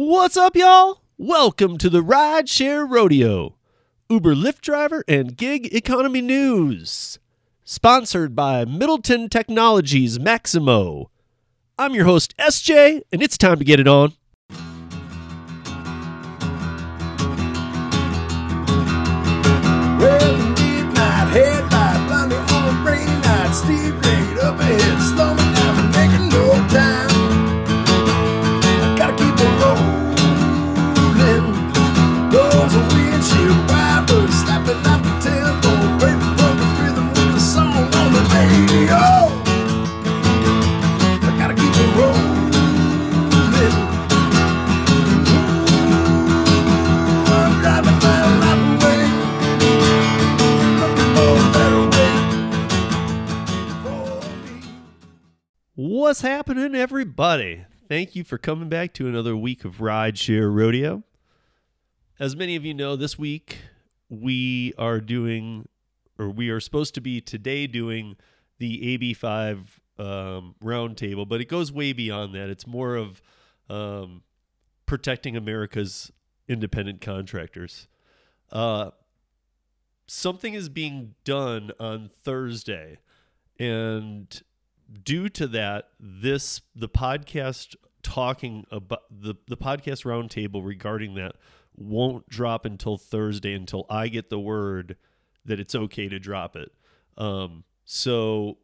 What's up, y'all? Welcome to the Rideshare Rodeo, Uber Lyft driver and gig economy news. Sponsored by Middleton Technologies Maxymo. I'm your host, SJ, and it's time to get it on. Well, What's happening, everybody? Thank you for coming back to another week of Rideshare Rodeo. As many of you know, this week we are doing, or we are supposed to be today doing the AB5 um, roundtable, but it goes way beyond that. It's more of um, protecting America's independent contractors. Uh, something is being done on Thursday, and due to that, this the podcast talking about the the podcast roundtable regarding that won't drop until Thursday until I get the word that it's okay to drop it. Um, so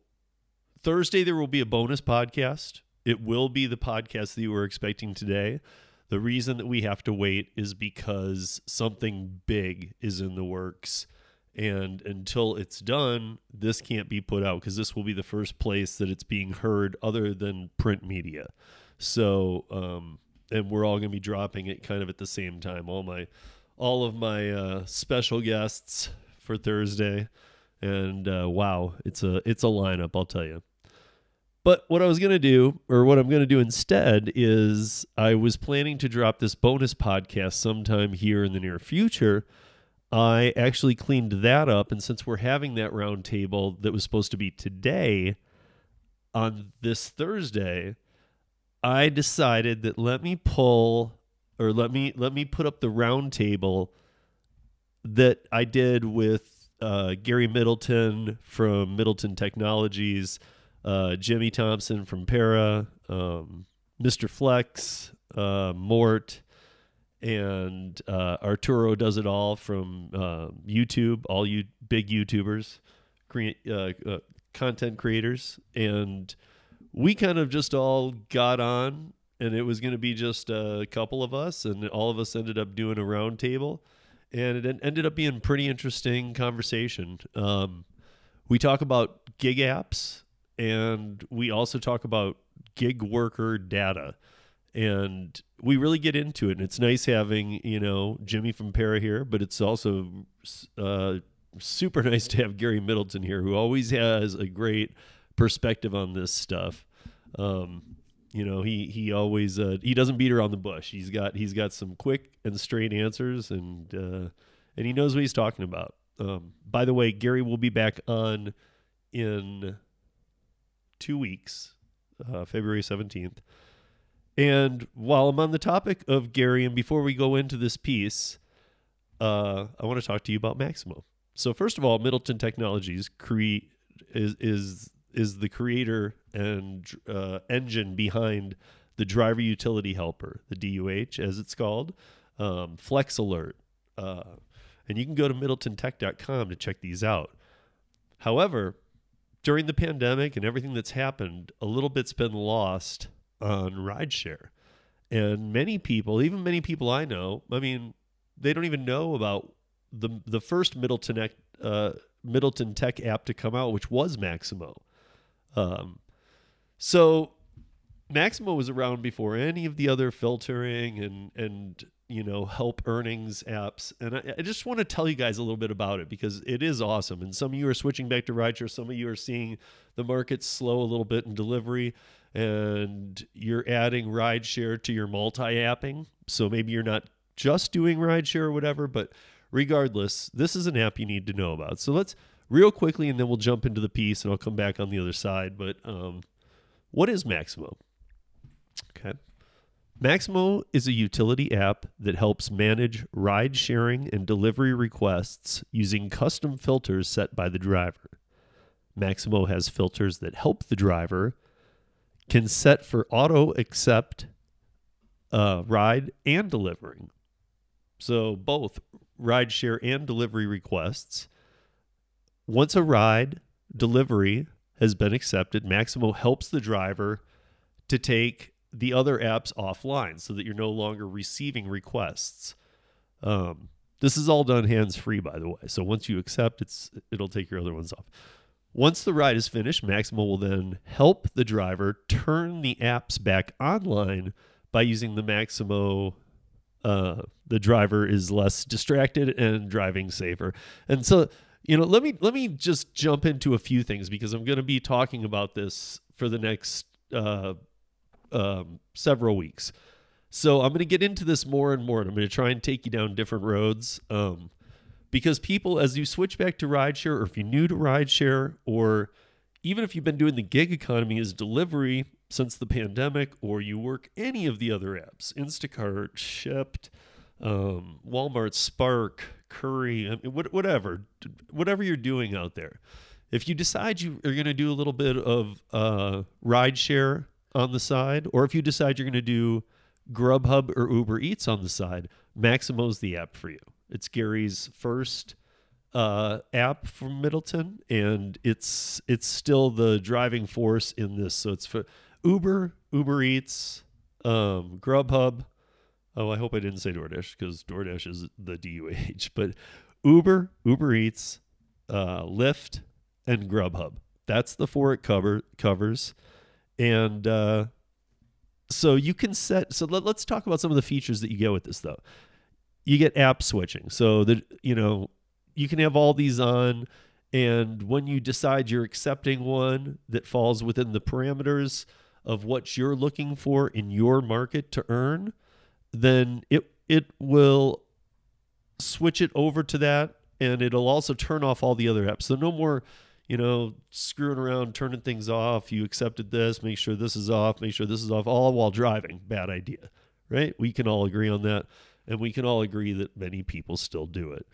Thursday there will be a bonus podcast. It will be the podcast that you were expecting today. The reason that we have to wait is because something big is in the works. And until it's done, this can't be put out because this will be the first place that it's being heard other than print media. So, um, and we're all going to be dropping it kind of at the same time. All my, all of my uh, special guests for Thursday, and uh, wow, it's a it's a lineup. I'll tell you. But what I was going to do, or what I'm going to do instead, is I was planning to drop this bonus podcast sometime here in the near future. I actually cleaned that up. And since we're having that roundtable that was supposed to be today on this Thursday, I decided that let me pull or let me let me put up the roundtable that I did with uh, Gary Middleton from Middleton Technologies, uh, Jimmy Thompson from Para, um, Mr. Flex, uh, Mort, and uh, Arturo does it all from uh, YouTube. All you big YouTubers, create uh, uh, content creators, and we kind of just all got on, and it was going to be just a couple of us, and all of us ended up doing a round table, and it ended up being pretty interesting conversation. Um, we talk about gig apps, and we also talk about gig worker data and we really get into it and it's nice having you know jimmy from para here but it's also uh, super nice to have gary middleton here who always has a great perspective on this stuff. Um, you know he he always uh, he doesn't beat around the bush. He's got he's got some quick and straight answers and uh, and he knows what he's talking about. Um, by the way gary will be back on in two weeks uh, february 17th and while I'm on the topic of Gary, and before we go into this piece, uh, I want to talk to you about Maxymo. So first of all, Middleton Technologies cre- is is is the creator and uh, engine behind the driver utility helper, the DUH as it's called, um, Flex Alert, uh, and you can go to MiddletonTech.com to check these out. However, during the pandemic and everything that's happened, a little bit's been lost on rideshare. And many people, even many people I know, I mean, they don't even know about the the first Middleton uh, Middleton Tech app to come out, which was Maxymo. Um, so Maxymo was around before any of the other filtering and and you know help earnings apps, and I, I just want to tell you guys a little bit about it because it is awesome. And some of you are switching back to rideshare, some of you are seeing the market slow a little bit in delivery and you're adding rideshare to your multi-apping. So maybe you're not just doing rideshare or whatever, but regardless, this is an app you need to know about. So let's real quickly, and then we'll jump into the piece, and I'll come back on the other side. But um, what is Maxymo? Okay, Maxymo is a utility app that helps manage ride sharing and delivery requests using custom filters set by the driver. Maxymo has filters that help the driver can set for auto accept uh, ride and delivering. So both ride share and delivery requests. Once a ride delivery has been accepted, Maxymo helps the driver to take the other apps offline so that you're no longer receiving requests. Um, this is all done hands free, by the way. So once you accept, it's it'll take your other ones off. Once the ride is finished, Maxymo will then help the driver turn the apps back online by using the Maxymo. Uh, the driver is less distracted and driving safer. And so, you know, let me let me just jump into a few things because I'm going to be talking about this for the next uh, um, several weeks. So I'm going to get into this more and more, and I'm going to try and take you down different roads. Um, because people, as you switch back to rideshare, or if you're new to rideshare, or even if you've been doing the gig economy as delivery since the pandemic, or you work any of the other apps, Instacart, Shipt, um, Walmart, Spark, Curri, I mean, whatever, whatever you're doing out there. If you decide you are going to do a little bit of uh, rideshare on the side, or if you decide you're going to do Grubhub or Uber Eats on the side, Maxymo's the app for you. It's Gary's first uh, app from Middleton, and it's it's still the driving force in this. So it's for Uber, Uber Eats, um, Grubhub. Oh, I hope I didn't say DoorDash because DoorDash is the DUH. But Uber, Uber Eats, uh, Lyft, and Grubhub. That's the four it cover covers, and uh, so you can set. So let, let's talk about some of the features that you get with this, though you get app switching. So that you know you can have all these on, and when you decide you're accepting one that falls within the parameters of what you're looking for in your market to earn, then it it will switch it over to that, and it'll also turn off all the other apps. So no more you know, screwing around, turning things off. You accepted this, make sure this is off, make sure this is off, all while driving. Bad idea, right? We can all agree on that and we can all agree that many people still do it.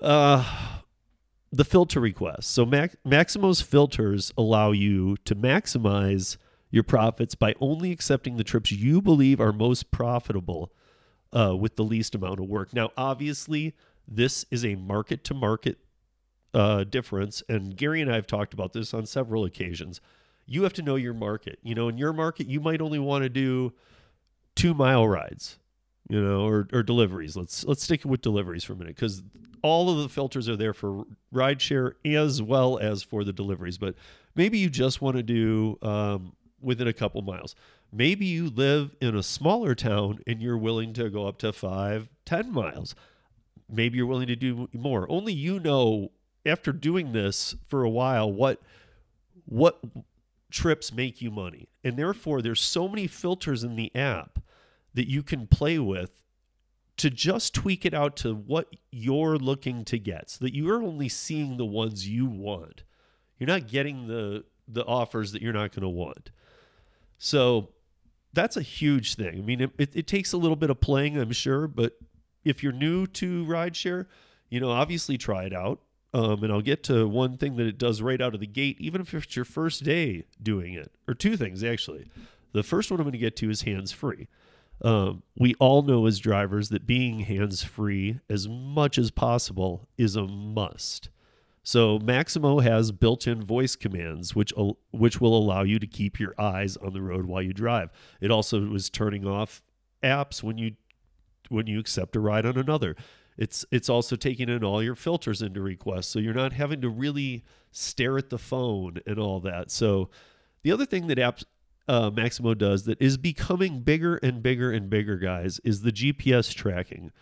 Uh, the filter request. So Mac- Maxymo's filters allow you to maximize your profits by only accepting the trips you believe are most profitable uh, with the least amount of work. Now, obviously, this is a market to market difference, and Gary and I have talked about this on several occasions. You have to know your market. You know, in your market, you might only want to do two mile rides you know, or, or deliveries. Let's let's stick with deliveries for a minute because all of the filters are there for rideshare as well as for the deliveries. But maybe you just want to do um, within a couple miles. Maybe you live in a smaller town and you're willing to go up to five, ten miles. Maybe you're willing to do more. Only you know after doing this for a while what what trips make you money. And therefore there's so many filters in the app that you can play with to just tweak it out to what you're looking to get so that you're only seeing the ones you want. You're not getting the the offers that you're not going to want. So that's a huge thing. I mean, it, it, it, takes a little bit of playing, I'm sure, but if you're new to rideshare, you know, obviously try it out. Um, and I'll get to one thing that it does right out of the gate, even if it's your first day doing it, or two things actually. The first one I'm going to get to is hands free. Um, we all know as drivers that being hands free as much as possible is a must. So Maxymo has built-in voice commands, which which will allow you to keep your eyes on the road while you drive. It also is turning off apps when you when you accept a ride on another. It's it's also taking in all your filters into requests, so you're not having to really stare at the phone and all that. So the other thing that apps uh, Maxymo does that is becoming bigger and bigger and bigger, guys, is the GPS tracking.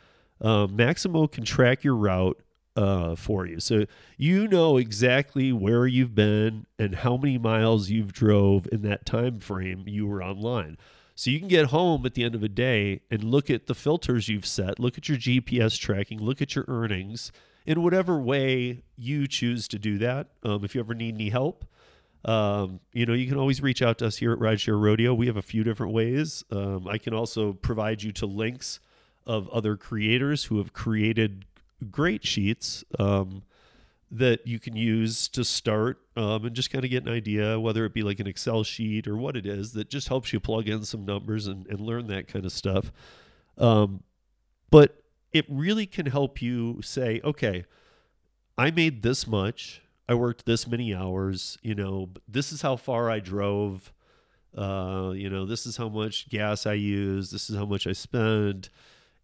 Uh, Maxymo can track your route uh, for you, so you know exactly where you've been and how many miles you've drove in that time frame you were online. So you can get home at the end of a day and look at the filters you've set, look at your GPS tracking, look at your earnings in whatever way you choose to do that. Um, if you ever need any help, Um, you know, you can always reach out to us here at Rideshare Rodeo. We have a few different ways. Um, I can also provide you to links of other creators who have created great sheets um, that you can use to start um, and just kind of get an idea, whether it be like an Excel sheet or what it is, that just helps you plug in some numbers and, and learn that kind of stuff. Um, but it really can help you say, okay, I made this much. I worked this many hours. You know, this is how far I drove. Uh, you know, this is how much gas I used. This is how much I spend.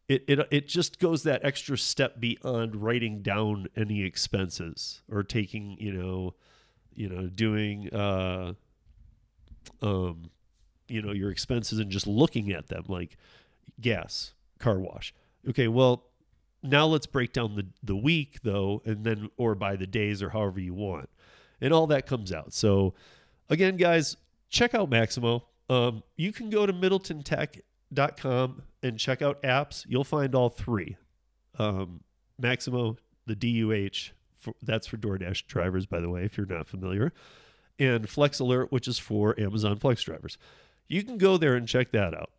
It, it, it just goes that extra step beyond writing down any expenses or taking you know you know doing uh um you know your expenses and just looking at them like gas car wash okay well now let's break down the the week though and then or by the days or however you want. And all that comes out. So again guys check out maxymo. Um, you can go to middletontech.com and check out apps. You'll find all three. Um, maxymo the duh for, that's for doordash drivers by the way if you're not familiar and flex alert which is for amazon flex drivers. You can go there and check that out.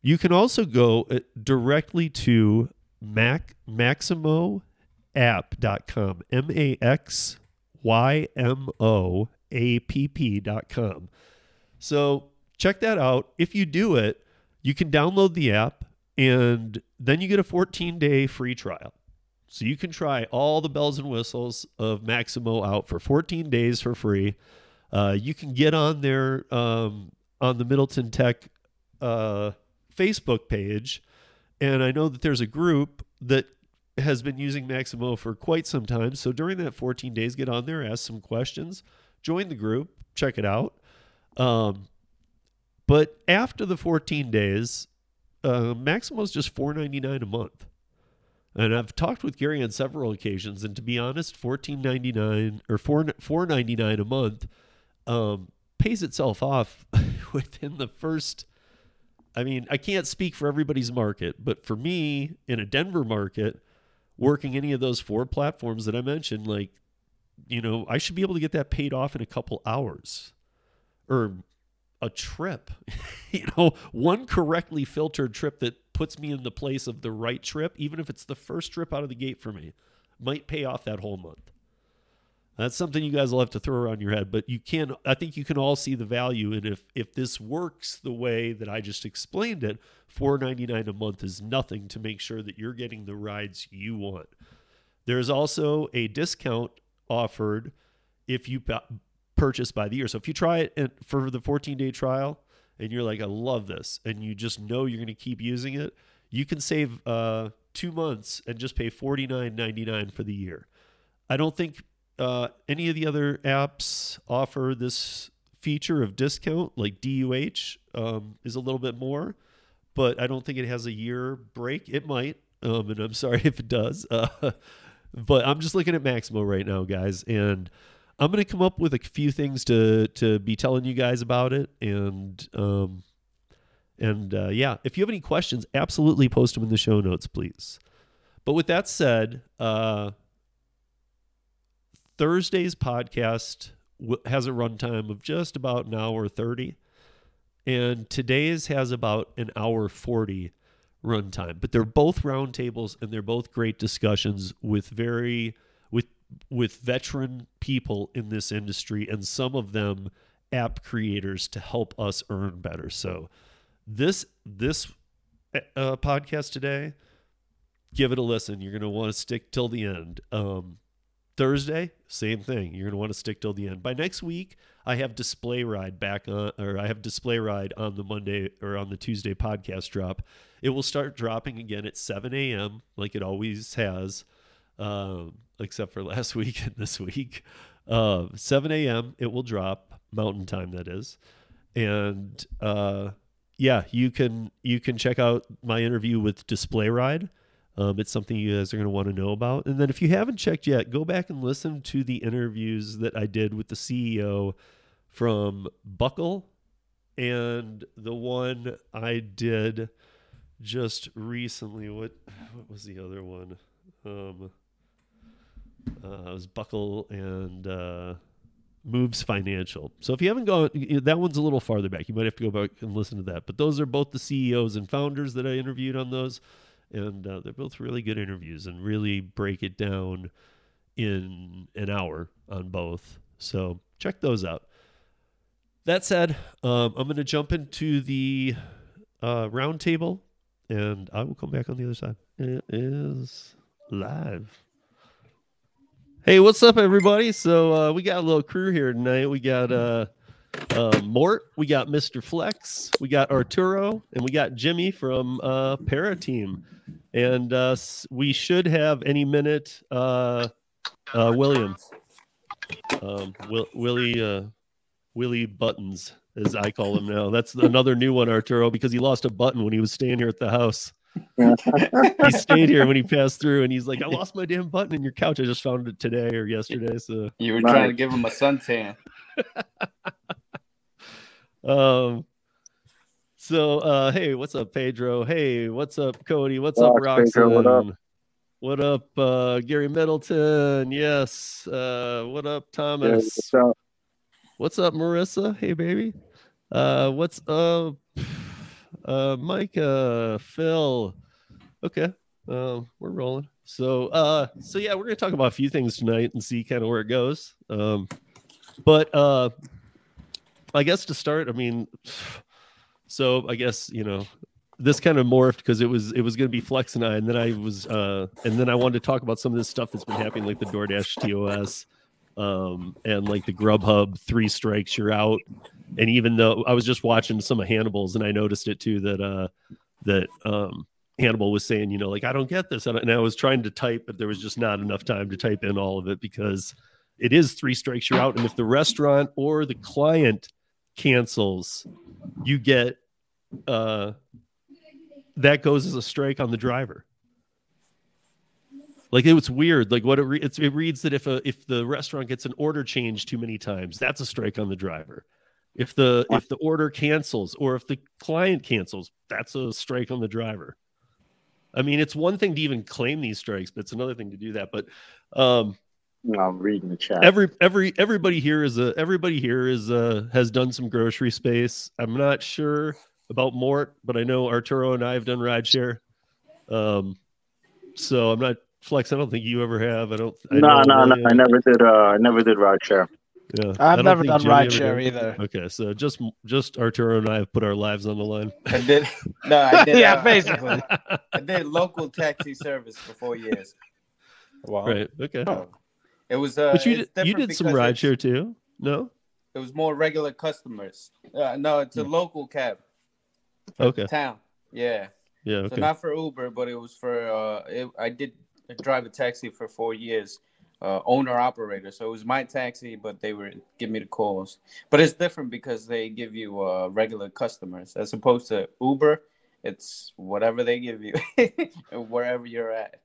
You can also go uh, directly to Mac maxymoapp.com. M A X Y M O A P P.com. So check that out. If you do it, you can download the app and then you get a 14 day free trial. So you can try all the bells and whistles of Maxymo out for 14 days for free. Uh, you can get on there um, on the Middleton Tech uh, Facebook page. And I know that there's a group that has been using Maxymo for quite some time. So during that 14 days, get on there, ask some questions, join the group, check it out. Um, but after the 14 days, uh, Maxymo is just $4.99 a month. And I've talked with Gary on several occasions, and to be honest, fourteen ninety nine or four four ninety nine a month um, pays itself off within the first I mean, I can't speak for everybody's market, but for me in a Denver market, working any of those four platforms that I mentioned, like, you know, I should be able to get that paid off in a couple hours or a trip. you know, one correctly filtered trip that puts me in the place of the right trip, even if it's the first trip out of the gate for me, might pay off that whole month. That's something you guys will have to throw around your head, but you can I think you can all see the value and if if this works the way that I just explained it, 4.99 a month is nothing to make sure that you're getting the rides you want. There's also a discount offered if you purchase by the year. So if you try it for the 14-day trial and you're like I love this and you just know you're going to keep using it, you can save uh 2 months and just pay 49.99 for the year. I don't think uh, any of the other apps offer this feature of discount, like DUH um, is a little bit more, but I don't think it has a year break. It might, um, and I'm sorry if it does. Uh, but I'm just looking at Maxymo right now, guys, and I'm gonna come up with a few things to to be telling you guys about it, and um, and uh, yeah, if you have any questions, absolutely post them in the show notes, please. But with that said, uh, Thursday's podcast has a runtime of just about an hour 30 and today's has about an hour 40 runtime. But they're both roundtables and they're both great discussions with very with with veteran people in this industry and some of them app creators to help us earn better. So this this uh, podcast today give it a listen. You're going to want to stick till the end. Um, Thursday, same thing. You're going to want to stick till the end. By next week, I have Display Ride back on, or I have Display Ride on the Monday or on the Tuesday podcast drop. It will start dropping again at 7 a.m., like it always has, um, except for last week and this week. Uh, 7 a.m., it will drop, Mountain Time, that is. And uh, yeah, you can you can check out my interview with Display Ride um, it's something you guys are going to want to know about. And then if you haven't checked yet, go back and listen to the interviews that I did with the CEO from Buckle and the one I did just recently. What what was the other one? Um, uh, it was Buckle and uh, Moves Financial. So if you haven't gone, that one's a little farther back. You might have to go back and listen to that. But those are both the CEOs and founders that I interviewed on those, and uh, they're both really good interviews and really break it down in an hour on both. So check those out. That said, um, I'm going to jump into the uh, roundtable, and I will come back on the other side. It is live. Hey, what's up, everybody? So uh, we got a little crew here tonight. We got uh, uh, Mort, we got Mr. Flex, we got Arturo, and we got Jimmy from uh, Para Team. And uh, we should have any minute uh, uh, William, um, Will, Willie, uh, Willie Buttons, as I call him now. That's another new one, Arturo, because he lost a button when he was staying here at the house. he stayed here when he passed through, and he's like, "I lost my damn button in your couch. I just found it today or yesterday." So, You were Right. trying to give him a suntan. um, so uh, hey, what's up, Pedro? Hey, what's up, Cody? What's up, Fox, Roxanne? Pedro, what up? What up, uh, Gary Middleton? Yes. Uh, what up, Yeah, Thomas? what's up? What's up, Marissa? Hey, baby. Uh, what's up, uh, Mike? Uh, Phil. Okay. Um, we're rolling. So, uh, so yeah, we're gonna talk about a few things tonight and see kind of where it goes. Um, but uh, I guess to start, I mean, so I guess you know this kind of morphed because it was it was going to be Flex and I, and then I was uh, and then I wanted to talk about some of this stuff that's been happening, like the DoorDash TOS, um, and like the Grubhub three strikes you're out. And even though I was just watching some of Hannibal's, and I noticed it too that uh, that um, Hannibal was saying, you know, like I don't get this, and I- was trying to type, but there was just not enough time to type in all of it because it is three strikes you're out, and if the restaurant or the client cancels, you get uh that goes as a strike on the driver. Like it was weird. Like what it re- it's, it reads that if a if the restaurant gets an order change too many times, that's a strike on the driver. If the if the order cancels or if the client cancels, that's a strike on the driver. I mean, it's one thing to even claim these strikes, but it's another thing to do that. But um, No, I'm reading the chat. every every everybody here is a everybody here is uh has done some grocery space. I'm not sure about Mort, but I know Arturo and I have done rideshare. Um, so I'm not Flex. I don't think you ever have. I don't. I no, no, no. I never did. Uh, I never did ride share. Yeah, I I've never done Jimmy ever rideshare either. Okay, so just just Arturo and I have put our lives on the line. I did. No, I did. yeah, uh, basically. I did local taxi service for four years. Wow. right. Okay. It was. Uh, But you did you did some ride share too? No. It was more regular customers. Uh, no, it's a local cab. Okay. Town. Yeah. Yeah. So not for Uber, but it was for. Uh, it, I did drive a taxi for four years, uh, owner operator. So it was my taxi, but they were give me the calls. But it's different because they give you uh, regular customers as opposed to Uber. It's whatever they give you, wherever you're at.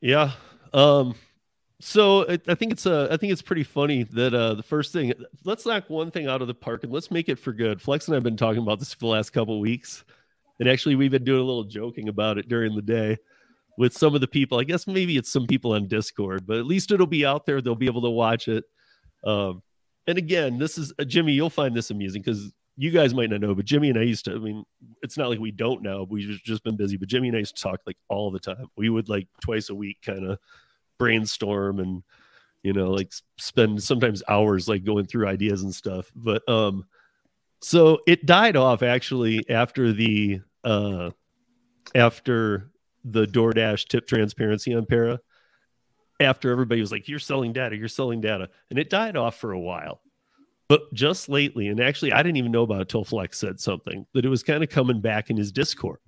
Yeah. Um so it, I think it's uh I think it's pretty funny that uh the first thing let's knock one thing out of the park and let's make it for good. Flex and I've been talking about this for the last couple weeks. And actually we've been doing a little joking about it during the day with some of the people. I guess maybe it's some people on Discord, but at least it'll be out there. They'll be able to watch it. Um and again, this is uh, Jimmy, you'll find this amusing because you guys might not know, but Jimmy and I used to, I mean, it's not like we don't know. We've just- just been busy, but Jimmy and I used to talk like all the time. We would like twice a week kind of brainstorm and, you know, like spend sometimes hours like going through ideas and stuff. But, um, so it died off actually after the, uh, after the DoorDash tip transparency on Para, after everybody was like, you're selling data, you're selling data. And it died off for a while. But just lately, and actually, I didn't even know about it till Flex said something that it was kind of coming back in his Discord,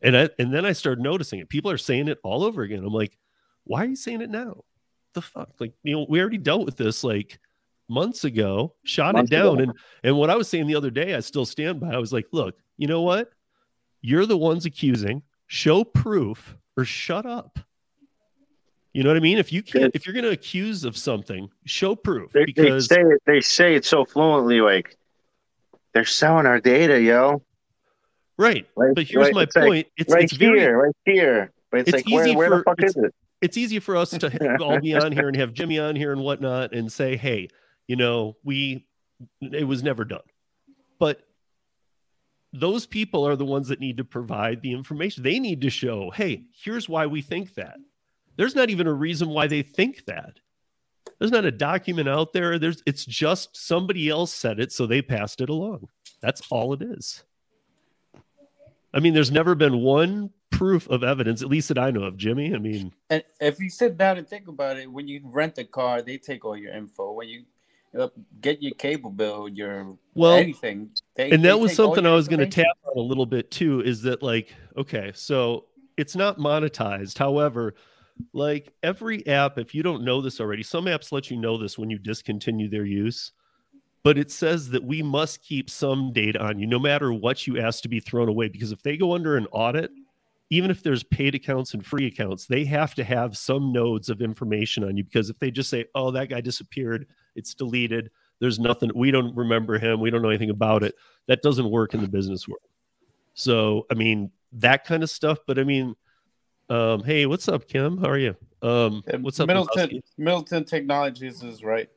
and I and then I started noticing it. People are saying it all over again. I'm like, why are you saying it now? The fuck, like you know, we already dealt with this like months ago, shot Months it down, ago. and and what I was saying the other day, I still stand by. I was like, look, you know what? You're the ones accusing. Show proof or shut up. You know what I mean? If you can't, if you're going to accuse of something, show proof They, they because say it. They say it so fluently, like they're selling our data, yo. right. Right, But here's right, my it's like, point. it's right it's very here, right here. But it's, it's like, easy where for- the fuck it's- is it? it's easy for us to all be on here and have Jimmy on here and whatnot and say, hey, you know, we it was never done. But those people are the ones that need to provide the information. They need to show, hey, here's why we think that. There's not even a reason why they think that. There's not a document out there. There's it's just somebody else said it, so they passed it along. That's all it is. I mean, there's never been one proof of evidence, at least that I know of, Jimmy. I mean, And if you sit down and think about it, when you rent a car, they take all your info. When you get your cable bill, your Well, anything, they, and that was something I was going to tap on a little bit too. Is that like okay, so it's not monetized. However, like every app, if you don't know this already, some apps let you know this when you discontinue their use. But it says that we must keep some data on you, no matter what you ask to be thrown away. Because if they go under an audit, even if there's paid accounts and free accounts, they have to have some nodes of information on you. Because if they just say, "Oh, that guy disappeared," it's deleted. There's nothing. We don't remember him. We don't know anything about it. That doesn't work in the business world. So, I mean, that kind of stuff. But I mean, um, hey, what's up, Kim? How are you? Um, what's up, Middleton, Lebowski? Middleton Technologies is right.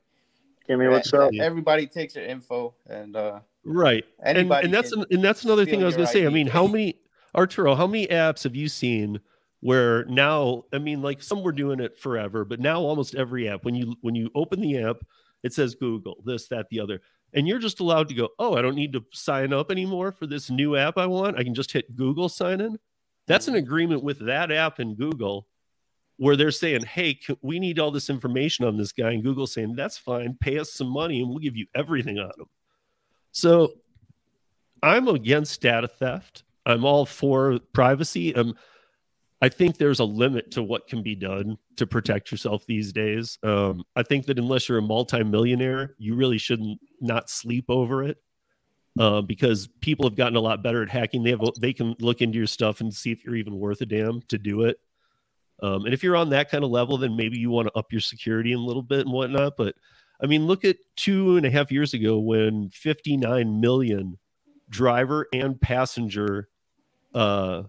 Kimmy, what's up? Everybody takes your info, and uh, Right. And, anybody and that's an, and that's another thing I was going to say. I mean, how many Arturo? How many apps have you seen where now? I mean, like some were doing it forever, but now almost every app, when you when you open the app, it says Google this, that, the other, and you're just allowed to go. Oh, I don't need to sign up anymore for this new app I want. I can just hit Google sign in. That's an agreement with that app and Google where they're saying, "Hey, we need all this information on this guy," and Google saying, "That's fine. Pay us some money, and we'll give you everything on him." So, I'm against data theft. I'm all for privacy. Um, I think there's a limit to what can be done to protect yourself these days. Um, I think that unless you're a multimillionaire, you really shouldn't not sleep over it. Uh, because people have gotten a lot better at hacking. They have they can look into your stuff and see if you're even worth a damn to do it. Um, and if you're on that kind of level, then maybe you want to up your security a little bit and whatnot. But I mean, look at two and a half years ago when 59 million driver and passenger uh,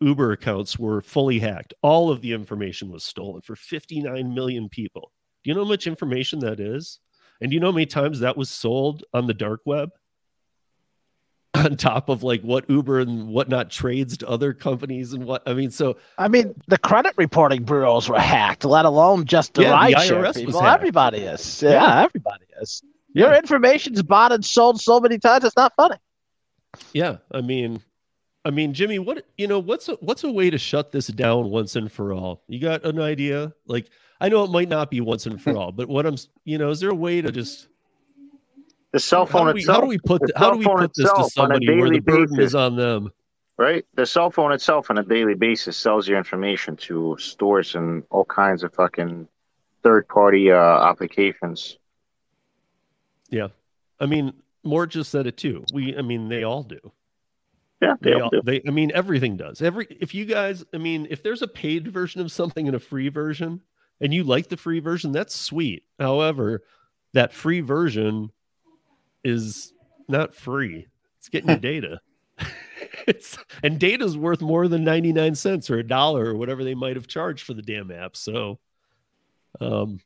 Uber accounts were fully hacked. All of the information was stolen for 59 million people. Do you know how much information that is? And do you know how many times that was sold on the dark web? On top of like what Uber and whatnot trades to other companies and what I mean, so I mean, the credit reporting bureaus were hacked, let alone just the Yeah, rideshare IRS was people. hacked. Everybody is. Yeah, Yeah. everybody is. Your Yeah. information's bought and sold so many times, it's not funny. Yeah, I mean, I mean, Jimmy, what you know, what's a, what's a way to shut this down once and for all? You got an idea? Like, I know it might not be once and for all, but what I'm, you know, is there a way to just The cell phone how do we, itself. how do we put the th- how do we put this to itself on a somebody where the burden basis. is on them? right? The cell phone itself on a daily basis sells your information to stores and all kinds of fucking third party uh, applications. Yeah, I mean, Mort just said it too. We, I mean, they all do. Yeah, they, They, all do. they, I mean, everything does. Every if you guys, I mean, if there's a paid version of something and a free version, and you like the free version, that's sweet. However, that free version is not free. It's getting your data. it's and data's worth more than 99 cents or a dollar or whatever they might have charged for the damn app. So um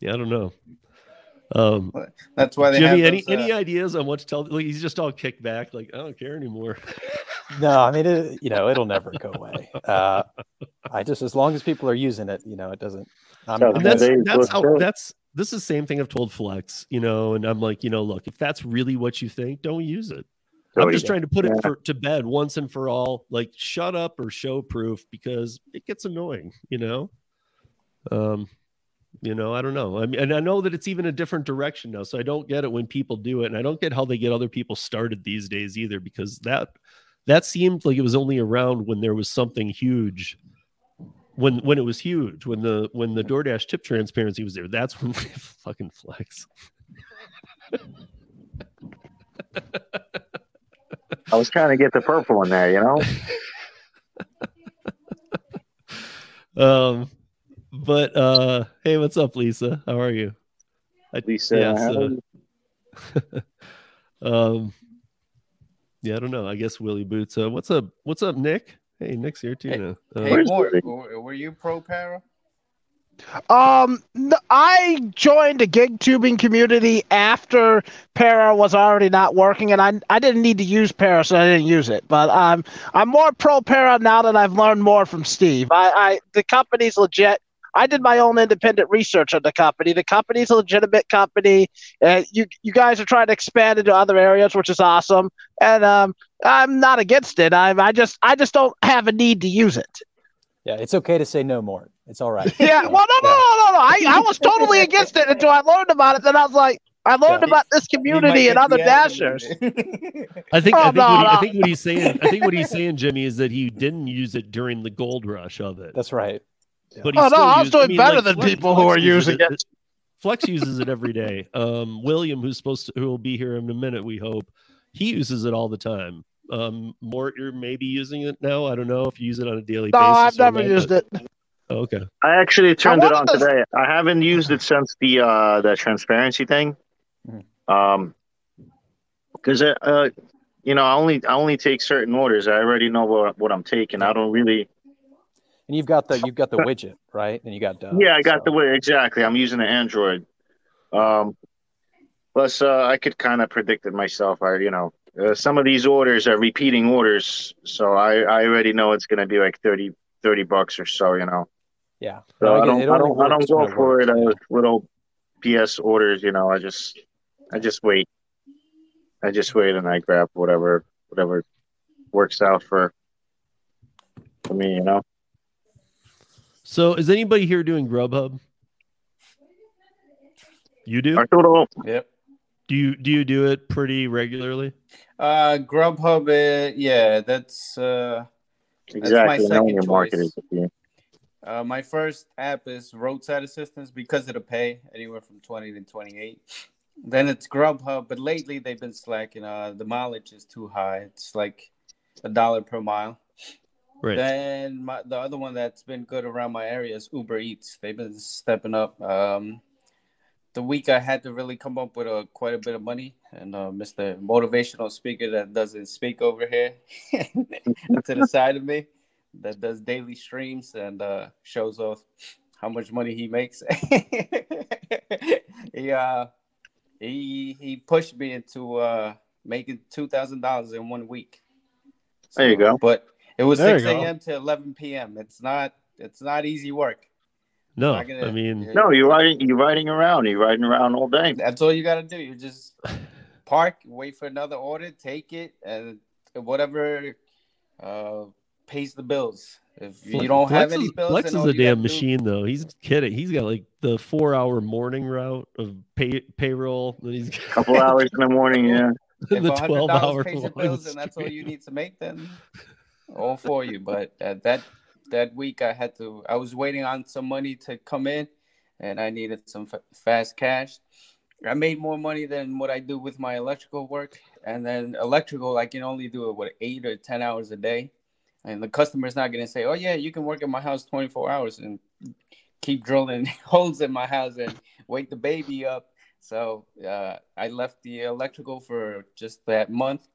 yeah, I don't know. Um that's why they Jimmy, have any those, uh, any ideas on what to tell? Like he's just all kicked back, like I don't care anymore. No, I mean, it, you know, it'll never go away. Uh, I just, as long as people are using it, you know, it doesn't. I'm, and that's that's how go. that's this is the same thing I've told Flex, you know, and I'm like, you know, look, if that's really what you think, don't use it. So I'm just trying to put it for, to bed once and for all. Like, shut up or show proof because it gets annoying, you know. Um, you know, I don't know. I mean, and I know that it's even a different direction now, so I don't get it when people do it, and I don't get how they get other people started these days either, because that that seemed like it was only around when there was something huge. When when it was huge, when the when the DoorDash tip transparency was there, that's when fucking flex. I was trying to get the purple in there, you know? Um, but uh, hey, what's up, Lisa? How are you? I, Lisa, yes, how- uh, um, yeah, I don't know. I guess Willie Boots. Uh, what's up? What's up, Nick? Hey, Nick's here too Hey- now. Uh, Hey, Mort, were, were you pro para? Um, n- I joined a gig tubing community after Para was already not working, and I I didn't need to use Para, so I didn't use it. But I'm I'm more pro Para now that I've learned more from Steve. I, I the company's legit. I did my own independent research on the company. The company's a legitimate company. Uh, you you guys are trying to expand into other areas, which is awesome. And um, I'm not against it. I I just I just don't have a need to use it. Yeah, it's okay to say no more. It's all right. Yeah, well, no, no, no, no, no. I, I was totally against it until I learned about it. Then I was like, I learned Yeah. about this community and other dashers. I think, Oh, I, think no, what he, I think what he's saying. I think what he's saying, Jimmy, is that he didn't use it during the gold rush of it. That's right. But he Oh, no, still I was used- doing mean, better like, than Flex- people who Flex are using it. Flex uses it every day. Um, William, who's supposed to, who will be here in a minute, we hope, he uses it all the time. Um, Mort, you're maybe using it now. I don't know if you use it on a daily No, basis. I've never not, used but- it. Oh, okay. I actually turned it on to- today. I haven't used it since the uh the transparency thing. Mhm. Um, because uh, you know, I only I only take certain orders. I already know what what I'm taking. I don't really. And you've got the you've got the widget, right? And you got done. Yeah, I got so- the widget exactly. I'm using an Android. Um, plus, uh, I could kind of predict it myself. I, you know, uh, some of these orders are repeating orders, so I I already know it's gonna be like 30, 30 bucks or so. You know. Yeah. So No, I don't. I don't, I don't go for it as little PS orders. You know, I just, I just wait. I just wait and I grab whatever, whatever works out for, for me. You know. So, is anybody here doing Grubhub? You do? I Arturo, Yep. Do you do you do it pretty regularly? Uh, Grubhub. Uh, yeah, that's uh, exactly. my second your market choice. is uh, my first app is roadside assistance because of the pay, anywhere from twenty to twenty-eight. Then it's Grubhub, but lately they've been slacking. Uh, the mileage is too high. It's like a dollar per mile. Right. Then my, the other one that's been good around my area is Uber Eats. They've been stepping up. Um, the week I had to really come up with a quite a bit of money, and uh, Mr. Motivational Speaker that doesn't speak over here to the side of me, that does daily streams and uh, shows off how much money he makes. he uh, he he pushed me into uh, making two thousand dollars in one week. There you go. But it was There six a.m. to eleven p.m. It's not it's not easy work. No, gonna- I mean. No, you're riding. You're riding around. You're riding around all day. That's all you got to do. You just park, wait for another order, take it, and whatever uh, pays the bills. If you don't have Flex any is, bills, Flex is a you gotta damn do- machine, though. He's kidding. He's got like the four-hour morning route of pay payroll. Then he's A couple hours in the morning. Yeah. If the a hundred twelve-hour pays your bills, and that's all you need to make, then all for you. But uh, that that week, I had to. I was waiting on some money to come in, and I needed some f- fast cash. I made more money than what I do with my electrical work, and then electrical, I can only do it what eight or ten hours a day, and the customer's not gonna say, "Oh yeah, you can work at my house twenty four hours and keep drilling holes in my house and wake the baby up." So uh, I left the electrical for just that month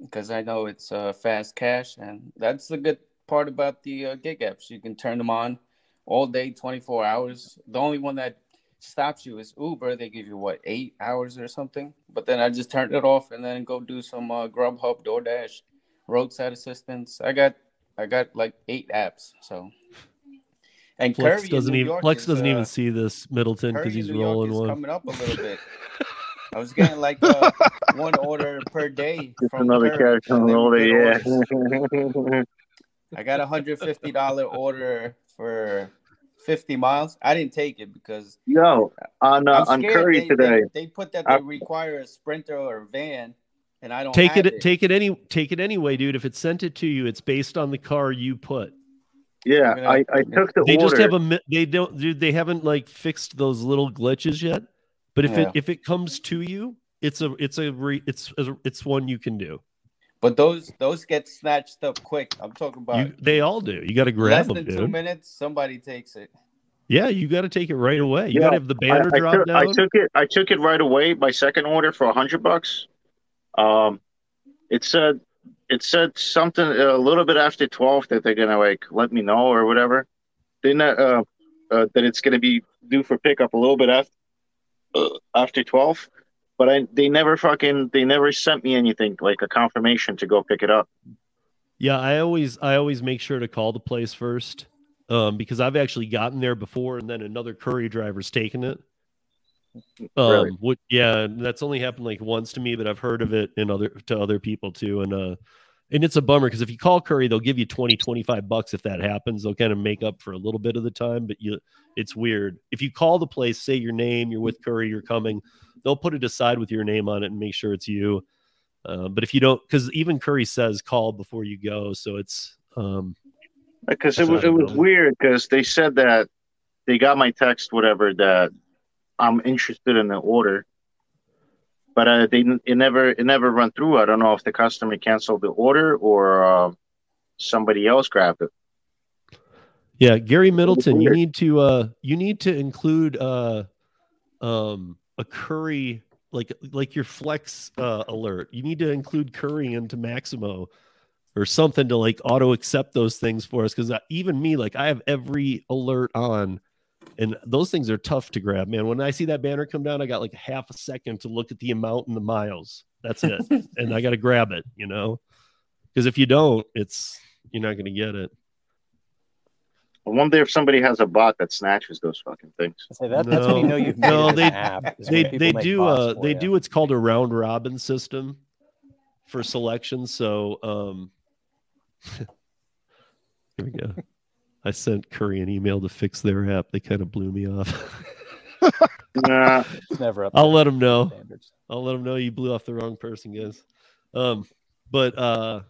because I know it's uh, fast cash, and that's the good part about the uh, gig apps. You can turn them on all day, 24 hours. The only one that stops you is Uber. They give you what eight hours or something. But then I just turned it off and then go do some uh, Grubhub, DoorDash, roadside assistance. I got I got like eight apps. So and Flex Curri doesn't even York Flex is, doesn't uh, even see this Middleton because he's New York rolling is one. coming up a little bit. I was getting like uh, one order per day Just from another Curri, cash on and they the were order. Yeah. I got a hundred fifty dollar order for fifty miles. I didn't take it because Yo, on uh, on Curri they, today. They, they put that I- they require a sprinter or a van, and I don't Take have it, take it any, take it anyway, dude. If it sent it to you, it's based on the car you put. Yeah, I'm gonna- I, I took the They order. just have a, they don't, dude. They haven't like fixed those little glitches yet. But if Yeah. it if it comes to you, it's a it's a re, it's it's one you can do. But those those get snatched up quick. I'm talking about You, they all do. You got to less grab them, than two dude. minutes. Somebody takes it. Yeah, you got to take it right away. You Yeah, got to have the banner I drop took, down. I took it. I took it right away. My second order for a hundred bucks. Um, it said it said something a little bit after twelve that they're gonna like let me know or whatever. Then uh, uh, that it's going to be due for pickup a little bit after uh, after twelve, but I they never fucking they never sent me anything like a confirmation to go pick it up. Yeah, I always I always make sure to call the place first, um, because I've actually gotten there before, and then another courier driver's taken it. Um, Really? what, yeah, that's only happened like once to me, but I've heard of it in other to other people too, and uh, and it's a bummer because if you call Curri, they'll give you 20, 25 bucks if that happens. They'll kind of make up for a little bit of the time, but you, it's weird. If you call the place, say your name, you're with Curri, you're coming, they'll put it aside with your name on it and make sure it's you. Uh, but if you don't, because even Curri says call before you go, so it's um, Because it was it was weird because they said that they got my text whatever that I'm interested in the order, but uh, they it never it never run through. I don't know if the customer canceled the order or uh, somebody else grabbed it. Yeah, Gary Middleton, you need to uh you need to include uh um a Curri like like your flex uh alert. You need to include Curri into Maxymo or something to like auto accept those things for us cuz even me like I have every alert on and those things are tough to grab, man. When I see that banner come down, I got like half a second to look at the amount and the miles. That's it. and I got to grab it, you know? Cuz if you don't, it's you're not going to get it. I wonder if somebody has a bot that snatches those fucking things. Say that, that's when you No. know you've No, it they- app. they they do uh they you. do what's called a round robin system for selection so um here we go i sent Curri an email to fix their app they kind of blew me off Nah, It's never up. i'll let them know standards. I'll let them know you blew off the wrong person, guys. Um, but uh,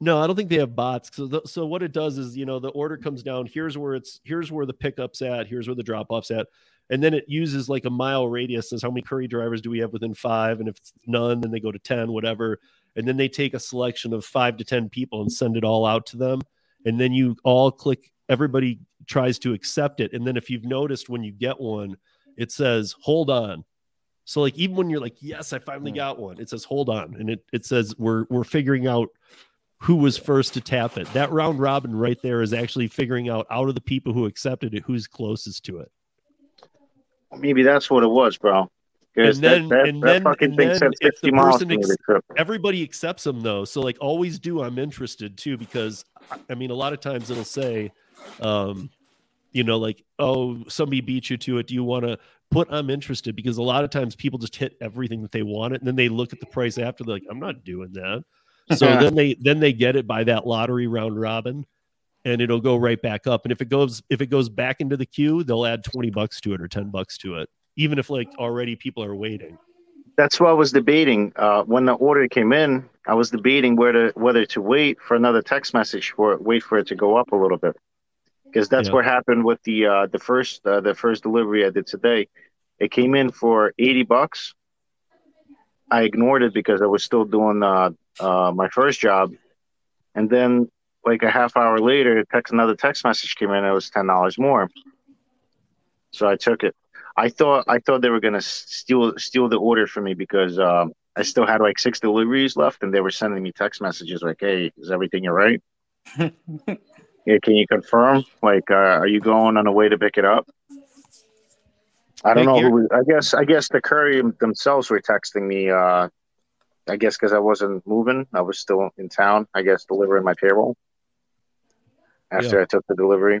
no, I don't think they have bots. So, th- so what it does is, you know, the order comes down. Here's where it's. Here's where the pickup's at. Here's where the drop off's at. And then it uses like a mile radius. Says how many Curri drivers do we have within five? And if it's none, then they go to ten, whatever. And then they take a selection of five to ten people and send it all out to them. And then you all click. Everybody tries to accept it. And then if you've noticed when you get one, it says hold on so like even when you're like, yes, I finally got one, it says hold on, and it it says we're we're figuring out who was first to tap it. That round robin right there is actually figuring out out of the people who accepted it who's closest to it. maybe that's what it was, bro. And then- that, that, and that then- fucking and thing then if the 50 miles person ex- Everybody accepts them though, so like always do. I'm interested too because I mean a lot of times it'll say, um, you know, like oh somebody beat you to it. Do you want to put I'm interested? Because a lot of times people just hit everything that they want it, and then they look at the price after. They're like, I'm not doing that. So then they then they get it by that lottery round robin, and it'll go right back up. And if it goes if it goes back into the queue, they'll add twenty bucks to it or ten bucks to it, even if like already people are waiting. That's what I was debating. Uh, when the order came in, I was debating whether whether to wait for another text message for it, wait for it to go up a little bit, because that's Yeah. what happened with the uh, the first uh, the first delivery I did today. It came in for eighty bucks. I ignored it because I was still doing uh, uh, my first job, and then like a half hour later, text another text message came in. It was ten dollars more, so I took it. I thought I thought they were gonna steal steal the order from me because um, I still had like six deliveries left, and they were sending me text messages like, "Hey, is everything all right? yeah, can you confirm? Like, uh, are you going on a way to pick it up?" I don't know. Who I guess I guess the Curri themselves were texting me. Uh, I guess because I wasn't moving, I was still in town. I guess delivering my payroll after I took the delivery.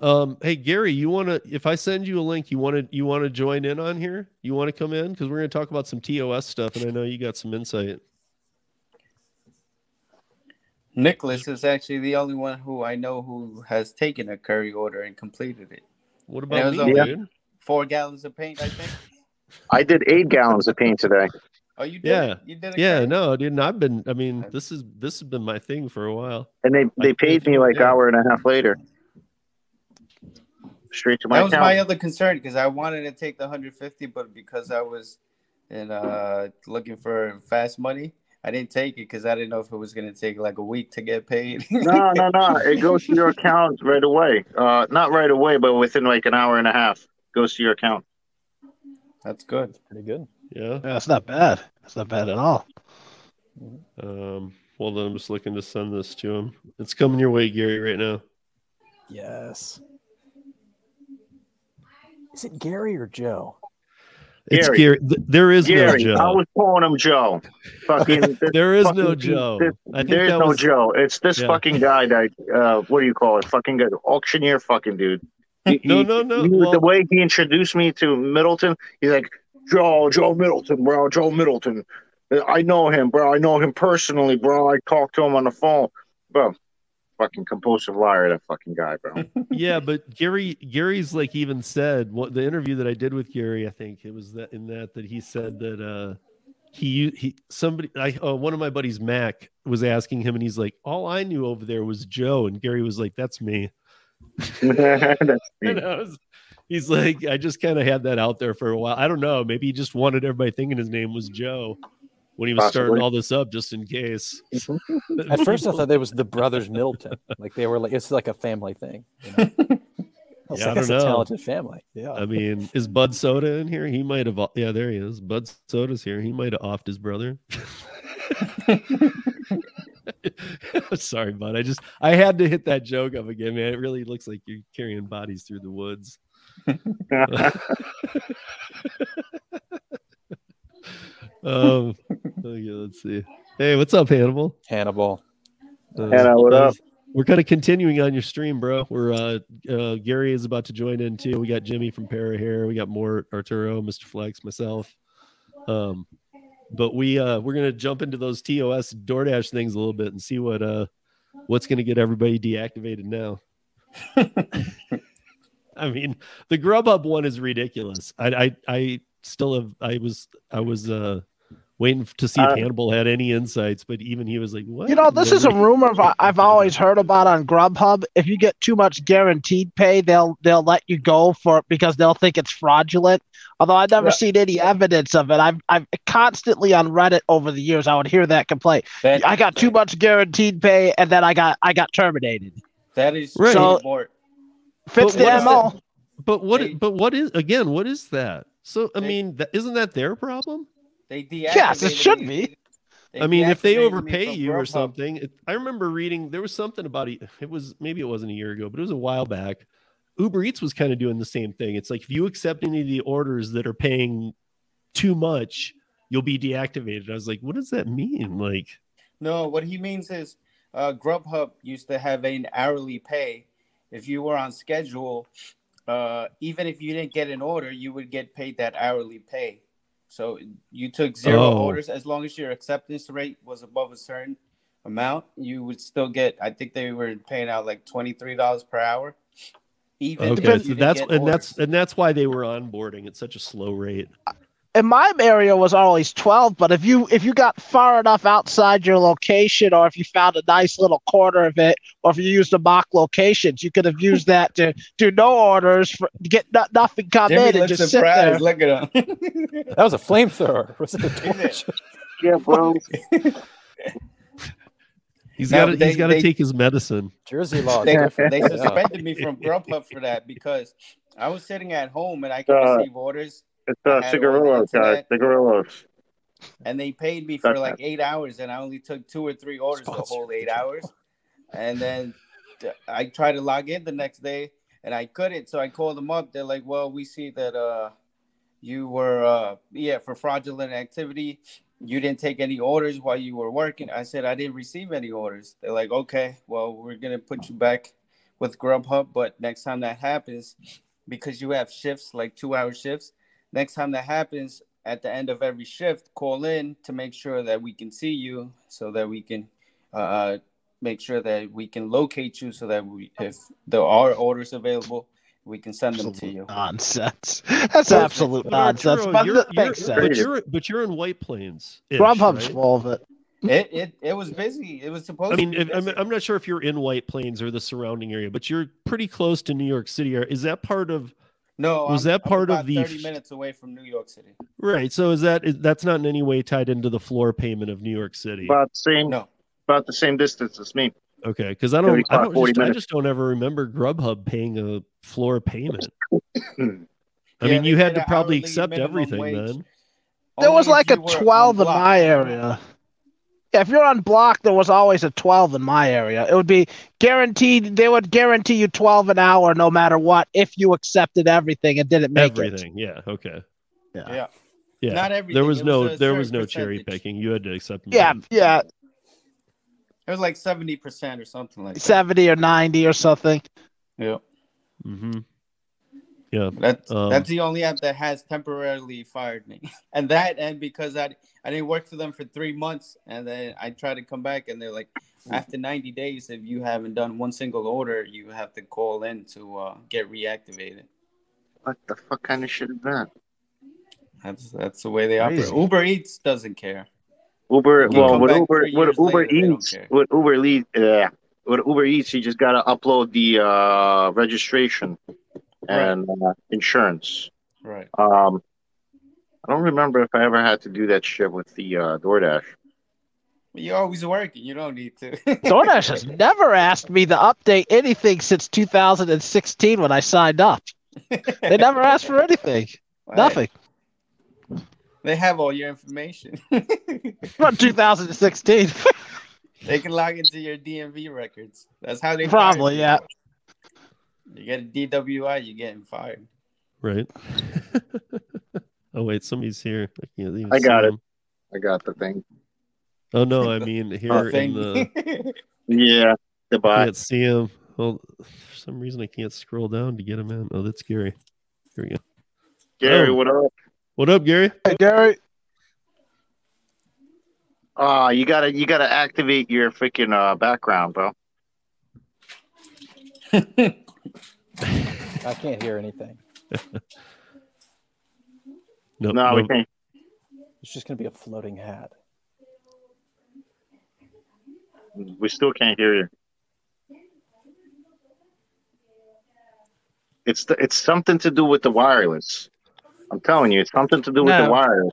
Um, hey Gary, you want to? If I send you a link, you want to you want to join in on here? You want to come in because we're going to talk about some TOS stuff, and I know you got some insight. Nicholas is actually the only one who I know who has taken a Curri order and completed it. What about was me, only- dude? Four gallons of paint, I think. I did eight gallons of paint today. Oh, you did? Yeah. You did it. Yeah, Curri? no, dude. and I've been. I mean, this is this has been my thing for a while. And they, they Like, paid me like yeah. hour and a half later. Straight to my that was account. my other concern because I wanted to take the 150, but because I was in uh looking for fast money, I didn't take it because I didn't know if it was gonna take like a week to get paid. no, no, no. It goes to your account right away. Uh, not right away, but within like an hour and a half, goes to your account. That's good. Pretty good. Yeah. Yeah, that's not bad. That's not bad at all. Um. Hold on, I'm just looking to send this to him. It's coming your way, Gary, right now. Yes. Is it Gary or Joe? It's Gary. Gary. There is Gary, no Joe. I was calling him Joe. Fucking, There is no Joe. this- I think there's that no was Joe. It's this Yeah. fucking guy that uh, what do you call it? Fucking good auctioneer, fucking dude. He- No, no, no, he- well- the way he introduced me to Middleton, he's like Joe, Joe Middleton, bro, Joe Middleton. I know him, bro. I know him personally, bro. I talked to him on the phone, bro. Fucking compulsive liar, that fucking guy, bro. yeah, but Gary Gary's like even said what the interview that I did with Gary, I think it was that in that that he said that uh he he somebody I uh, one of my buddies Mac was asking him and he's like all I knew over there was Joe and Gary was like that's me. That's me. And I was, he's like I just kind of had that out there for a while. I don't know, maybe he just wanted everybody thinking his name was Joe when he was starting all this up just in case. At first, I thought it was the brothers Middleton. Like they were like it's like a family thing. You know? I was Yeah, like, I don't a know. talented family. Yeah. I mean, is Bud Soda in here? He might have. Yeah, there he is. Bud Soda's here. He might have offed his brother. Sorry, Bud. I just I had to hit that joke up again, man. It really looks like you're carrying bodies through the woods. Um, okay, let's see. Hey, what's up, Hannibal? Hannibal. Uh, Hannah, what up? We're kind of continuing on your stream, bro. We're uh, uh Gary is about to join in too. We got Jimmy from Para here. We got more Arturo, Mr. Flex, myself. Um, but we uh we're gonna jump into those TOS DoorDash things a little bit and see what uh what's gonna get everybody deactivated now. I mean, the Grubhub one is ridiculous. I I I still have I was I was uh waiting to see if Uh, Hannibal had any insights, but even he was like, "What?" You know, this is a rumor I- I've always heard about on Grubhub. If you get too much guaranteed pay, they'll they'll let you go for because they'll think it's fraudulent. Although I've never Yeah. seen any evidence of it. I've I've constantly on Reddit over the years I would hear that complaint. That, I got too much guaranteed pay and then I got I got terminated. That is Right. so So- more. Fits But the what is MO. But what? They- but what is again? What is that? So I They- mean, isn't that their problem? They deactivated Yes, it should be. I mean, if they overpay you or something, it, I remember reading there was something about it. It was maybe it wasn't a year ago, but it was a while back. Uber Eats was kind of doing the same thing. It's like if you accept any of the orders that are paying too much, you'll be deactivated. I was like, what does that mean? Like, No, what he means is uh, Grubhub used to have an hourly pay. If you were on schedule, uh, even if you didn't get an order, you would get paid that hourly pay. So you took zero Oh. orders as long as your acceptance rate was above a certain amount, you would still get. I think they were paying out like twenty three dollars per hour. Even okay, so that's and that's and that's why they were onboarding at such a slow rate. In my area was always 12 but if you if you got far enough outside your location or if you found a nice little corner of it or if you used the mock locations you could have used that to do no orders for get no, nothing come Jimmy in and looks just sit there surprised. Look at him. That was a flamethrower. Was it a torch? Yeah, bro. He's No, got to he's got to take his medicine. Jersey law. they, they suspended me from Grubhub for that because I was sitting at home and I could Uh, receive orders, It's uh, I had the cigarillos, guys. internet. Cigarillos. and they paid me for That's like eight hours, and I only took two or three orders the whole eight hours. And then I tried to log in the next day, and I couldn't. So I called them up. They're like, "Well, we see that uh, you were uh, yeah for fraudulent activity. You didn't take any orders while you were working." I said, "I didn't receive any orders." They're like, "Okay, well, we're gonna put you back with Grubhub, but next time that happens, because you have shifts like two-hour shifts, next time that happens." At the end of every shift, call in to make sure that we can see you, so that we can uh, make sure that we can locate you, so that we, if there are orders available, we can send them to you. nonsense that's absolute But nonsense Arturo, but you're- you're- sense But you're but you're in White Plains. Grubhub's full of it It, it it was busy. It was supposed. I mean, to if, be I'm. I'm not sure if you're in White Plains or the surrounding area, but you're pretty close to New York City. Is that part of no. was I'm- that I'm part of the- thirty minutes away from New York City? right? So is that is, that's not in any way tied into the floor payment of New York City? About the same, No. about the same distance as me. Okay, because I don't, I don't, just, I just don't ever remember Grubhub paying a floor payment. I Yeah, mean, you had to probably accept everything wage. then. there was like a you were on 12 in my area Yeah, if you're on block, there was always a 12 in my area. It would be guaranteed. They would guarantee you 12 an hour no matter what if you accepted everything and didn't make Everything. Yeah. Okay. Yeah. Yeah. Not everything. there was It no there was certain no cherry picking. You had to accept. it. them Yeah, yeah, It was like seventy percent or something like that. 70 or 90 or something. Yeah. Mhm. Yeah. That's Um, that's the only app that has temporarily fired me, and that and because I I didn't work for them for three months, and then I tried to come back, and they're like, after ninety days, if you haven't done one single order, you have to call in to uh, get reactivated. What the fuck kind of shit is that? That's that's the way they operate. Uber Eats doesn't care. Uber, well, come with Uber, three with Uber later, Eats, care. with Uber Eats, yeah, with Uber Eats, you just gotta upload the uh, registration and uh, insurance. Right. Um, I don't remember if I ever had to do that shit with the uh, DoorDash. But you're always working. You don't need to. DoorDash has never asked me to update anything since 2016 when I signed up. They never asked for anything. Right. Nothing. They have all your information. From 2016. they can log into your DMV records. That's how they Probably, yeah. You get a DWI, you're getting fired. Right. oh wait, somebody's here. I can't even I got it. them. I got the thing. Oh no, I mean here Oh, in the Yeah, the I can't see him. Well, for some reason I can't scroll down to get him in. Oh, that's Gary. Here we go. Gary, Oh. what up? What up, Gary? Hey, Gary. Ah, you gotta, you gotta activate your freaking uh, background, bro. I can't hear anything. No, No, we can't. It's just gonna be a floating hat. We still can't hear you. It's the, it's something to do with the wireless. I'm telling you, it's something to do with the No. wireless.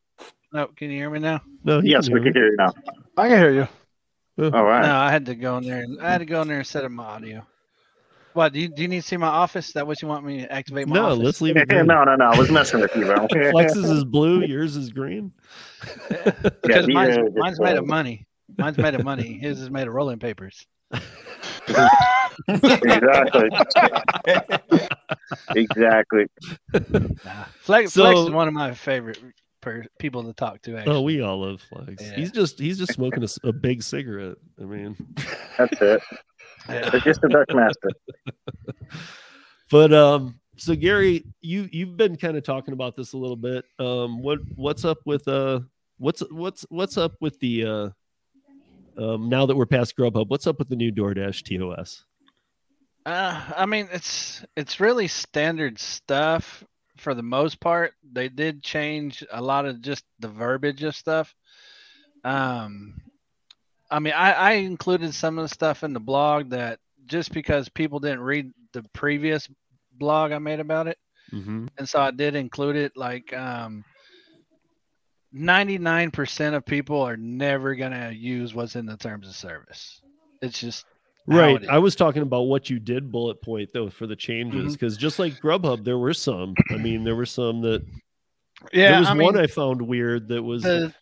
No, can you hear me now? No, Yes, can we can me. hear you now. I can hear you. Oh. All right. No, I had to go in there. And, I had to go in there and set up my audio. What do you do? You need to see my office? Is that what you want me to activate my No, office? let's leave it. green. no, no, no. I was messing with you, bro. Flex's is blue, yours is green. Because Yeah, mine's, mine's made of money. Mine's made of money. His is made of rolling papers. exactly. exactly. Nah. Flex, So- Flex is one of my favorite per, people to talk to. Oh, actually, Oh, we all love Flex. Yeah. He's just he's just smoking a big cigarette. I mean, That's it. Yeah. It's just a Dutch master. but um, so Gary, you you've been kind of talking about this a little bit. Um, what what's up with uh, what's what's what's up with the uh, um, now that we're past Grubhub, what's up with the new DoorDash TOS? Uh, I mean, it's it's really standard stuff for the most part. They did change a lot of just the verbiage of stuff. Um, I mean, I, I included some of the stuff in the blog that just because people didn't read the previous blog I made about it, Mm-hmm. and so I did include it. Like, um, ninety nine percent of people are never gonna use what's in the terms of service. It's just Right. it. I was talking about what you did bullet point though for the changes Mm-hmm. because just like Grubhub, there were some. I mean, there were some that yeah. there was I mean, one I found weird that was the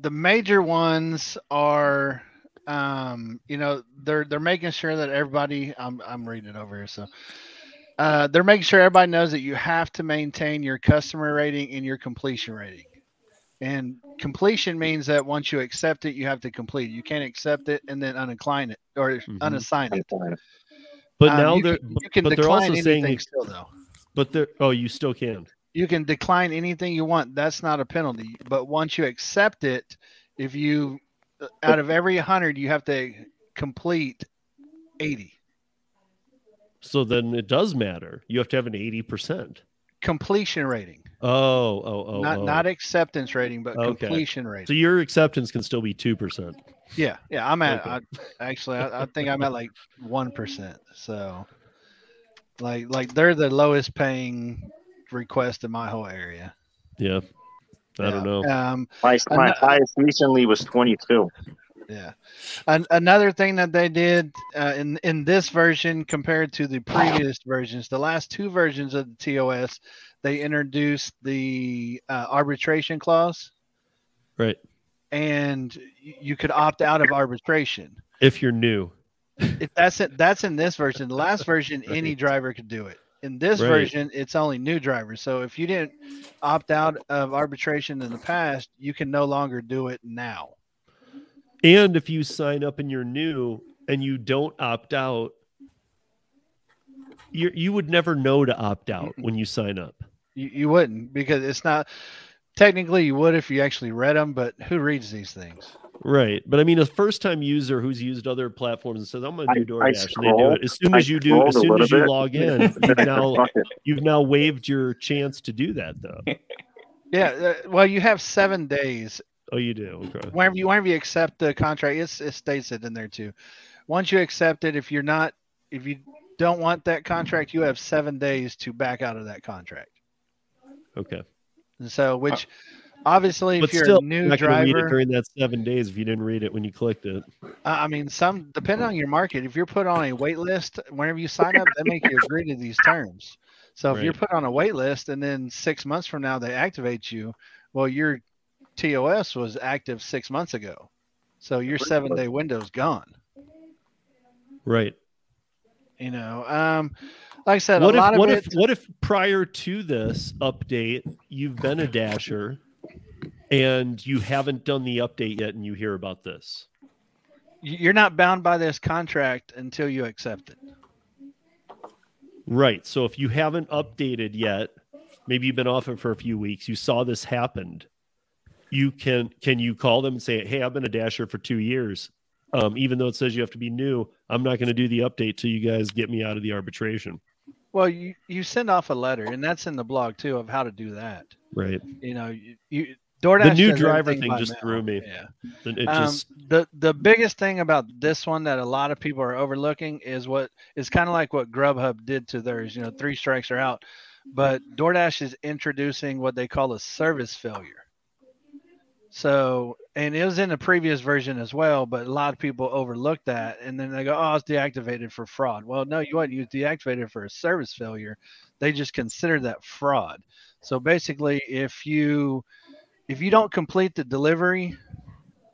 the major ones are um you know they're they're making sure that everybody i'm i'm reading it over here so uh they're making sure everybody knows that you have to maintain your customer rating and your completion rating and completion means that once you accept it you have to complete it. you can't accept it and then unincline it or Mhm. unassign it but Um, now you they're can, you can but they're decline also saying anything you- still though but they're oh you still can. you can decline anything you want. That's not a penalty. But once you accept it, if you out of every hundred, you have to complete eighty So then it does matter. You have to have an eighty percent. completion rating, Oh, oh, oh, not oh. not acceptance rating, but Okay. completion rating. So your acceptance can still be two percent. yeah, yeah. I'm at. Okay. I, actually, I, I think I'm at like one percent. So, like, like they're the lowest paying request in my whole area. Yeah. I don't know. Um, My, my Ano- highest recently was 22. Yeah. An- another thing that they did uh, in in this version compared to the previous versions, the last two versions of the TOS, they introduced the uh, arbitration clause. Right. and you could opt out of arbitration. If you're new, If that's it, that's in this version. The last version, any driver could do it. In this Right. version, it's only new drivers. So if you didn't opt out of arbitration in the past, you can no longer do it now. and if you sign up and you're new and you don't opt out, you you would never know to opt out when you sign up. You, you wouldn't because it's not technically you would if you actually read them, but who reads these things? Right. But I mean, a first time user who's used other platforms and says, I'm going to do I DoorDash. and they do it. As soon as you do, as soon as you bit. log in, you've now, you've now waived your chance to do that, though. Yeah, uh, well, you have seven days Oh, you do. Okay. whenever you whenever you accept the contract. It's, it states it in there too. Once you accept it, if you're not, if you don't want that contract, you have seven days to back out of that contract. Okay. And so, which obviously, But if you're still, a new you're not read it driver, during that seven days if you didn't read it when you clicked it. I I mean, some depending on your market, if you're put on a wait list, whenever you sign up, they make you agree to these terms. So if you're put on a wait list and then six months from now they activate you, well, your TOS was active six months ago. So your seven day window's gone. Right. You know, um, like I said, What a if lot what of if it, what if prior to this update you've been a dasher and you haven't done the update yet and you hear about this? you're not bound by this contract until you accept it. Right. So if you haven't updated yet, maybe you've been off it for a few weeks, you saw this happened, you can can you call them and say, Hey, I've been a dasher for two years. Um, even though it says you have to be new, I'm not going to do the update till you guys get me out of the arbitration. Well, you, you send off a letter, and that's in the blog too of how to do that. Right. You know, you, you DoorDash the new driver thing just mail. threw me. Yeah. Then It Um, just the the biggest thing about this one that a lot of people are overlooking is what is kind of like what Grubhub did to theirs. You know, three strikes are out, but DoorDash is introducing what they call a service failure. So, and it was in the previous version as well, but a lot of people overlooked that, and then they go, "Oh, it's deactivated for fraud." Well, no, you wasn't. You was deactivated for a service failure. They just consider that fraud. So basically, if you if you don't complete the delivery,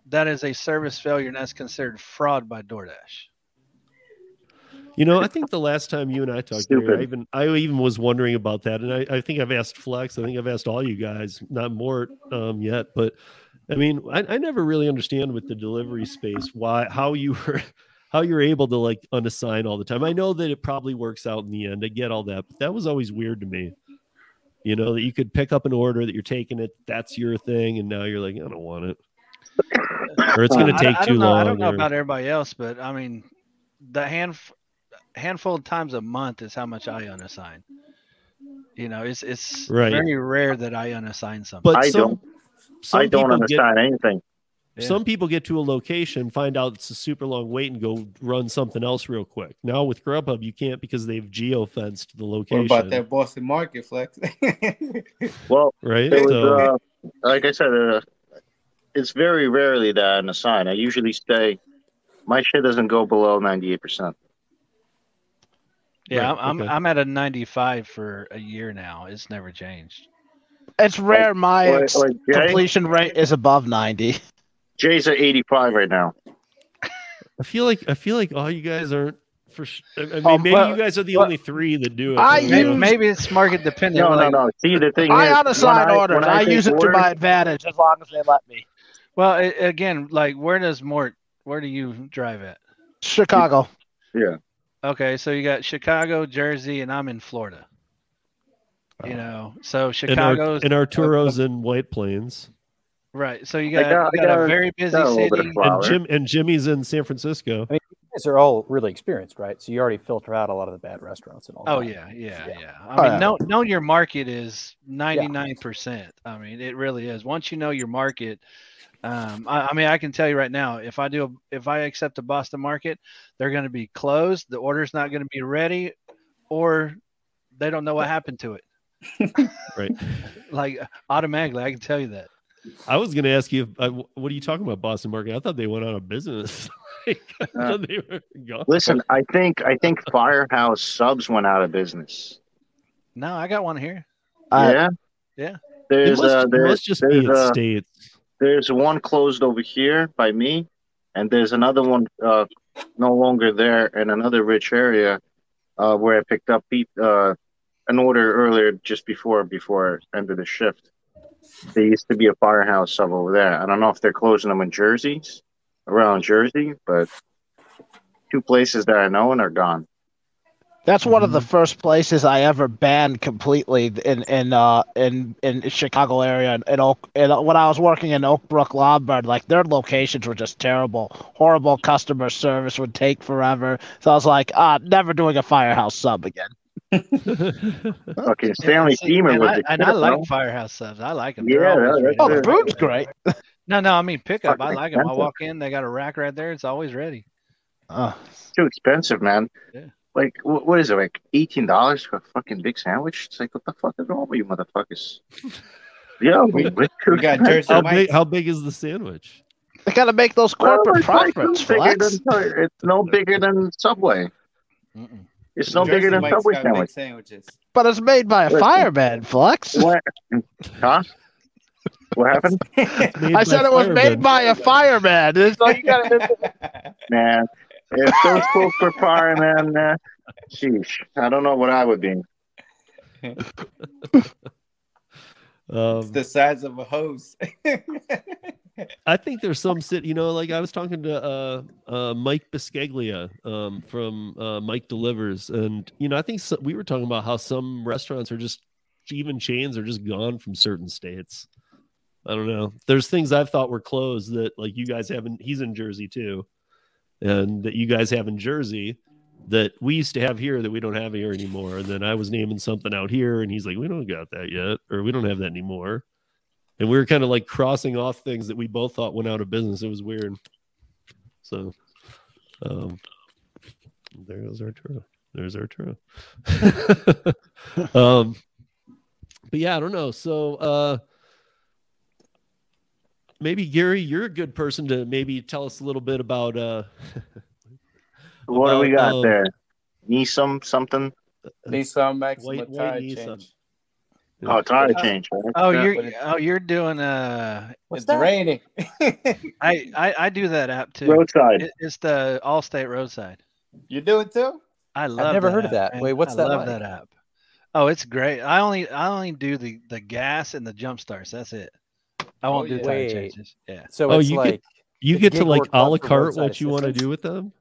that is a service failure and that's considered fraud by DoorDash. You know, I think the last time you and I talked, Gary, I even I even was wondering about that, and I, I think I've asked Flex. I think I've asked all you guys, not Mort um, yet, but I mean, I, I never really understand with the delivery space why how you were how you're able to like unassign all the time. I know that it probably works out in the end. I get all that, but that was always weird to me. You know that you could pick up an order that you're taking it, that's your thing, and now you're like, I don't want it, or it's going to take I, too know, long. I don't know or- about everybody else, but I mean, the hand handful of times a month is how much I unassign. You know, it's it's Right. very rare that I unassign something. but I some, don't- some I don't unassign get anything. Yeah. Some people get to a location, find out it's a super long wait, and go run something else real quick. Now with Grubhub, you can't because they've geo fenced the What location. about that Boston market flex? Well, Right? it was, So, uh, like I said, uh, it's very rarely that I assign. I usually stay. My shit doesn't go below ninety eight percent. yeah, right, I'm okay. I'm, I'm at a 95 for a year now. It's never changed. It's rare my Or, ex- completion rate is above 90. Jay's at eighty five right now. I feel like I feel like all you guys aren't for. sh- I I mean, Um, maybe well, you guys are the well, only three that do it. I don't Maybe, use- maybe it's market dependent. No, no, like- no. See, the thing I is, unassign when I- orders. when I, take use it to my advantage as long as they let me. Well, a- again, like where does Mort? Where do you drive at? Chicago. Yeah. Okay, so you got Chicago, Jersey, and I'm in Florida. You know, so Chicago's And, Ar- Chicago's and Arturo's in White Plains, right. So you got, got- you I got, a very busy got a little bit of city. and Jim and Jimmy's in San Francisco. I You guys are all really experienced, right? So you already filter out a lot of the bad restaurants and all Oh that. yeah, yeah, Yeah. yeah. I mean, yeah. know know your market is ninety nine percent. I mean, it really is. Once you know your market, um, I, I mean, I can tell you right now, if I do, a, if I accept a Boston market, they're going to be closed. The order's not going to be ready, or they don't know what happened to it. Right. Like automatically, I can tell you that. I was going to ask you, if, uh, what are you talking about, Boston Market? I thought they went out of business. Like, Uh, thought they were gone. Listen, I think I think Firehouse Subs went out of business. No, I got one here. Uh, yeah. yeah. There's must, uh, there's, just be there's, in uh, states. there's one closed over here by me, and there's another one uh, no longer there in another rich area uh, where I picked up Pete, uh, an order earlier just before before end of the shift. There used to be a firehouse sub over there. I don't know if they're closing them in Jersey's around Jersey, but two places that I know and are gone. That's one of the first places I ever banned completely in in uh in in Chicago area and in Oak. In, when I was working in Oak Brook Lombard, like their locations were just terrible, horrible customer service would take forever. So I was like, ah, never doing a firehouse sub again. Okay, Stanley See, Steamer and was I, the and I like no? firehouse subs. I like them. Yeah, that- Oh, the food's great. No, no, I mean pickup. I Fucking like them. I walk in, they got a rack right there. It's always ready. Uh, too expensive, man. Yeah. Like, wh- what is it? Like eighteen dollars for a fucking big sandwich? It's like, what the fuck is wrong with you, motherfuckers? Yeah, we, we, We got Jersey How big? How big is the sandwich? they got to make those corporate it's profits, no bigger than- it's no bigger than Subway. Mm-mm. It's no Jersey bigger than Mike's Subway got big sandwich. sandwiches. But it's made by a Listen. fireman, Flex. What? Huh? What happened? I said it was firemen. made by a fireman. It's like you gotta Man, if those folks were firemen, uh, sheesh, I don't know what I would be. Um, it's the size of a hose. I think there's some sit. You know, like I was talking to uh, uh, Mike Biscaglia um, from uh, Mike Delivers, and you know, I think so, we were talking about how some restaurants are just even chains are just gone from certain states. I don't know. There's things I've thought were closed that like you guys haven't. He's in Jersey too, and that you guys have in Jersey that we used to have here that we don't have here anymore. And then I was naming something out here, and he's like, "We don't got that yet, or we don't have that anymore." And we were kind of like crossing off things that we both thought went out of business. It was weird. So, um, there goes Arturo. There's Arturo. um, but yeah, I don't know. So, uh, maybe Gary, you're a good person to maybe tell us a little bit about uh, What do we got um, there? Nissan something? Nissan Maxima White- white tire Nissan. Change. Oh, tire Uh, change. Right? Oh, Yeah, you're oh you're doing uh it's raining. I, I I do that app too. Roadside. It, it's the Allstate Roadside. you do it too? I love. It. Never that heard of that. man. Wait, what's I that love like? that app. Oh, it's great. I only I only do the the gas and the jump starts. That's it. I won't Oh, do yeah. tire Wait. changes. Yeah. So Oh, it's you like get- you get to like work a la carte what you want to do with them.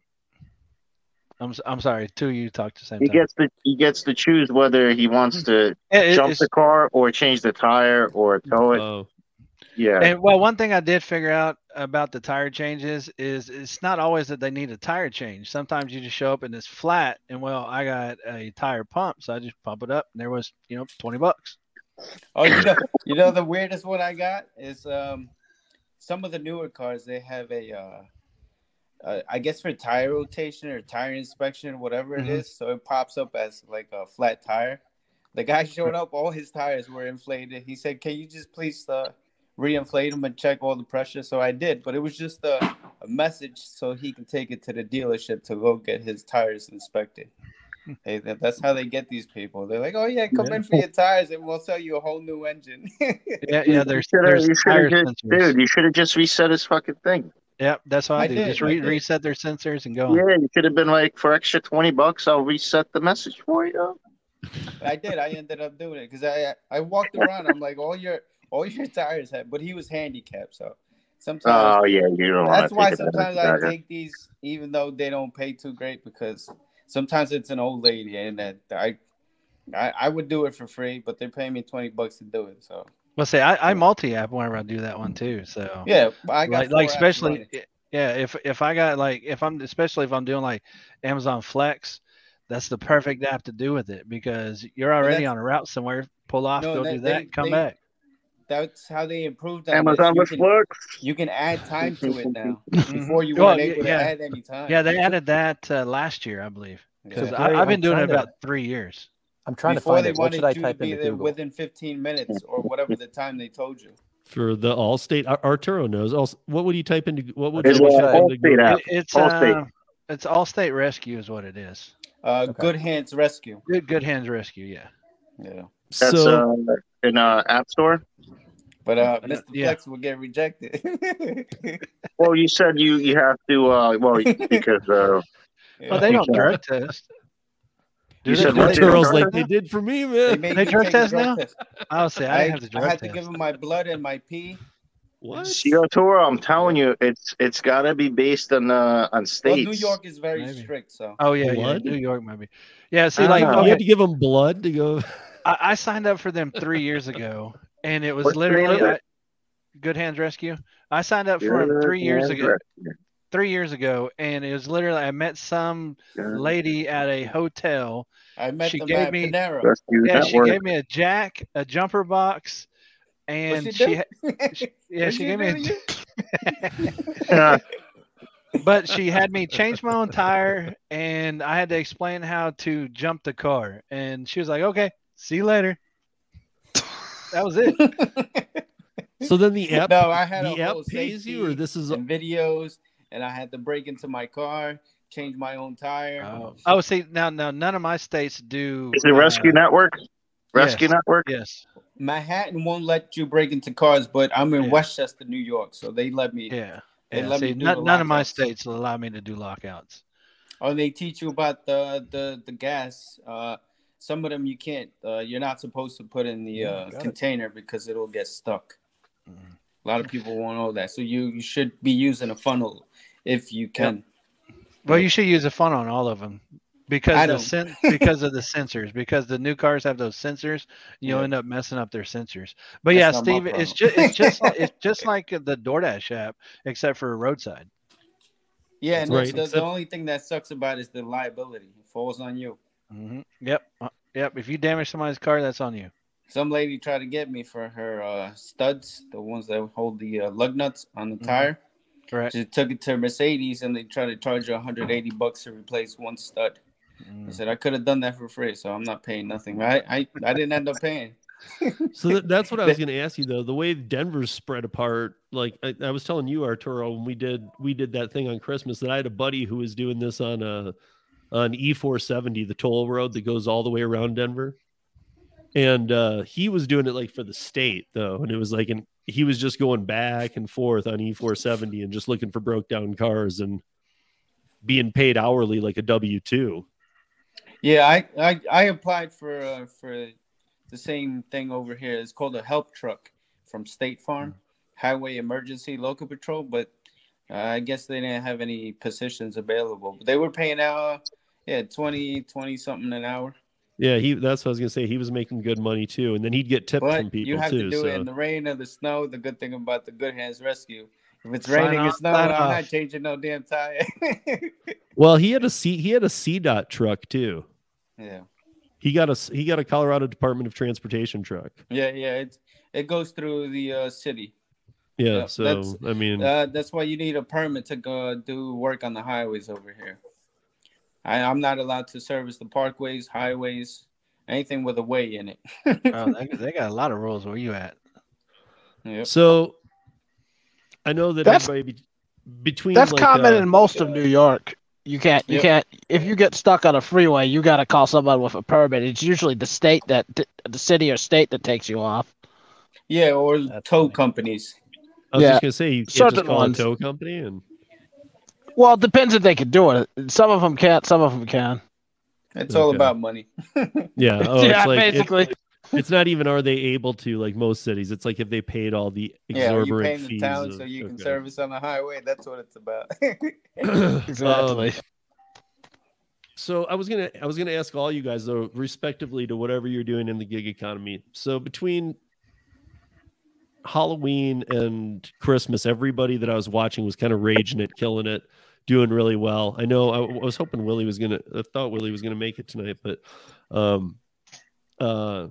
I'm s- I'm sorry. Two of you talked at the same He time. gets to he gets to choose whether he wants to It- it- jump the car or change the tire or tow it. Oh, Yeah. And well, one thing I did figure out about the tire changes is it's not always that they need a tire change. Sometimes you just show up and it's flat, and well, I got a tire pump, so I just pump it up, and there was you know twenty bucks. Oh, you know, you know the weirdest one I got is um, some of the newer cars they have a, uh, uh, I guess for tire rotation or tire inspection, whatever it Mhm. is. So it pops up as like a flat tire. The guy showed up, all his tires were inflated. He said, "Can you just please uh, re-inflate them and check all the pressure?" So I did, but it was just a, a message so he can take it to the dealership to go get his tires inspected. Hey, that's how they get these people. They're like, "Oh yeah, come Yeah. in for your tires, and we'll sell you a whole new engine." Yeah, yeah. There's You shoulda- there's you tire just, dude, you should have just reset his fucking thing. Yep, that's what I, I do. did, Just re- did. reset their sensors and go on. Yeah, you could have been like, for extra twenty bucks, I'll reset the message for you. I did. I ended up doing it because I I walked around. I'm like, all your all your tires have, but he was handicapped, so sometimes Oh yeah, you don't that's why sometimes I of take these, even though they don't pay too great, because sometimes it's an old lady and that I. I, I would do it for free, but they're paying me twenty bucks to do it. So Well, say I, I multi-app whenever I do that one too. So yeah, I got like like especially running. yeah if if I got like if I'm especially if I'm doing like Amazon Flex, that's the perfect app to do with it because you're already on a route somewhere. Pull off, No, go they- do that, they- come they- back. That's how they improved on Amazon this. with You can, Flex. you can add time to it now. Before you Well, weren't y- able yeah. to add any time. Yeah, they added that uh, last year, I believe. Because Yeah. I've been doing it trying to- about three years. I'm trying Before to find they it. What wanted should I you to type be into there Google? within 15 minutes or whatever the time they told you. for the Allstate, Ar- Arturo knows. Also, what would you type into? What would There's you a type into Google? app. It, it's Allstate. uh, it's Allstate Rescue is what it is. Uh, Okay. Good Hands Rescue. Good Good Hands Rescue, yeah. Yeah. That's so uh, in uh, App Store. But uh, Mr. Yeah. Flex will get rejected. Well, you said you you have to. Uh, well, because uh, Well, they don't Yeah. drug test. Do You they? said Do what they they drug Girls like they did for me, man. made They me drug take a test now? test. I'll say I, I, have the drug I had to give them my blood and my pee. What? CO Toro, I'm telling you, it's it's got to be based on uh, on Well. New York is very Maybe. strict, so Oh yeah, yeah, New York maybe. Yeah, see, like don't know. You okay, had to give them blood to go. I, I signed up for them three years ago, and it was What's literally I. Good Hands Rescue. I signed up for them three years ago. Three years ago, and it was literally I met some lady at a hotel. I met She them gave at me- Panera. Yeah, she Network. gave me a jack, a jumper box, and What's she, she ha- yeah, she she gave me a do to you? Yeah. but she had me change my own tire and I had to explain how to jump the car. And she was like, okay, see you later. That was it. So then the app, no, I had the a app whole pays you, or this is and videos, and I had to break into my car, change my own tire. Oh, oh, see, now, now, none of my states do. Is it uh, Rescue Network? Rescue yes. Network? Yes. Manhattan won't let you break into cars, but I'm in Yeah. Westchester, New York, so they let me. Yeah. They yeah. let me See, do none, the none of my states will allow me to do lockouts. Oh, they teach you about the the the gas. Uh, some of them you can't. Uh, you're not supposed to put in the Yeah, uh, got it. container because it'll get stuck. Mhm. A lot of people won't know that, so you you should be using a funnel if you can. Well, you should use a funnel on all of them because I the sen- because of the sensors. Because the new cars have those sensors, you'll Yeah. end up messing up their sensors. But That's yeah, Steve, it's just it's just it's just like the DoorDash app, except for roadside. Yeah, and Right, the, the only thing that sucks about it is the liability. It falls on you. hmm Yep, uh, yep. If you damage somebody's car, that's on you. Some lady tried to get me for her uh, studs, the ones that hold the uh, lug nuts on the Mhm. tire. Correct. She took it to Mercedes and they tried to charge you 180 bucks to replace one stud. I Mm. said I could have done that for free, so I'm not paying nothing. I I, I didn't end up paying. So that, that's what I was going to ask you though. The way Denver's spread apart, like I, I was telling you, Arturo, when we did we did that thing on Christmas, that I had a buddy who was doing this on a on E four seventy, the toll road that goes all the way around Denver, and uh, he was doing it like for the state though, and it was like an he was just going back and forth on E four seventy and just looking for broke down cars and being paid hourly like a W two. Yeah, I I, I applied for uh, for the same thing over here. It's called a help truck from State Farm, Highway Emergency Local Patrol, but uh, I guess they didn't have any positions available. But they were paying out yeah 20 20 something an hour. Yeah, he that's what I was gonna say. He was making good money too, and then he'd get tipped from But people you have too. to do so. it in the rain or the snow. The good thing about the Good Hands Rescue, if it's Sign raining or off, snowing, I'm off. not changing no damn tire. Well, he had a C he had a C dot truck too. yeah, He got a he got a Colorado Department of Transportation truck. yeah, yeah. It it goes through the uh, city. Yeah, Yeah, so that's- I mean, Uh, that's why you need a permit to go do work on the highways over here. I, I'm not allowed to service the parkways, highways, anything with a way in it. Oh, they, they got a lot of rules. Where you at? Yep. so I know that That's- everybody be- between That's like, common uh, in most of New York. You can't. You Yep. can't. If you get stuck on a freeway, you got to call someone with a permit. It's usually the state that, the city or state that takes you off. Yeah, or That's tow funny. companies. I was yeah, just gonna say you can't certain just call ones. a tow company and Well, it depends if they can do it. Some of them can't. Some of them can. It's all Okay. about money. yeah, oh, yeah, it's like it- basically. it's not even are they able to like most cities. It's like if they paid all the exorbitant Yeah, are you exorbitant paying the fees. town of- so you can service on the highway? That's what it's about. exactly. Um, So I was gonna I was gonna ask all you guys though, respectively to whatever you're doing in the gig economy. So between Halloween and Christmas, everybody that I was watching was kind of raging it, killing it, doing really well. I know I, was hoping Willie was gonna I thought Willie was gonna make it tonight, but um uh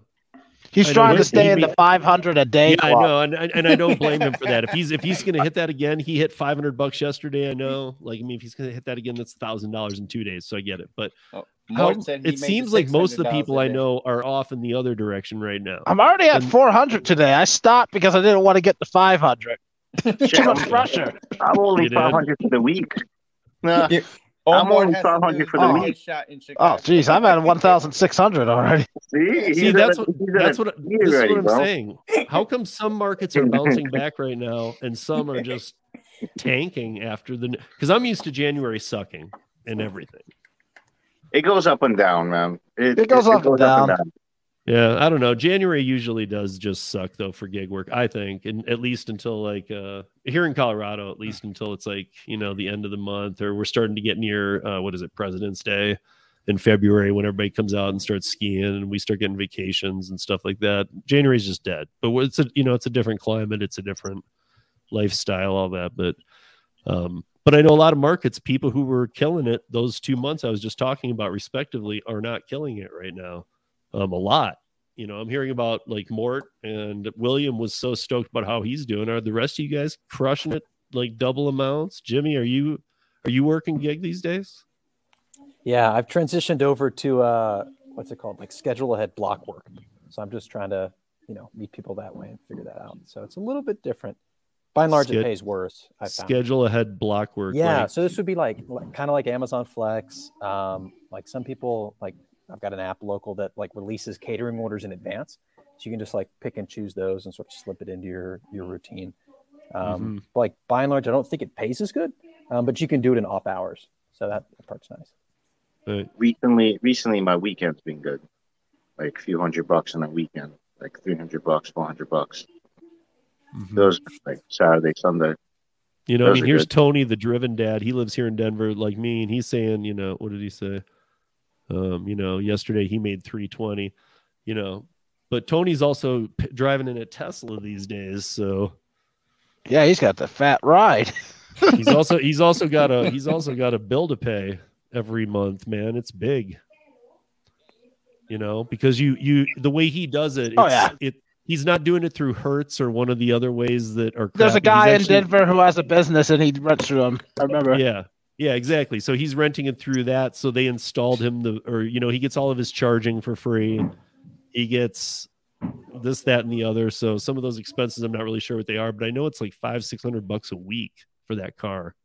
He's I trying he- to stay he in the 500 a day yeah, I know, and, and and I don't blame him for that. If he's if he's gonna hit that again, he hit five hundred bucks yesterday. I know, like I mean, if he's gonna hit that again, that's thousand dollars in two days. So I get it, but Oh, how, Mort said he it seems like most of the people I know are off in the other direction right now. I'm already at And- 400 today. I stopped because I didn't want to get to 500. Too much I'm, pressure. I'm only You did? 500 for the week. Nah, Yeah. I'm Omar only 500 for the a meat. headshot in Oh, Chicago. geez, I'm at 1,600 already. See, See, that's a- what he's at that's what this is already, what I'm bro. saying. How come some markets are bouncing back right now and some are just tanking after the? Because I'm used to January sucking and everything. It goes up and down, man. It goes up and down. Yeah, I don't know. January usually does just suck though for gig work, I think, and at least until like uh here in Colorado, at least until it's like you know the end of the month or we're starting to get near uh, what is it, President's Day in February when everybody comes out and starts skiing and we start getting vacations and stuff like that. January's just dead, but it's a you know it's a different climate, it's a different lifestyle, all that, but um. But I know a lot of markets, people who were killing it those two months I was just talking about, respectively, are not killing it right now um, a lot. You know, I'm hearing about like Mort and William was so stoked about how he's doing. Are the rest of you guys crushing it like double amounts? Jimmy, are you are you working gig these days? Yeah, I've transitioned over to uh, what's it called, like schedule ahead block work. So I'm just trying to, you know, meet people that way and figure that out. So it's a little bit different. By and large, Sched- it pays worse. I found. Schedule ahead block work. Yeah, like- so this would be like, like kind of like Amazon Flex. Um, like some people, like I've got an app local that like releases catering orders in advance, so you can just like pick and choose those and sort of slip it into your your routine. Um, Mm-hmm. but, like by and large, I don't think it pays as good, um, but you can do it in off hours, so that part's nice. Right. Recently, recently, my weekend's been good. Like a few hundred bucks on a weekend, like 300 bucks, 400 bucks. Mhm. Those like Saturday, Sunday. You know, I mean, here's good. Tony, the driven dad. He lives here in Denver, like me, and he's saying, you know, what did he say? Um, you know, yesterday he made 320. You know, but Tony's also p- driving in a Tesla these days, so Yeah, he's got the fat ride. he's also he's also got a he's also got a bill to pay every month, man. It's big. You know, because you you the way he does it, Oh, yeah. it he's not doing it through Hertz or one of the other ways that are. There's a guy in Denver who has a business and he runs through him. I remember. Yeah. Yeah, exactly. So he's renting it through that. So they installed him the, or, you know, he gets all of his charging for free. He gets this, that, and the other. So some of those expenses, I'm not really sure what they are, but I know it's like five, 600 bucks a week for that car.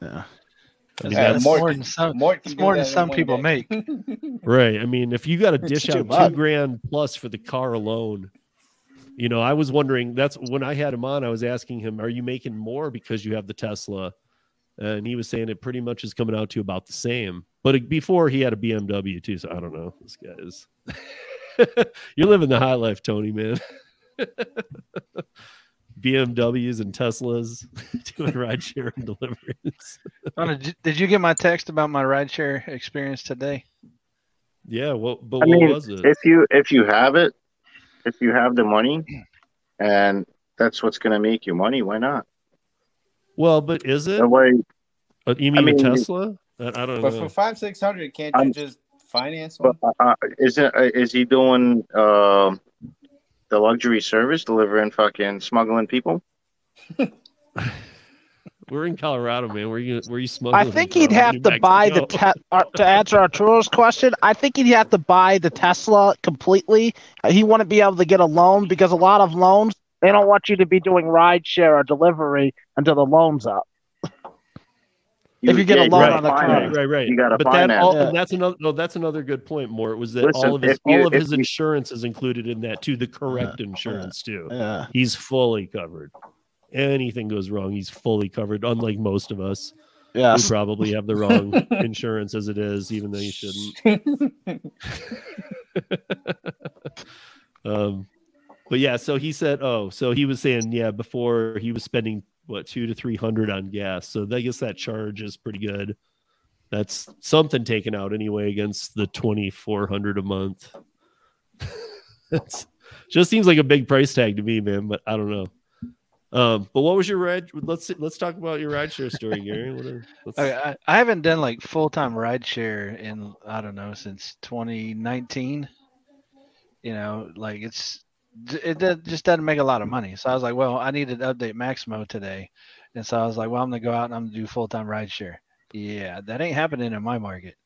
Yeah. I It's, mean, that's more Mort than some. Mort can It's more than some people day. make. right. I mean, if you got to dish out two grand plus for the car alone, you know, I was wondering that's when I had him on, I was asking him, are you making more because you have the Tesla? And he was saying it pretty much is coming out to about the same. But uh, before he had a BMW too, so I don't know. This guy is. You're living the high life, Tony, man. BMWs and Teslas doing ride share and deliveries. Donna, did, you- did you get my text about my rideshare experience today? Yeah, well, but I what mean, was it? if you if you have it, if you have the money, and that's what's gonna make you money, why not? well, but is it? That way, Uh, you mean mean, Tesla? I, I don't But know. for five six hundred, can't you I'm- just finance one? but uh, is it uh, is he doing um the luxury service, delivering fucking smuggling people? We're in Colorado, man. Where you where you smuggling? I think he'd have New to buy the Mexico? te- uh, to answer Arturo's question. I think he'd have to buy the Tesla completely. Uh, He wouldn't be able to get a loan because a lot of loans they don't want you to be doing ride share or delivery until the loan's up. If you get a loan gotta on the car. finance. Right, right. You gotta but that all, finance. and that's another. No, that's another good point. More was that Listen, all of his you- all of his you- insurance is included in that too. The correct insurance too. Yeah. He's fully covered. Anything goes wrong, he's fully covered. Unlike most of us, Yeah. Yes. probably have the wrong insurance as it is, even though you shouldn't. um, but yeah, so he said, oh, so he was saying, yeah, before he was spending what two to three hundred on gas. So I guess that charge is pretty good. That's something taken out anyway against the twenty four hundred a month. That's just seems like a big price tag to me, man. But I don't know. Um, but what was your ride? Let's let's talk about your rideshare story, Gary. Are- let's- I, I, haven't done like full time rideshare in I don't know since 2019. You know, like it's it do- just doesn't make a lot of money. So I was like, well, I needed to update Maxymo today, and so I was like, well, I'm gonna go out and I'm gonna do full time rideshare. Yeah, that ain't happening in my market.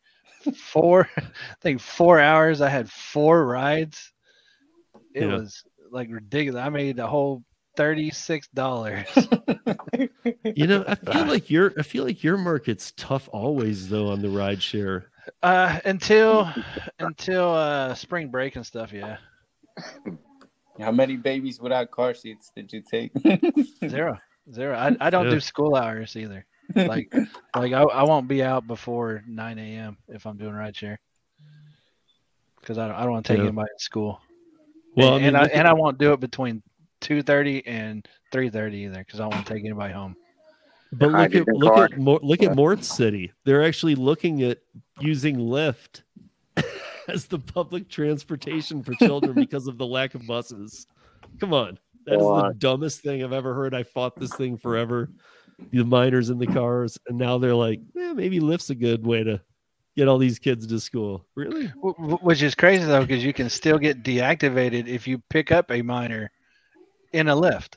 Four, I think four hours. I had four rides. It Yeah. was like ridiculous. I made a whole. Thirty six dollars. You know, I feel like your I feel like your market's tough always though on the ride share. Uh, until until uh spring break and stuff. Yeah, How many babies without car seats did you take? zero, zero. I, I don't Yeah. do school hours either. Like like I, I won't be out before nine a.m. if I'm doing rideshare because I don't, I don't want to take Yeah. anybody to school. Well, I and, mean, and I and I won't do it between two thirty and three thirty either because I don't want to take anybody home. But look at hydrogen look car. at Mor- look at Mort City. They're actually looking at using Lyft as the public transportation for children because of the lack of buses. Come on, that is the dumbest thing I've ever heard. I fought this thing forever. The miners in the cars, and now they're like, eh, maybe Lyft's a good way to get all these kids to school. Really? Wh- wh- Which is crazy though, because you can still get deactivated if you pick up a minor in a Lyft.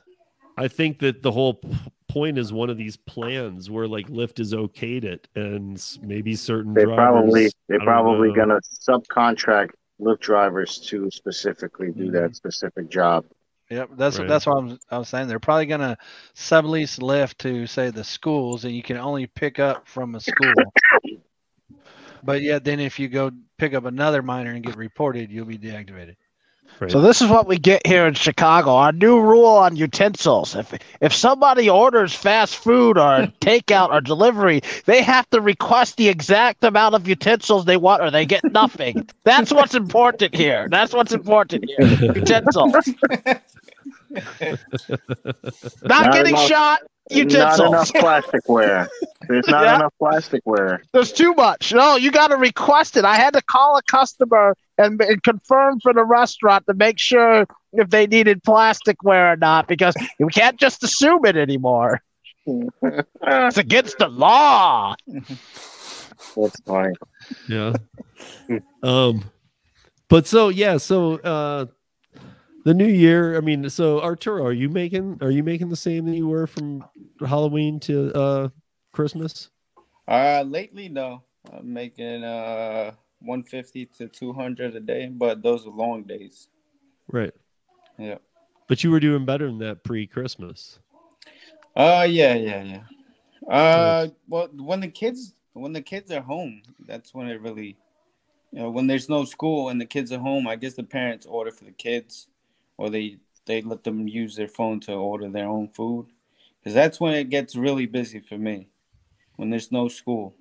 I think that the whole p- point is one of these plans where like Lyft is okayed it, and maybe certain They drivers, probably they're probably know. gonna subcontract Lyft drivers to specifically do Mm-hmm. that specific job. Yep, that's Right. that's what I'm, I was saying. They're probably gonna sublease Lyft to say the schools, and you can only pick up from a school. but yet, then if you go pick up another minor and get reported, you'll be deactivated. Right. So this is what we get here in Chicago. Our new rule on utensils. If if somebody orders fast food or takeout or delivery, they have to request the exact amount of utensils they want or they get nothing. That's what's important here. That's what's important here. Utensils. Not, Not getting enough- shot. Not enough plasticware. There's not Yeah. enough plasticware. There's too much. No, you got to request it. I had to call a customer and, and confirm for the restaurant to make sure if they needed plasticware or not because we can't just assume it anymore. It's against the law. That's funny. yeah um but so yeah so uh the new year i mean so arturo are you making are you making the same that you were from halloween to uh christmas uh, lately, no. I'm making uh 150 to 200 a day, but those are long days. right Yeah. but you were doing better than that pre-christmas Uh, yeah, yeah, yeah. Uh, well, when the kids when the kids are home, that's when it really, you know, when there's no school and the kids are home. I guess the parents order for the kids, or they they let them use their phone to order their own food, because that's when it gets really busy for me, when there's no school.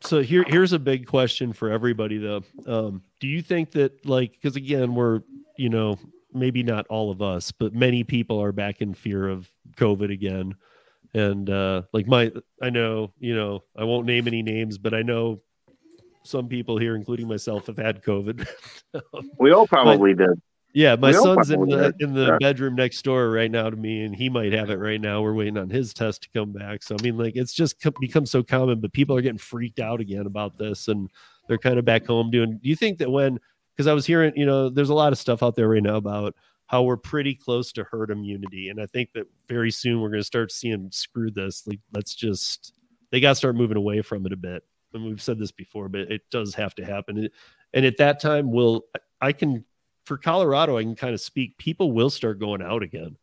so here here's a big question for everybody though um do you think that like because again we're you know maybe not all of us but many people are back in fear of covid again and uh like my i know you know i won't name any names but i know some people here including myself have had covid We all probably did. Yeah my son's in the in the Yeah. bedroom next door right now to me and he might have it right now. We're waiting on his test to come back. So i mean like it's just become so common but people are getting freaked out again about this and they're kind of back home doing do you think that when because i was hearing you know there's a lot of stuff out there right now about how we're pretty close to herd immunity and i think that very soon we're going to start seeing screw this like let's just they got to start moving away from it a bit. And we've said this before but it does have to happen. And at that time we'll i can for colorado i can kind of speak people will start going out again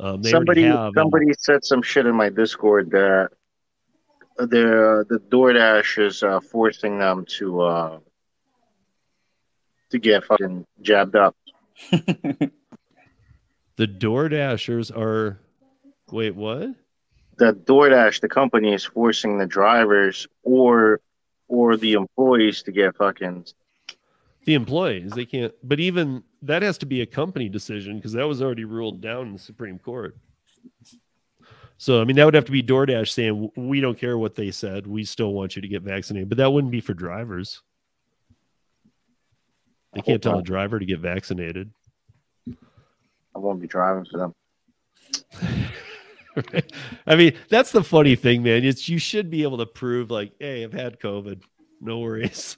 um, somebody have, and- somebody said some shit in my Discord that the the DoorDash is uh, forcing them to uh, to get fucking jabbed up. the door dashers are wait what The DoorDash, the company, is forcing the drivers or or the employees to get fucking. The employees they can't but even that has to be a company decision because that was already ruled down in the supreme court so i mean that would have to be doordash saying we don't care what they said we still want you to get vaccinated but that wouldn't be for drivers they can't tell a driver to get vaccinated I won't be driving for them. I mean, that's the funny thing, man. It's you should be able to prove, like, hey, I've had COVID. No worries.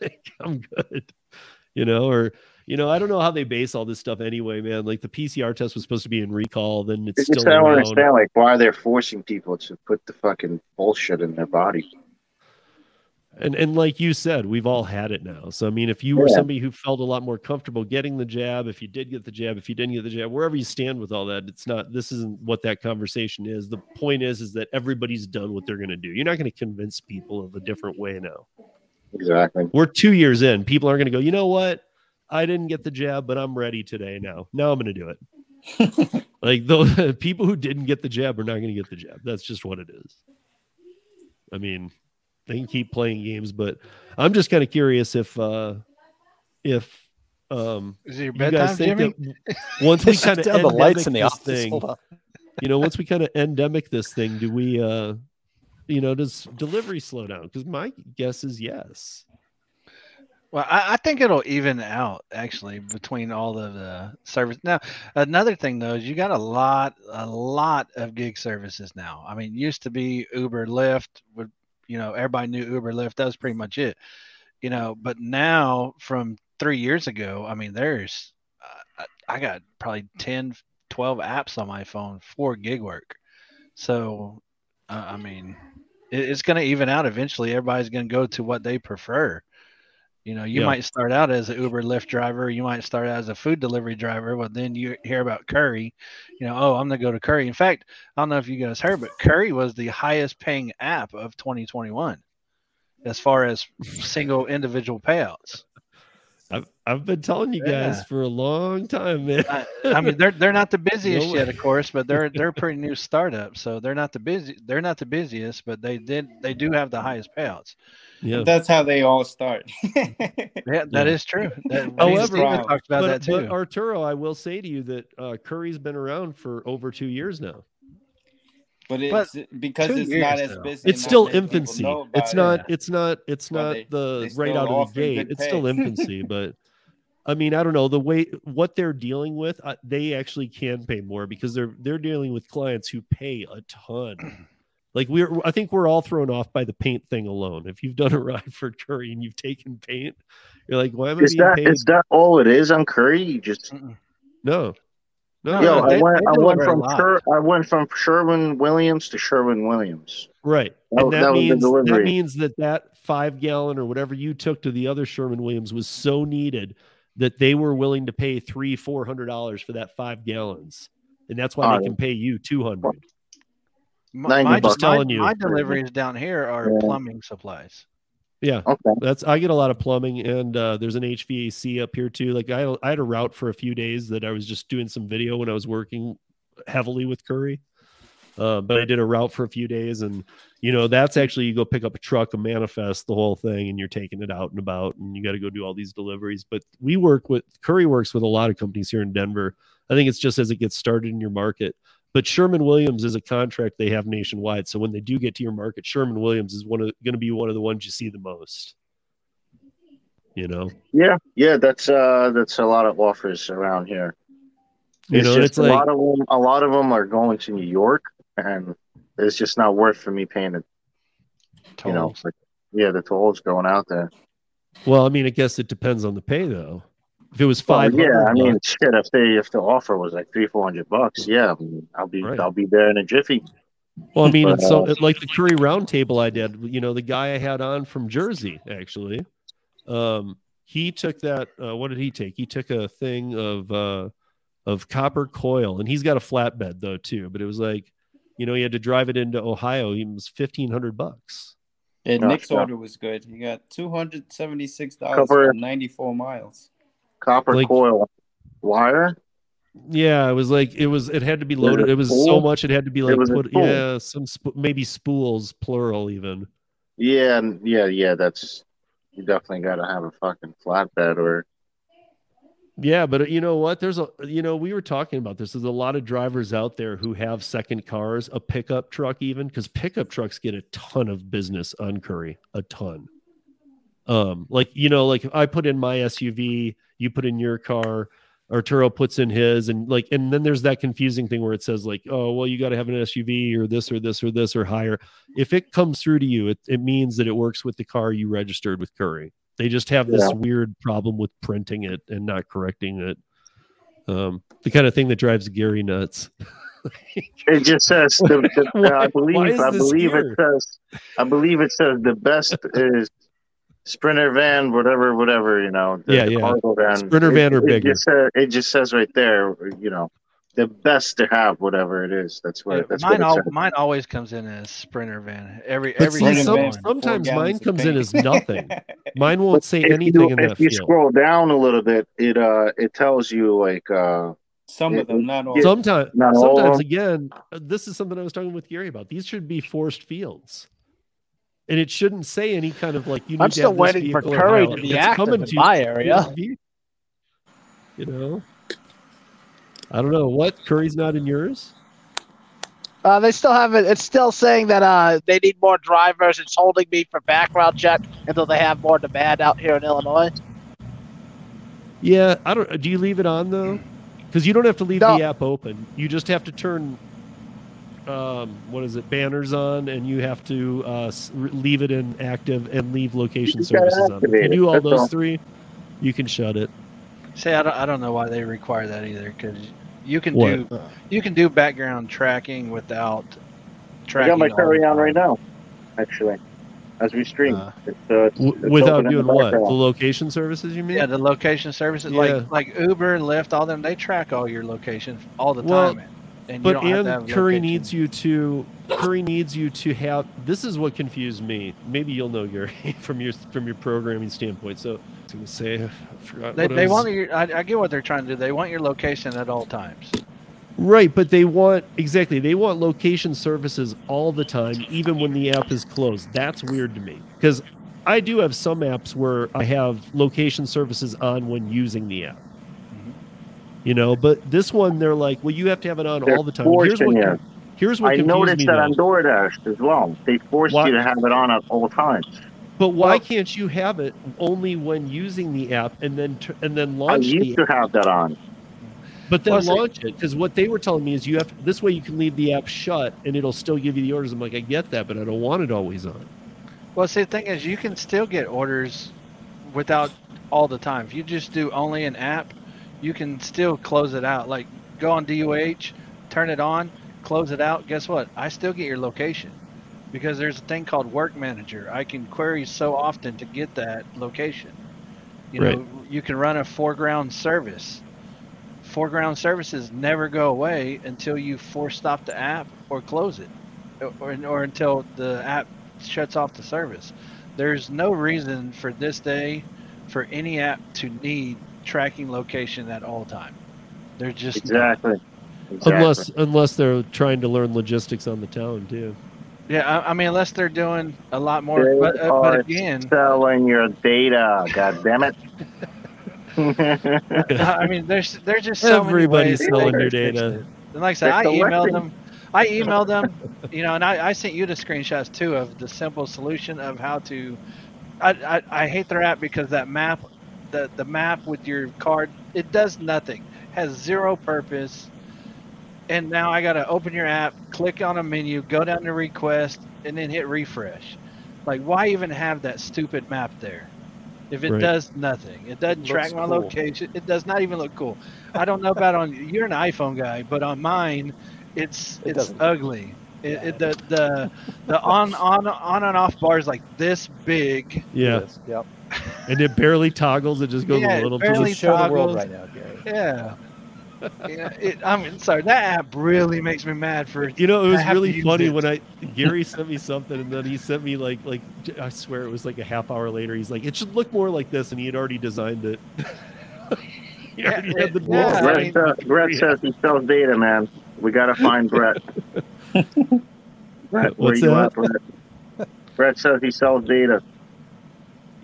I'm good. You know, or you know, I don't know how they base all this stuff anyway, man. Like the PCR test was supposed to be in recall, then it's still I don't around. understand like why are they're forcing people to put the fucking bullshit in their body. And and like you said, we've all had it now. So I mean, if you were somebody who felt a lot more comfortable getting the jab, if you did get the jab, if you didn't get the jab, wherever you stand with all that, it's not. This isn't what that conversation is. The point is, is that everybody's done what they're going to do. You're not going to convince people of a different way now. Exactly. We're two years in. People aren't going to go. You know what? I didn't get the jab, but I'm ready today. Now, now I'm going to do it. like the people who didn't get the jab are not going to get the jab. That's just what it is. I mean, they can keep playing games, but I'm just kind of curious if uh if um Is it your you guys think Jimmy? that once we Shut kind of down the lights in the office. thing, you know, once we kind of endemic this thing, do we uh you know, does delivery slow down? Because my guess is yes. Well, I, I think it'll even out actually between all of the service. Now, another thing though is you got a lot, a lot of gig services now. I mean, used to be Uber, Lyft, would you know everybody knew Uber, Lyft. That was pretty much it, you know. But now, from three years ago, I mean, there's uh, I- I got probably 10, 12 apps on my phone for gig work. So, uh, I mean, it, it's going to even out eventually. Everybody's going to go to what they prefer. You know, you Yeah. might start out as an Uber Lyft driver, you might start out as a food delivery driver, but then you hear about Curri, you know, oh, I'm gonna go to Curri. In fact, I don't know if you guys heard, but Curri was the highest paying app of 2021 as far as single individual payouts. I've I've been telling you guys Yeah. for a long time, man. I, I mean, they're they're not the busiest No yet, of course, but they're they're a pretty new startup, so they're not the busy they're not the busiest, but they did they do have the highest payouts. yeah. That's how they all start. Yeah, that is Yeah. true. That, However, Steven but- talked about but, that too. but Arturo, I will say to you that uh, Curri's been around for over two years now. But But because it's years, not as though. busy. It's still infancy. It's not. it. It's not. It's But not they- the they right out of the gate. It's still infancy, but I mean, I don't know the way what they're dealing with. Uh, they actually can pay more because they're they're dealing with clients who pay a ton. Like we're, I think we're all thrown off by the paint thing alone. If you've done a ride for Curri and you've taken paint, you're like, why am I Is being that paid? is that all it is on Curri? You just no, no, No, yo, no, they- I went I went from lot. Sher, I went from Sherwin Williams to Sherwin Williams. Right. That- and that, that means that means that that five gallon or whatever you took to the other Sherwin Williams was so needed that they were willing to pay three, four hundred dollars for that five gallons. And that's why Oh, they can pay you two hundred. My, 90 my, my, Telling you. my deliveries down here are Yeah. plumbing supplies. Yeah. Okay. That's I get a lot of plumbing and uh, there's an HVAC up here too. Like I I had a route for a few days that I was just doing some video when I was working heavily with Curri. Uh, but I did a route for a few days, and you know that's actually you go pick up a truck, a manifest, the whole thing, and you're taking it out and about, and you got to go do all these deliveries. But we work with Curri works with a lot of companies here in Denver. I think it's just as it gets started in your market. But Sherwin Williams is a contract they have nationwide, so when they do get to your market, Sherwin Williams is one of going to be one of the ones you see the most. You know, Yeah, yeah, that's uh that's a lot of offers around here. you It's know, just it's a like lot of them. A lot of them are going to New York, and it's just not worth for me paying it. You know, like, yeah, the tolls going out there. Well, I mean, I guess it depends on the pay, though. If it was Well, five, yeah, I mean, shit. If they if the offer was like three four hundred bucks, yeah, I mean, I'll be Right. I'll be there in a jiffy. well, I mean, but, so uh, like the Curri Roundtable I did, you know, the guy I had on from Jersey, actually, um, he took that. Uh, what did he take? He took a thing of uh, of copper coil, and he's got a flatbed though too. But it was like, you know, he had to drive it into Ohio. He was fifteen hundred bucks. Yeah, Gosh, Nick's yeah. order was good. He got two hundred seventy six dollars for ninety four miles. Copper Like- coil wire. Yeah, it was like it was. It had to be loaded. it was so much. It had to be like put. Yeah, some sp- maybe spools, plural even. Yeah, yeah, yeah. That's you definitely got to have a fucking flatbed or Yeah, but uh, you know what? There's a you know we were talking about this. There's a lot of drivers out there who have second cars, a pickup truck even, because pickup trucks get a ton of business on Curri, a ton. Um, like you know, like if I put in my SUV, you put in your car, Arturo puts in his, and like, and then there's that confusing thing where it says like, oh, well, you got to have an SUV or this or this or this or higher. If it comes through to you, it, it means that it works with the car you registered with Curri. They just have this Yeah. weird problem with printing it and not correcting it. Um, the kind of thing that drives Gary nuts. It just says the, the, Why- I believe I believe here? it says I believe it says the best is Sprinter van, whatever, whatever, you know. The Yeah, yeah. Van. Sprinter It- van or it bigger. Just, uh, it just says right there, you know, the best to have, whatever it is. That's what. Yeah, that's mine, what it al- mine always comes in as Sprinter van. Every But every see, some- van, sometimes mine comes in as nothing. Mine won't say if anything you, in if that you field. scroll down a little bit, it uh it tells you like uh Some of them, not all. Sometimes, Not all sometimes them. again, uh, this is something I was talking with Gary about. These should be forced fields, and it shouldn't say any kind of like you. Need I'm still waiting for Curri to be it's active in to my area. You know, I don't know what Curri's not in yours. Uh, they still have it. It's still saying that uh, they need more drivers. It's holding me for background check until they have more demand out here in Illinois. Yeah, I don't. Do you leave it on though? Because you don't have to leave No. the app open. You just have to turn. Um, what is it? Banners on, and you have to uh, leave it in active and leave location services on. If you do all that's those all. three, you can shut it. Say I don't, I don't know why they require that either, because you can What? do you can do background tracking without tracking. I got my all Curri on right now, actually, as we stream. Uh, it's, uh, it's, it's without doing the what? The location services, you mean? Yeah, the location services Yeah. like like Uber and Lyft, all them they track all your location all the Well, time. And but have and have Curri location. needs you to Curri needs you to have this is what confused me. Maybe you'll know Gary from your from your programming standpoint. So I was gonna say I forgot They, what they want your. I, I get what they're trying to do. They want your location at all times. Right, but they want exactly they want location services all the time, even when the app is closed. That's weird to me. Because I do have some apps where I have location services on when using the app. You know, but this one they're like, well, you have to have it on They're all the time. Here's forcing what you. here's what I noticed me that though. on DoorDash as well. They force Why- you to have it on at all times. But why Well- can't you have it only when using the app and then t- and then I launch the used to have that on. but then Well, launch it because what they were telling me is you have this way you can leave the app shut and it'll still give you the orders. I'm like I get that, but I don't want it always on. Well, see, the thing is, you can still get orders without all the time. If you just do only an app, you can still close it out. Like go on DUH, turn it on, close it out. Guess what? I still get your location because there's a thing called Work Manager. I can query so often to get that location. You Right. know, you can run a foreground service. Foreground services never go away until you force stop the app or close it, or, or until the app shuts off the service. There's no reason for this day for any app to need tracking location at all time. They're just not. Exactly. exactly. Unless unless they're trying to learn logistics on the town too. yeah. I, I mean, unless they're doing a lot more. They But, uh, are but again, selling your data. God damn it. I mean, there's there's just so Everybody's many ways selling they your data. And like I said, I They're emailed collecting. them. I emailed them, you know, and I, I sent you the screenshots too of the simple solution of how to. I, I, I hate their app because that map, the the map with your card, it does nothing, has zero purpose. And now I gotta open your app, click on a menu, go down to request, and then hit refresh. Like, why even have that stupid map there? If it Right. does nothing, it doesn't Looks track my cool. location. It does not even look cool. I don't know about on you're an iPhone guy, but on mine, it's It it's ugly. It, it, the the the on on on and off bars like this big. Yeah, Yes, Yep. And it barely toggles. It just goes Yeah, a it little. barely Just show the world toggles. right now, Gary. Yeah. yeah, it, I'm sorry. That app really makes me mad for. You know, it was really funny it. when I Gary sent me something, and then he sent me like like I swear it was like a half hour later. He's like, it should look more like this, and he had already designed it. he Yeah, already had the it- yeah, drawings. I Brett, mean- uh, Brett says he sells data, man. We gotta find Brett. Brett, where What's you that? at, Brett? Brett says he sells data.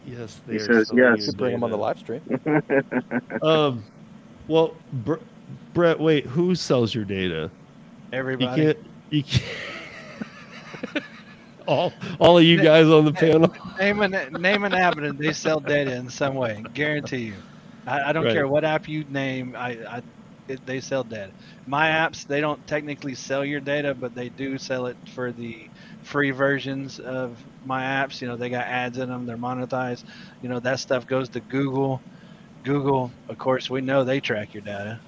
Yes, they are says so yes. weird, You should bring him on the live stream. Um, well, Br- Brett, wait, who sells your data? You Everybody. can't. You can't. all, all of you guys on the panel. Name an name an app and they sell data in some way. Guarantee you. I, I don't Right. care what app you name. I, I it, they sell data. My apps they don't technically sell your data, but they do sell it for the free versions of my apps. You know they got ads in them. They're monetized. You know that stuff goes to Google. Google, of course, we know they track your data.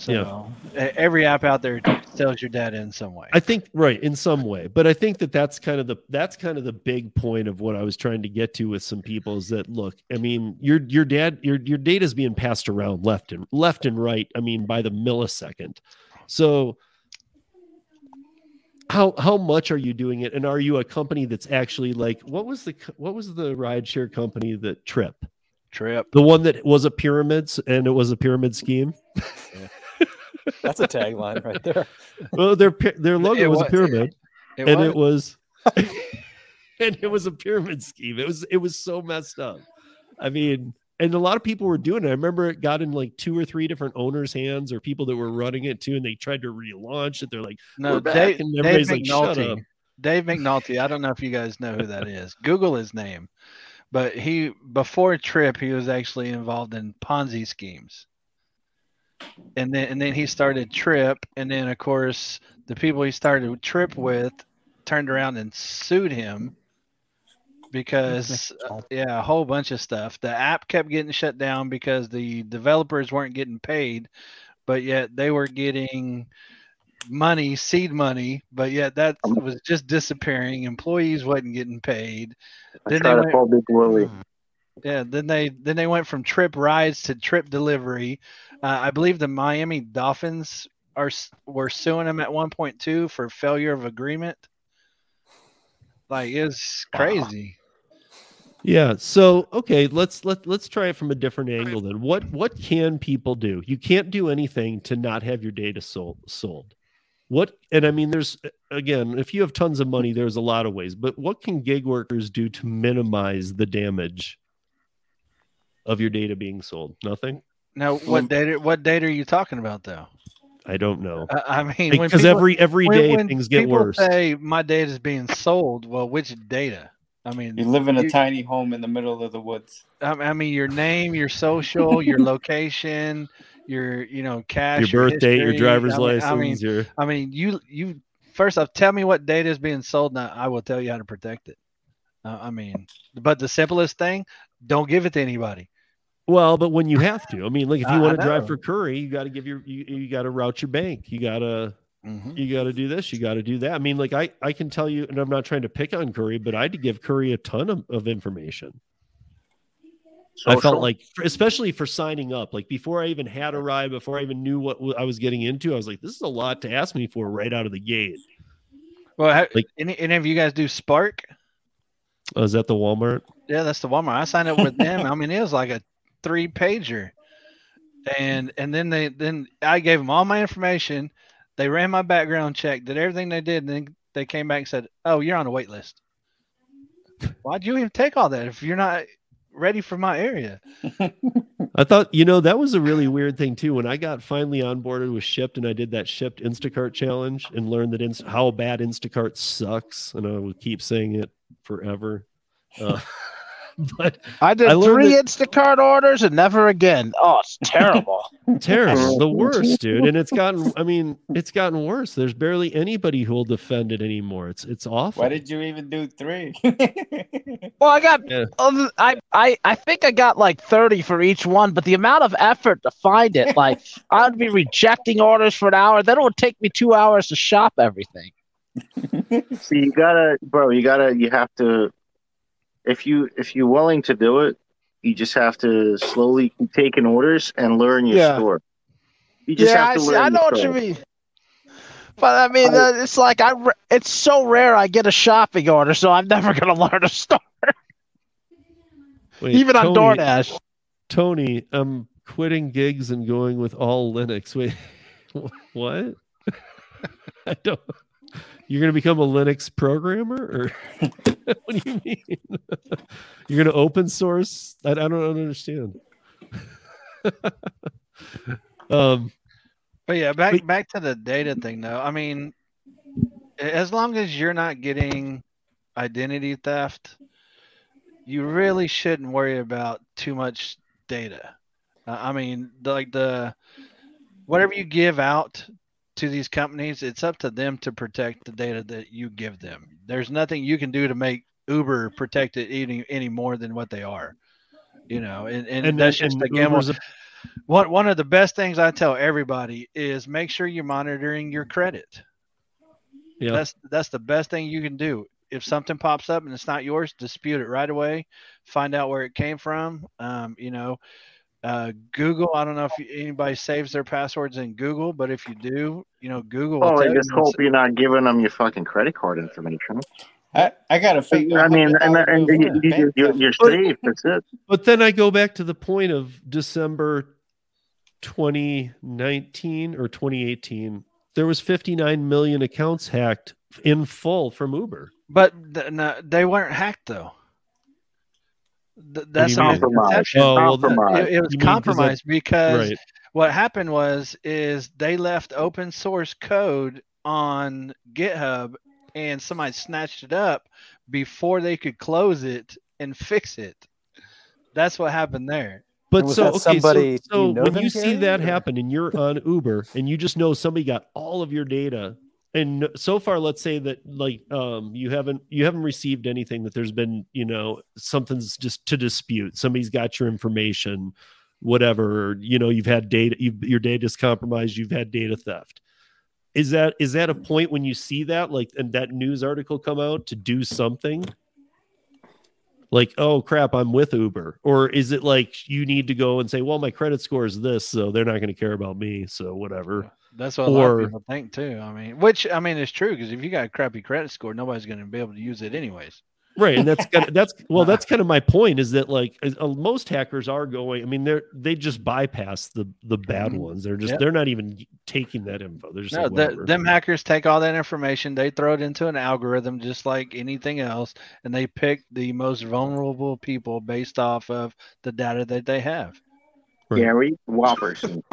So e- every app out there sells your data in some way. I think right in some way, but I think that that's kind of the that's kind of the big point of what I was trying to get to with some people is that look, I mean, your your dad your your data is being passed around left and left and right. I mean, by the millisecond. So how how much are you doing it, and are you a company that's actually like what was the what was the rideshare company that Trip, Trip. the one that was a pyramids and it was a pyramid scheme? That's a tagline right there. Well, their their logo It was a pyramid. It and was. it was and it was a pyramid scheme it was it was so messed up i mean and a lot of people were doing it i remember it got in like two or three different owners hands or people that were running it too and they tried to relaunch it they're like no, we're back, Dave, and Dave everybody's like, "Shut McNulty. up." Dave McNulty. I don't know if you guys know who that is. Google his name, but he before Trip, he was actually involved in Ponzi schemes. And then and then he started Trip, and then of course the people he started Trip with turned around and sued him because uh, yeah, a whole bunch of stuff. The app kept getting shut down because the developers weren't getting paid, but yet they were getting money, seed money, but yet that was just disappearing. Employees wasn't getting paid. I Then try they to went- call Big Willie. Yeah, then they then they went from trip rides to trip delivery. Uh, I believe the Miami Dolphins are were suing them at 1.2 for failure of agreement. Like it's crazy. Yeah so okay let's let, let's try it from a different angle then what what can people do you can't do anything to not have your data sold sold what and i mean there's again if you have tons of money there's a lot of ways but what can gig workers do to minimize the damage of your data being sold nothing Now, what um, data? What data are you talking about, though? i don't know I, I mean, when because people- every every when- when things get worse Say my data is being sold. Well, which data? I mean, You live in a You- tiny home in the middle of the woods. I I mean, your name, your social, your location, your you know cash, your birth date your driver's I mean, license I mean, your I mean, you you first off, tell me what data is being sold, and I will tell you how to protect it. Uh, I mean, but the simplest thing, don't give it to anybody. Well, but when you have to, I mean, like if you want to drive for Curri, you got to give your you, you got to route your bank. You got to Mhm. you got to do this. You got to do that. I mean, like I I can tell you, and I'm not trying to pick on Curri, but I had to give Curri a ton of, of information. I felt Social. like, especially for signing up, like before I even had a ride, before I even knew what I was getting into, I was like, this is a lot to ask me for right out of the gate. Well, ha- Like- any, any of you guys do Spark? Oh, is that the Walmart? Yeah, that's the Walmart. I signed up with them. I mean, it was like a three pager, and and then they then I gave them all my information. They ran my background check, did everything they did, and then they came back and said, "Oh, you're on a wait list." Why'd you even take all that if you're not ready for my area? I thought, you know, that was a really weird thing too. When I got finally onboarded with Shipt and I did that Shipt Instacart challenge and learned that Inst- how bad Instacart sucks, and I will keep saying it forever. Uh, but I did I three that- Instacart orders and never again. Oh, it's terrible. terrible, the worst, dude. And it's gotten, I mean, it's gotten worse. There's barely anybody who will defend it anymore. It's it's awful. Why did you even do three? well, I got, Yeah. um, I, I, I think I got like thirty for each one, but the amount of effort to find it, like I'd be rejecting orders for an hour. Then it would take me two hours to shop everything. See, you gotta, bro. You gotta. You have to. If you if you're willing to do it, you just have to slowly keep taking orders and learn your Yeah. store. You just yeah, have I, to see, learn. I your know what you mean. But I mean, uh, it's like I it's so rare I get a shopping order, so I'm never gonna learn a store, Wait, even on Tony- DoorDash. Tony, I'm quitting gigs and going with all Linux. Wait, what? I don't. You're going to become a Linux programmer, or what do you mean? You're going to open source? I, I don't understand. um, But yeah, back But- back to the data thing though. I mean, as long as you're not getting identity theft, you really shouldn't worry about too much data. Uh, I mean, the, like the whatever you give out to these companies, it's up to them to protect the data that you give them. There's nothing you can do to make Uber protect it any any more than what they are. You know, and, and, and that's and just a gamble. A, one one of the best things I tell everybody is make sure you're monitoring your credit. Yeah. That's that's the best thing you can do. If something pops up and it's not yours, dispute it right away. Find out where it came from. Um, you know, uh, Google. I don't know if anybody saves their passwords in Google, but if you do, you know, Google. Oh, I just hope you're not giving them your fucking credit card information. I, I gotta figure. I mean, what and, and hell you, you, you're, you're But- safe. That's it. But then I go back to the point of December 2019 or 2018. There was 59 million accounts hacked in full from Uber. But th- no, they weren't hacked though. Th- that's you a mean? misconception. Oh, well, that- Compromise. it, it was You mean 'cause that- compromised because Right. what happened was is they left open source code on GitHub and somebody snatched it up before they could close it and fix it. That's what happened there. But so okay, somebody- so, do you know when you see Gary, that or- happen and you're on Uber and you just know somebody got all of your data and so far let's say that like um you haven't you haven't received anything that there's been you know something's just to dispute. Somebody's got your information whatever you know you've had data you've, your data's compromised you've had data theft. Is that is that a point when you see that like and that news article come out to do something like oh crap i'm with uber or is it like you need to go and say well my credit score is this so they're not going to care about me so whatever That's what a lot of people think too. I mean, which I mean is true because if you got a crappy credit score, nobody's going to be able to use it anyways. Right and that's kind of, that's well that's kind of my point is that like uh, most hackers are going i mean they're they just bypass the the bad ones they're just Yep. they're not even taking that info they're just No, like, the, them hackers take all that information, they throw it into an algorithm just like anything else, and they pick the most vulnerable people based off of the data that they have. Right. Gary Whopperson.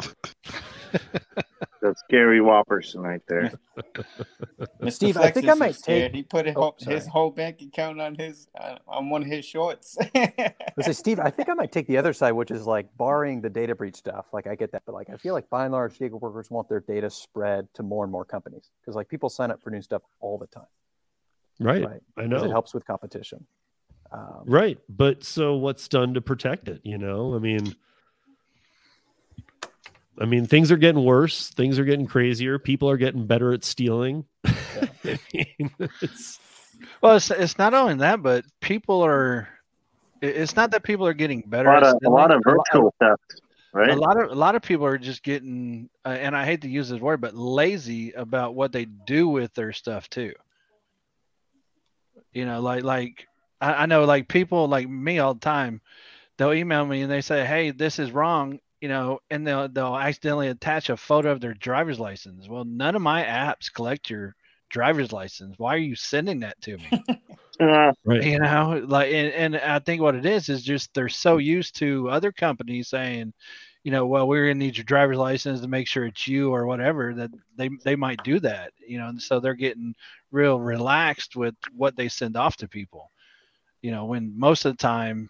That's Gary Whopperson right there. Steve, I think I might scared. take- He put his Oh, whole, his whole bank account on his uh, on one of his shorts. I say, Steve, I think I might take the other side, which is like barring the data breach stuff. Like I get that, but like I feel like by and large, gig workers want their data spread to more and more companies because like people sign up for new stuff all the time, right right? i 'Cause know it helps with competition. Um, Right. But so what's done to protect it? You know, I mean, I mean, things are getting worse. Things are getting crazier. People are getting better at stealing. I mean, it's, Well, it's, it's not only that, but people are. It's not that people are getting A better. lot at of a lot of stealing. virtual theft, A lot of a lot of people are just getting, uh, and I hate to use this word, but lazy about what they do with their stuff too. You know, like like I, I know like people like me all the time, they'll email me and they say, "Hey, this is wrong," you know, and they'll they'll accidentally attach a photo of their driver's license. Well, none of my apps collect your driver's license. Why are you sending that to me? Uh, right. you know like and, and i think what it is is just they're so used to other companies saying you know well we're going to need your driver's license to make sure it's you or whatever that they they might do that you know and so they're getting real relaxed with what they send off to people you know when most of the time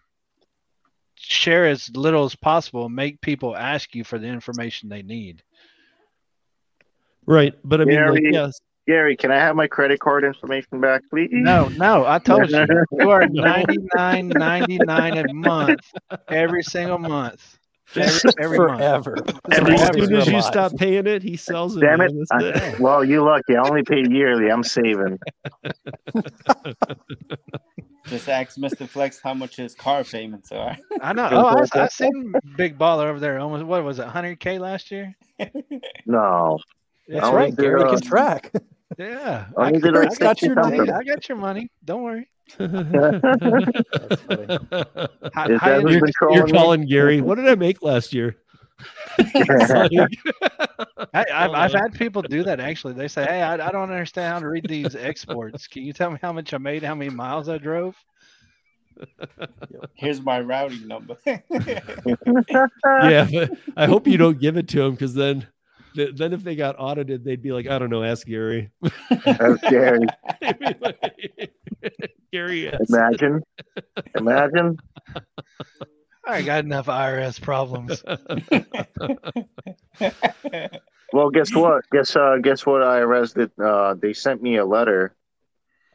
share as little as possible make people ask you for the information they need Right. But I mean, like, Gary- yes. Gary, can I have my credit card information back, please? no no i told you you are 99.99 a month every single month every, every month forever. Every as Forever soon as you alive. stop paying it, he sells it. Damn it. I- well, you lucky. I only pay yearly. I'm saving. Just ask Mr. Flex how much his car payments are. I know. Oh, I, I seen Big Baller over there. Almost what was it, 100k last year? No. That's I right. only Gary can track. Yeah, I I, I got your money. I got your money. Don't worry. That's funny. How, Is how that you- who's you're, been trolling you're calling Gary. What did I make last year? Like- I, I've, I've had people do that actually. They say, "Hey, I, I don't understand how to read these exports. Can you tell me how much I made, how many miles I drove?" Here's my routing number. yeah, I hope you don't give it to him because then, then if they got audited, they'd be like, I don't know, ask Gary. That's Gary. Gary, yes. Imagine. Imagine. I got enough IRS problems. Well, guess what? Guess uh, guess what? IRS did. Uh, they sent me a letter,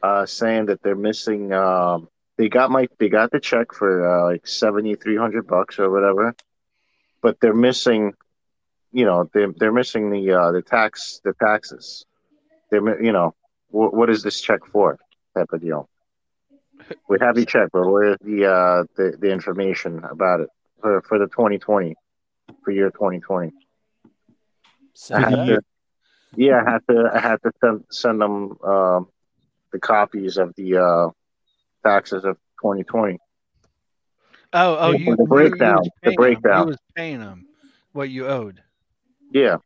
uh, saying that they're missing. Um, they got my. They got the check for uh, like seventy three hundred bucks or whatever, but they're missing, you know, they're they're missing the uh, the tax the taxes. They're you know, what what is this check for? Type of deal. We have you check, but where's the uh the, the information about it for for the 2020 for year 2020? I Send had to, yeah, I had to I had to send send them um, the copies of the uh, taxes of 2020. Oh, oh, you The breakdown, You, the breakdown. You was paying them what you owed. Yeah,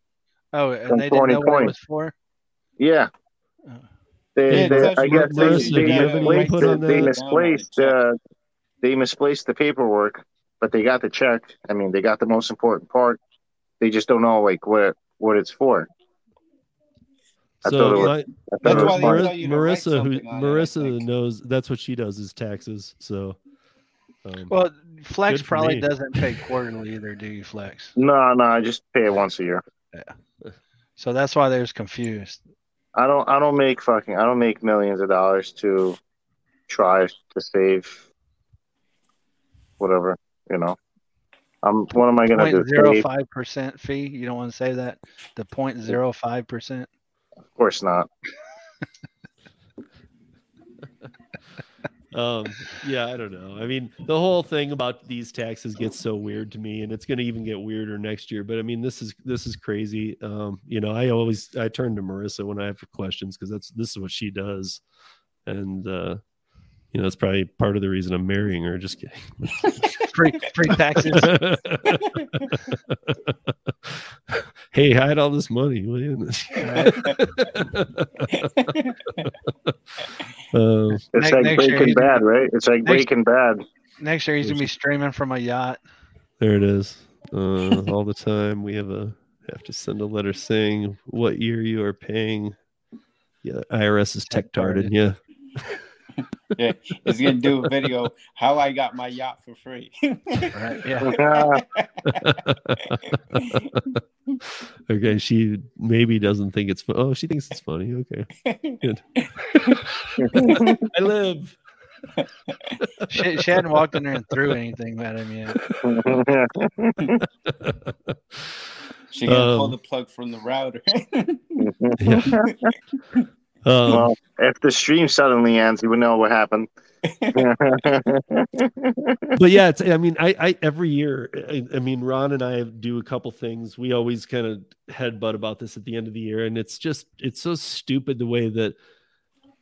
Oh, and From they didn't know what it was for. yeah. Oh. They, Yeah, they, I guess they, Marissa, they do you have any misplaced input it. They misplaced uh, they misplaced the paperwork, but they got the check. I mean, they got the most important part. They just don't know like what what it's for. I So was- I That's why was Mar- fun. tell you to write Marissa, who something on it, Marissa knows that's what she does is taxes. So, um, Well, Flex probably me. doesn't pay quarterly either, do you, Flex? No, no, I just pay it once a year. Yeah. So that's why they was confused. I don't I don't make fucking I don't make millions of dollars to try to save whatever, you know. I'm what am I gonna do? Zero five percent fee. You don't want to say that. The point zero five percent. Of course not. um, yeah, I don't know. I mean, the whole thing about these taxes gets so weird to me, and it's going to even get weirder next year. But I mean, this is this is crazy. Um, you know, I always I turn to Marissa when I have questions because that's this is what she does, and uh, you know, it's probably part of the reason I'm marrying her. Just kidding. Free free taxes. hey, hide all this money, will you? um, It's Next- like next year Breaking he's- Bad, right? It's like next- Breaking Bad. Next year he's gonna be streaming from a yacht. there it is. Uh, all the time we have a have to send a letter saying what year you are paying. Yeah, IRS is tech tarded. Yeah. yeah, he's gonna do a video how I got my yacht for free. Right. Yeah. okay, she maybe doesn't think it's fun. Oh, she thinks it's funny. Okay, good. I live. She, she hadn't walked in there and threw anything at him yet. she gonna pull Um, the plug from the router. Yeah. Um, well, if the stream suddenly ends, you would know what happened. but yeah, it's, I mean, I, I every year, I, I mean, Ron and I do a couple things. We always kind of headbutt about this at the end of the year, and it's just it's so stupid the way that,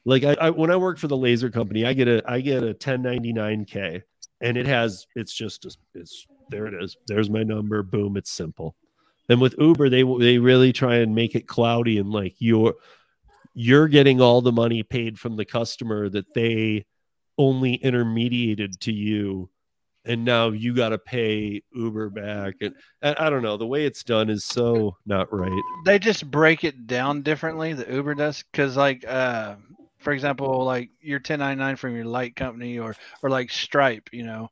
like, I, I when I work for the laser company, I get a I get a 1099k, and it has it's just a, it's there it is. There's my number. Boom, it's simple. And with Uber, they they really try and make it cloudy and like you're you're getting all the money paid from the customer that they only intermediated to you and now you got to pay uber back and, and i don't know the way it's done is so not right They just break it down differently. The Uber does because, like, uh, for example, like your 1099 from your light company or or like Stripe, you know,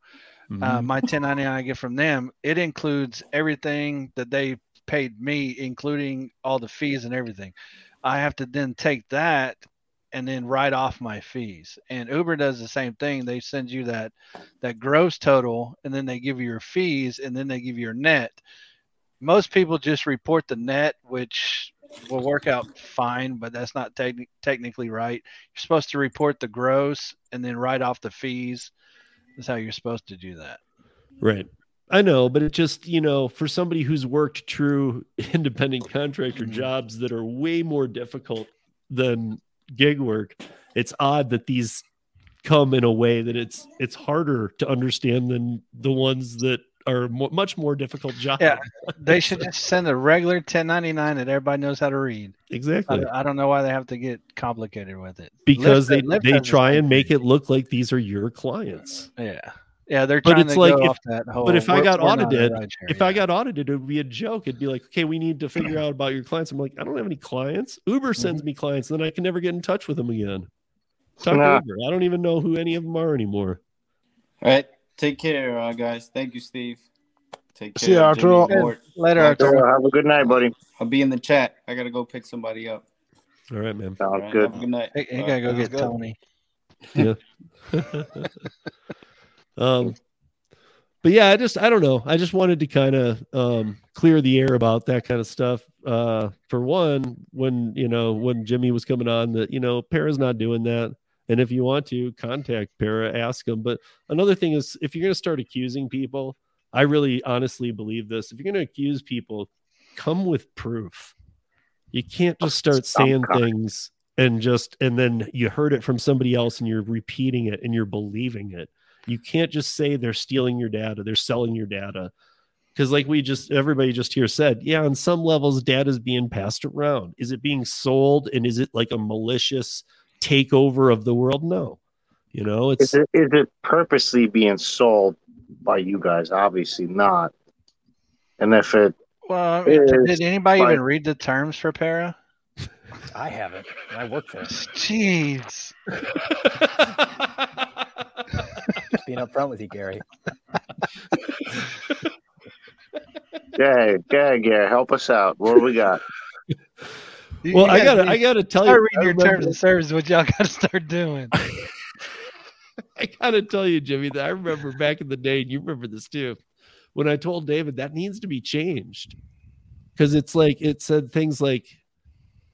uh, Mhm. my 1099 I get from them, it includes everything that they paid me, including all the fees and everything. I have to then take that and then write off my fees. And Uber does the same thing. They send you that that gross total, and then they give you your fees, and then they give you your net. Most people just report the net, which will work out fine, but that's not techni- technically right. You're supposed to report the gross and then write off the fees. That's how you're supposed to do that. right i know but it just you know for somebody who's worked true independent contractor Mhm. jobs that are way more difficult than gig work it's odd that these come in a way that it's it's harder to understand than the ones that are mo- much more difficult jobs Yeah. They should just send a regular 1099 that everybody knows how to read. Exactly I don't know why they have to get complicated with it. because Lyft- they Lyft they try and make it look like these are your clients Yeah. Yeah, they're But trying it's to like go if- off that whole. but if I got we're not a audited- if I got audited, it would be a joke. It'd be like, okay, we need to figure out about your clients. I'm like, I don't have any clients. Uber sends Mm-hmm. me clients, and then I can never get in touch with them again. Talk Nah. Uber. I don't even know who any of them are anymore. All right, take care, uh, guys. Thank you, Steve. Take care. See you, Jimmy Arturo. Later, Yeah, Arturo. Have a good night, buddy. I'll be in the chat. I gotta go pick somebody up. All right, man. Sounds right, good. Have a good night. He, he Uh, gotta go sounds get good. Tony. um, but yeah, I just I don't know. I just wanted to kind of um, clear the air about that kind of stuff. Uh, for one, when you know when Jimmy was coming on, that you know Para's not doing that. And if you want to contact Para, ask him. But another thing is, if you're going to start accusing people, I really honestly believe this. If you're going to accuse people, come with proof. You can't just start Some saying kind. things and just and then you heard it from somebody else and you're repeating it and you're believing it. You can't just say they're stealing your data, they're selling your data. Because, like we just, everybody just here said, yeah, on some levels, data is being passed around. Is it being sold and is it like a malicious takeover of the world? No. You know, it's Is it is it purposely being sold by you guys? Obviously not. And if it Well, I mean, It did anybody like- even read the terms for para? I haven't. and I work there. Jeez. Just being upfront with you, Gary. yeah, yeah, yeah, help us out. What do we got? You- well, you I gotta gotta, I gotta tell you, reading I your terms remember- of service. What y'all got to start doing? I gotta tell you, Jimmy, that I remember back in the day, and you remember this too, when I told David that needs to be changed. Because it's like it said things like,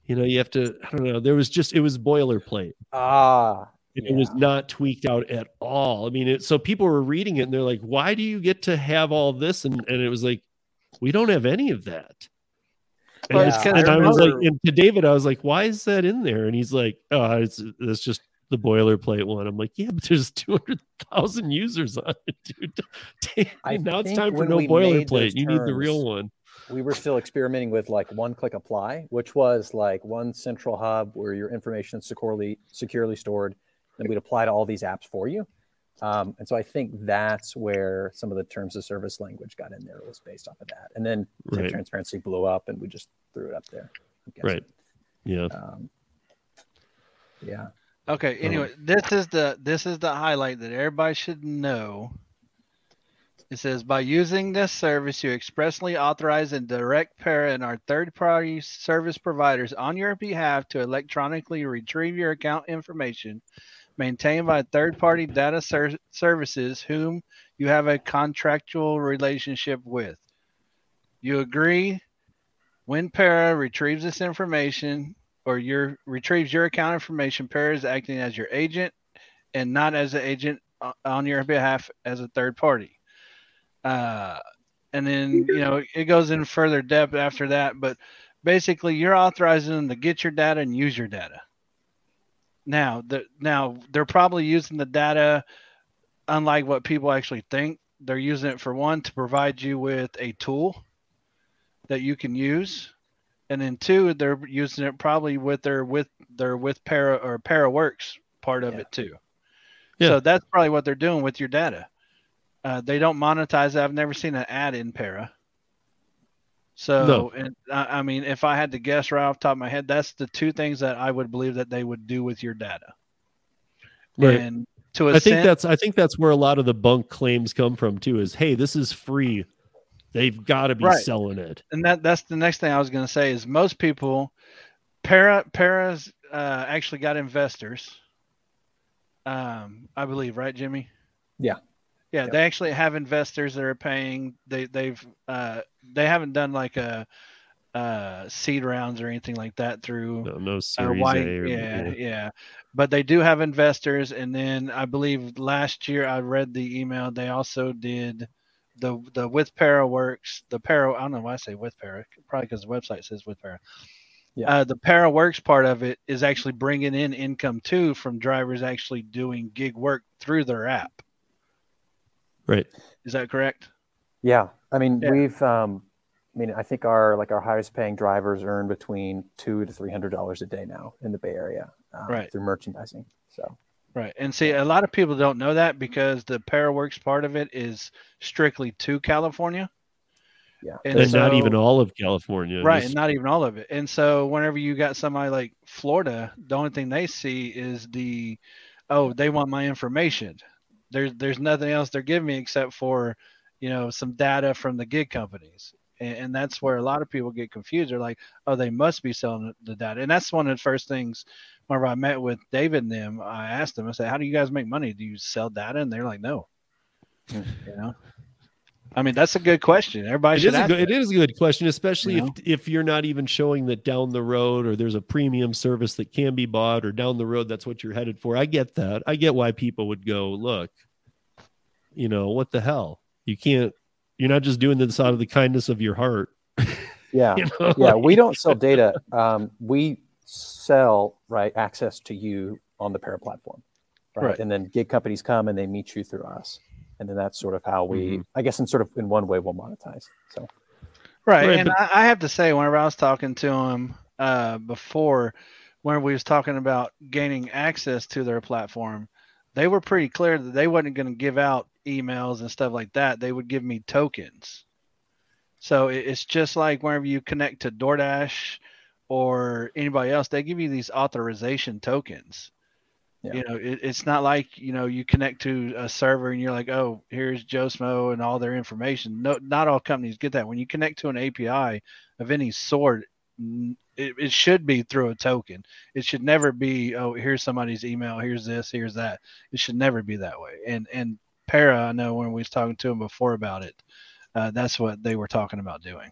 you know, you have to, I don't know, there was just it was boilerplate. Ah, And It was not tweaked out at all. I mean, it, so people were reading it and they're like, why do you get to have all this? And and it was like, we don't have any of that. And, Yeah, kind I of, I was like, and to David, I was like, why is that in there? And he's like, oh, it's it's just the boilerplate one. I'm like, yeah, but there's 200,000 users on it, dude. Now it's time for no boilerplate. You need the real one. We were still experimenting with like one click apply, which was like one central hub where your information is securely securely stored, and we'd apply to all these apps for you. Um, and so I think that's where some of the terms of service language got in there was based off of that. And then Right. transparency blew up, and we just threw it up there. I'm. Right. Yeah. Um, yeah. Okay. Anyway, this is the this is the highlight that everybody should know. It says by using this service, you expressly authorize and direct para and our third-party service providers on your behalf to electronically retrieve your account information maintained by third-party data ser- services whom you have a contractual relationship with. You agree when para retrieves this information or your retrieves your account information, Para is acting as your agent and not as an agent on your behalf as a third party. Uh, and then you know it goes in further depth after that, but basically you're authorizing them to get your data and use your data. Now, the, now they're probably using the data, unlike what people actually think. They're using it for one to provide you with a tool that you can use and then two, they're using it probably with their with their with para or para works part of Yeah. it too. Yeah. So that's probably what they're doing with your data. Uh, they don't monetize it. I've never seen an ad in para. So, No. and I, I mean, if I had to guess right off the top of my head, that's the two things that I would believe that they would do with your data. Right. And to a I think sense- that's I think that's where a lot of the bunk claims come from too. Is hey, this is free. They've got to be Right. selling it. and that that's the next thing I was going to say is most people, para paras uh, actually got investors. Um, I believe, right, Jimmy? Yeah. Yeah, Yeah. they actually have investors that are paying. They they've uh, they haven't done like a uh, seed rounds or anything like that through No, no uh, series A. Or, yeah, yeah. But they do have investors, and then I believe last year I read the email. They also did the the with para works the para. I don't know why I say with para. Probably because the website says with para. Yeah. Uh, the para works part of it is actually bringing in income too from drivers actually doing gig work through their app. Right. Is that correct? Yeah, I mean, Yeah. we've, um, I mean, I think our like our highest paying drivers earn between two to three hundred dollars a day now in the Bay Area, um, Right. Through merchandising, so Right. And see, a lot of people don't know that because the Paraworks part of it is strictly to California. Yeah. And, And, not even all of California. right. And not even all of it. And so whenever you got somebody like Florida, the only thing they see is the, oh, they want my information. There's there's nothing else they're giving me except for, you know, some data from the gig companies. And, and that's where a lot of people get confused. They're like, oh, they must be selling the data. And that's one of the first things whenever I met with David and them, I asked them, I said, how do you guys make money? Do you sell data? And they're like, no. You know? I mean, that's a good question. Everybody It should is, a ask good, that. it is a good question, especially You know? if if you're not even showing that down the road or there's a premium service that can be bought or down the road that's what you're headed for. I get that. I get why people would go, look, you know, what the hell? You can't you're not just doing this out of the kindness of your heart. Yeah. You know? yeah, we don't sell data. Um, we sell right access to you on the Para platform, right? Right. And then gig companies come and they meet you through us, and then that's sort of how we, Mhm. I guess, in sort of in one way, we'll monetize. So Right. Right, and but- I, I have to say, whenever I was talking to him uh, before, when we was talking about gaining access to their platform, they were pretty clear that they wasn't going to give out emails and stuff like that. They would give me tokens. So it- it's just like whenever you connect to DoorDash or anybody else, they give you these authorization tokens. Yeah. You know, it, it's not like you know you connect to a server and you're like, oh, here's Joe Smo and all their information. No, not all companies get that. When you connect to an API of any sort, it, it should be through a token. It should never be, oh, here's somebody's email, here's this, here's that. It should never be that way. And and Para, I know when we was talking to him before about it, uh, that's what they were talking about doing.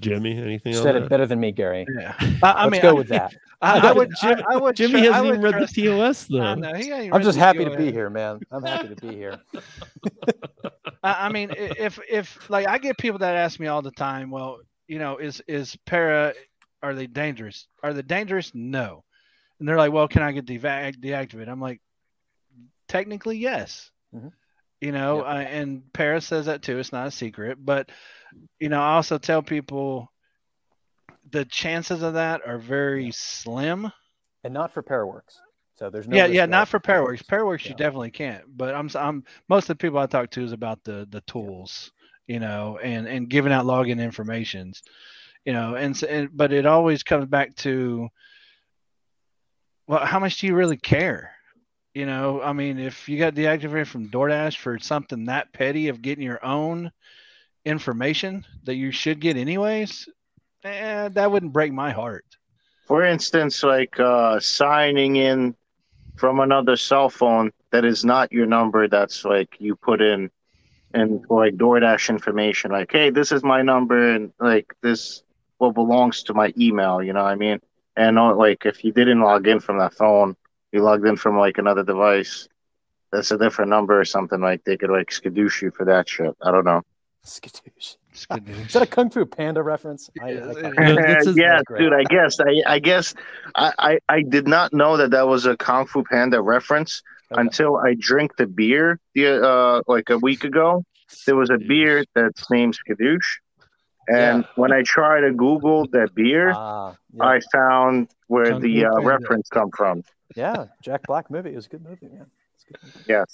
Jimmy, anything you on said that? it better than me, Gary. Yeah, I, I Let's mean, go I, with that. I, I Yeah, would, Jim- I, I would, Jimmy tr- hasn't would even read trust- the TOS though. I know, he ain't I'm just the happy to be here, man. I'm happy to be here. I, I mean, if if like I get people that ask me all the time, well, you know, is is para are they dangerous? Are they dangerous? No. And they're like, well, can I get deva- deactivated? I'm like, technically, yes. Mhm. You know, Yep. uh, and Paris says that too. It's not a secret, but you know, I also tell people the chances of that are very slim. And not for Paraworks. So there's no yeah, yeah, not for Paraworks. Paraworks, you definitely can't. But I'm, I'm most of the people I talk to is about the the tools, you know, and and giving out login informations, you know, and, and but it always comes back to, well, how much do you really care? You know, I mean, if you got deactivated from DoorDash for something that petty of getting your own information that you should get anyways, eh, that wouldn't break my heart. For instance, like uh, signing in from another cell phone that is not your number. That's like you put in and like DoorDash information, like, hey, this is my number, and like this what belongs to my email. You know what I mean? And uh, like if you didn't log in from that phone, you logged in from like another device. That's a different number or something. Like they could like skadoosh you for that shit. I don't know. Skadoosh. It's good Is that a Kung Fu Panda reference? I, I Yeah, can't- it No, this is- yeah, dude. I guess I, I guess I, I, I did not know that that was a Kung Fu Panda reference Okay. until I drank the beer the uh like a week ago. There was a beer that's named Skadoosh, and Yeah. when I tried to Google that beer, Ah, yeah. I found where Kung the uh, reference come from. yeah, Jack Black movie. It was a good movie, man. It's a good movie. Yes.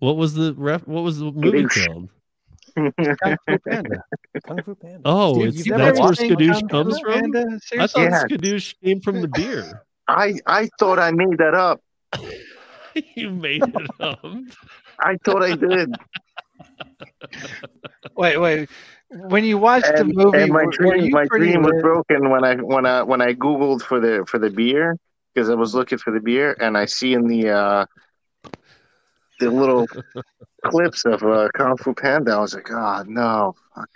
What was the ref? What was the movie Skadoosh. called? Kung Fu Panda. Kung Fu Panda. Oh, Steve, it's you've You've never that's where watched Skadoosh Kung Fu comes from. Panda? I thought Yeah. Skadoosh came from the beer. I I thought I made that up. you made it up. I thought I did. Wait, wait. When you watched the movie, and my were, were dream my dream was lit? broken when I when I when I googled for the for the beer because I was looking for the beer and I see in the uh the little clips of uh, Kung Fu Panda I was like oh no fuck.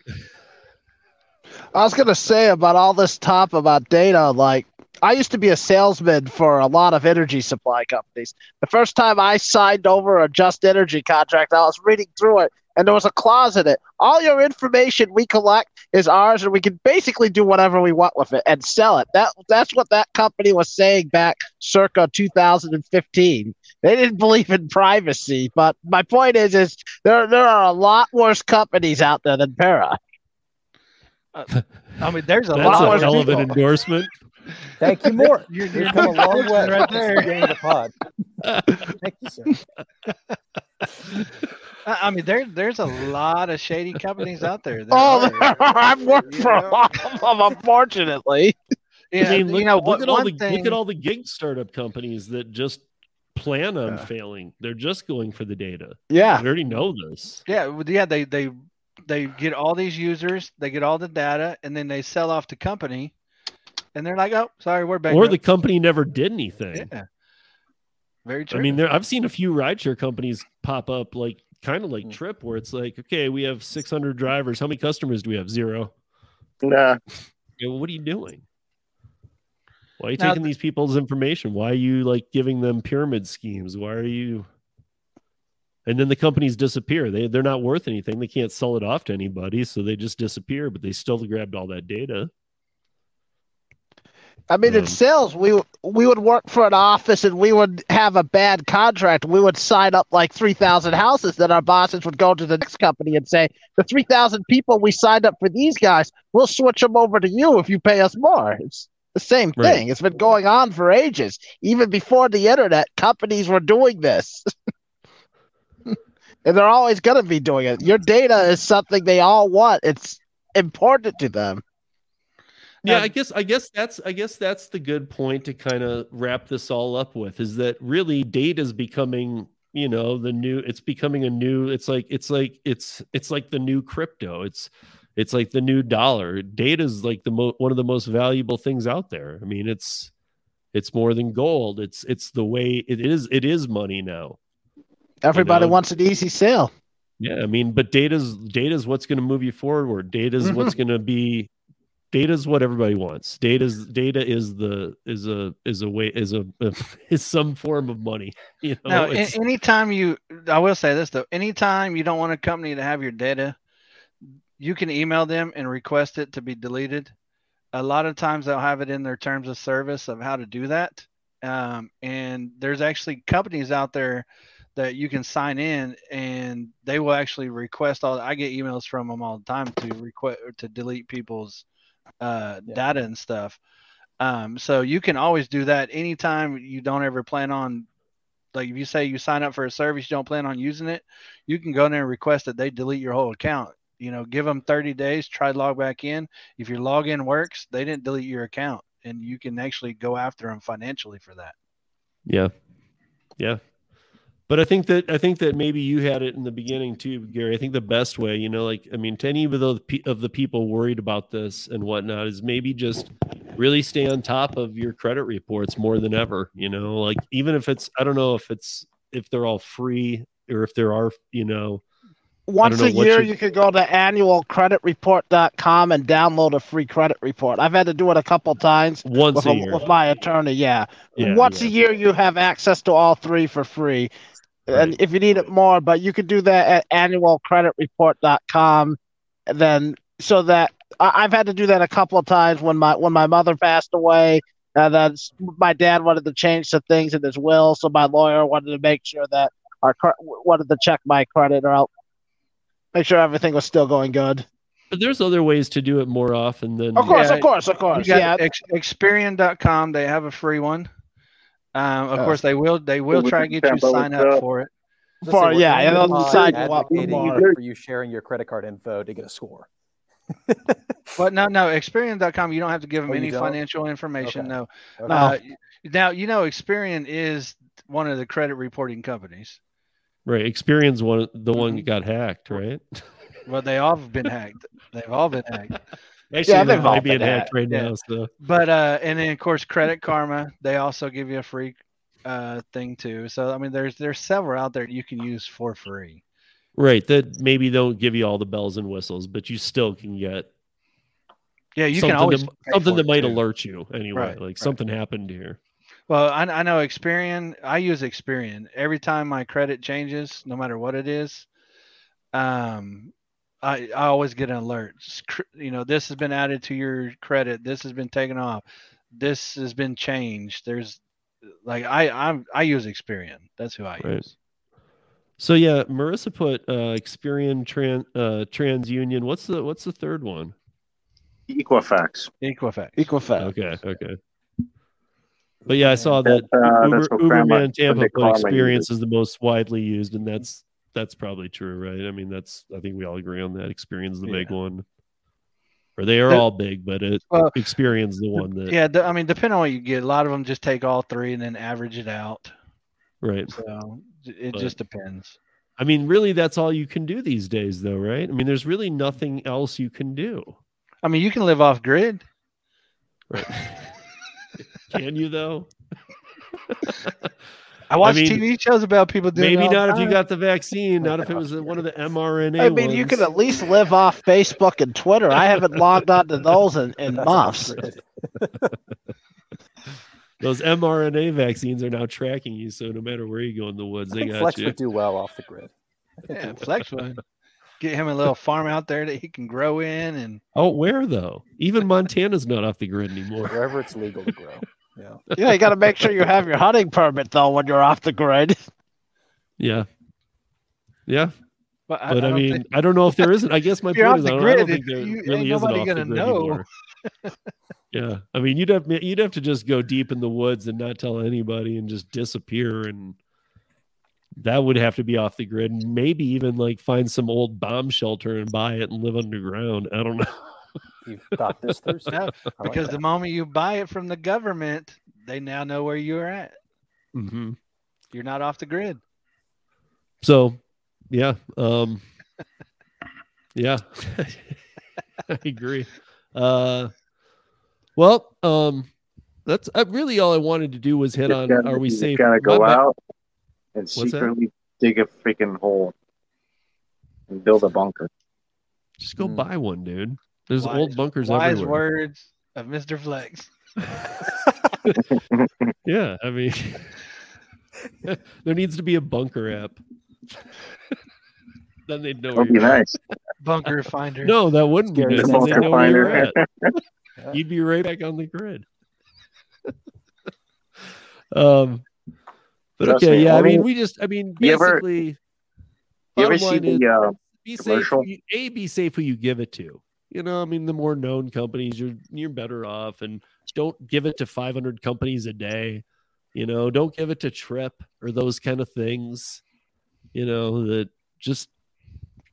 I was gonna say about all this talk about data, like I used to be a salesman for a lot of energy supply companies. The first time I signed over a just energy contract, I was reading through it and there was a clause in it. All your information we collect is ours and we can basically do whatever we want with it and sell it. That that's what that company was saying back circa 2015. They didn't believe in privacy, but my point is is there there are a lot worse companies out there than Para. Uh, I mean, there's a That's lot a worse hell of an endorsement. Thank you, Mort. You're, You've you're come a long way right since the there. beginning of the pod. Thank you, sir. I I mean, there there's a lot of shady companies out there. There Oh, are. there are. I've worked You for a lot of them, unfortunately. Yeah, I mean, look, you know, look one- at all the thing, look at all the gig startup companies that just plan on Yeah. failing. They're just going for the data. Yeah. We already know this. Yeah, yeah, they they they get all these users, they get all the data, and then they sell off the company, and they're like, "Oh, sorry, we're back." Or the company never did anything. yeah, very true. I mean, there I've seen a few rideshare companies pop up like kind of like Mm. Trip, where it's like, okay, we have 600 drivers. How many customers do we have? Zero. Nah, what are you doing? Why are you Now taking these people's information? Why are you like giving them pyramid schemes? Why are you? And then the companies disappear. They they're not worth anything. They can't sell it off to anybody, so they just disappear. But they still grabbed all that data. I mean, in Um, sales, we we would work for an office and we would have a bad contract. We would sign up like three thousand houses. Then our bosses would go to the next company and say, "The three thousand people we signed up for these guys, we'll switch them over to you if you pay us more." It's the same Right. thing. It's been going on for ages. Even before the internet, companies were doing this. and they're always going to be doing it. Your data is something they all want. It's important to them. Yeah, I guess I guess that's I guess that's the good point to kind of wrap this all up with is that really data is becoming, you know, the new it's becoming a new it's like it's like it's it's like the new crypto. It's it's like the new dollar. Data is like the mo- one of the most valuable things out there. I mean, it's it's more than gold. It's it's the way it is it is money now. Everybody know? wants an easy sale. Yeah, I mean, but data's data's what's going to move you forward. Data's mm-hmm. what's going to be data's what everybody wants. Data's data is the is a is a way is a is some form of money. You know, Now, anytime you, I will say this though, anytime you don't want a company to have your data, you can email them and request it to be deleted. A lot of times they'll have it in their terms of service of how to do that. Um, and there's actually companies out there that you can sign in and they will actually request all I get emails from them all the time to request to delete people's uh, Yeah. data and stuff. Um, so you can always do that anytime you don't ever plan on like if you say you sign up for a service you don't plan on using it you can go in there and request that they delete your whole account you know give them 30 days try log back in if your login works they didn't delete your account and you can actually go after them financially for that yeah, yeah. But I think that I think that maybe you had it in the beginning too, Gary. I think the best way, you know, like I mean, to any of the of the people worried about this and whatnot, is maybe just really stay on top of your credit reports more than ever. You know, like even if it's I don't know if it's if they're all free or if there are, you know, Once a year, your- you could go to annualcreditreport.com and download a free credit report. I've had to do it a couple times once with, a year. with my attorney. Yeah. Yeah, Once yeah. a year, you have access to all three for free. And if you need it more, but you could do that at annualcreditreport.com. And then, so that I, I've had to do that a couple of times when my when my mother passed away. And then my dad wanted to change some things in his will, so my lawyer wanted to make sure that our wanted to check my credit or make sure everything was still going good. But there's other ways to do it more often than Of course, Yeah, of course, of course. Yeah, Ex- experian.com they have a free one um, of Oh. course they will they will try to get you to sign up up. for it For- say yeah, and they'll pod decide what- advocating more. for you sharing your credit card info to get a score. but no no experian.com you don't have to give them Oh, any don't? financial information Okay. no Okay. Uh, now you know Experian is one of the credit reporting companies. Right. Experian's one the one Mm-hmm. that got hacked, right? Well, they all have been hacked. They've all been hacked. Actually, Yeah, they they've all might be been hacked hacked. right Yeah. now. So But uh, and then of course Credit Karma, they also give you a free uh thing too. So I mean, there's there's several out there you can use for free. right, that maybe don't give you all the bells and whistles, but you still can get Yeah, you something can always that, something that might too. alert you anyway. Right, like right. something happened here. Well, I, I know Experian. I use Experian every time my credit changes, no matter what it is. Um, I I always get an alert. You know, this has been added to your credit. This has been taken off. This has been changed. There's like I I'm I use Experian. That's who I Right. use. So yeah, Marissa put uh Experian Trans uh TransUnion. What's the what's the third one? Equifax. Equifax. Equifax. Okay, okay. But yeah, I saw that uh, Uber, that's what Grandma- Uberman what Tampa they put call it experience usually. is the most widely used, and that's that's probably true, right? I mean, that's I think we all agree on that. Experian's is the big one, or they are The- all big, but it Well, Experian's is the one that Yeah, I mean, depending on what you get, a lot of them just take all three and then average it out. right. So it But- just depends. I mean, really, that's all you can do these days, though, right? I mean, there's really nothing else you can do. I mean, you can live off grid. Right. Can you though? I watch mean, TV shows about people doing. Maybe it all not the if you got the vaccine. Not if it was one of the mRNA. I mean, you can at least live off Facebook and Twitter. I haven't logged on to those in, in That's months. Those mRNA vaccines are now tracking you, so no matter where you go in the woods, I they think got Flex you. would do well off the grid. I think he Yeah. Flex would get him a little farm out there that he can grow in, and Oh, where though? Even Montana's not off the grid anymore. wherever it's legal to grow. Yeah. Yeah, you got to make sure you have your hunting permit though when you're off the grid. Yeah, yeah. but, But I, don't mean, think- I don't know if there isn't. I guess my point is, I don't, I don't think there you- ain't really isn't nobody off the gonna grid know. anymore. yeah, I mean, you'd have you'd have to just go deep in the woods and not tell anybody and just disappear, and that would have to be off the grid. And maybe even like find some old bomb shelter and buy it and live underground. I don't know. You've thought this through. Steve? No, I like because that. the moment you buy it from the government, they now know where you're at. hmm You're not off the grid. So, yeah, um, yeah, I agree. Uh, well, um, that's uh, really all I wanted to do was hit on. gotta- Are we you safe? Gotta go My- my- out and secretly dig a freaking hole and build a bunker. Just go Mm. buy one, dude. There's Wise- old bunkers everywhere. Wise everywhere. words of Mr. Flex. Yeah, I mean, there needs to be a bunker app. then they'd know. Where That'd be you're at. nice. Bunker finder. No, that wouldn't be Scary nice. they'd Bunker know where you're finder. at. Yeah. You'd be right back on the grid. um, but Trust okay, me, yeah. I mean, we just, I mean, You ever- basically, You ever bottom see line is, the uh, be commercial? who you- A, be safe who you give it to. You know, I mean, the more known companies, you're you're better off, and don't give it to 500 companies a day. You know, don't give it to Trip or those kind of things. You know that just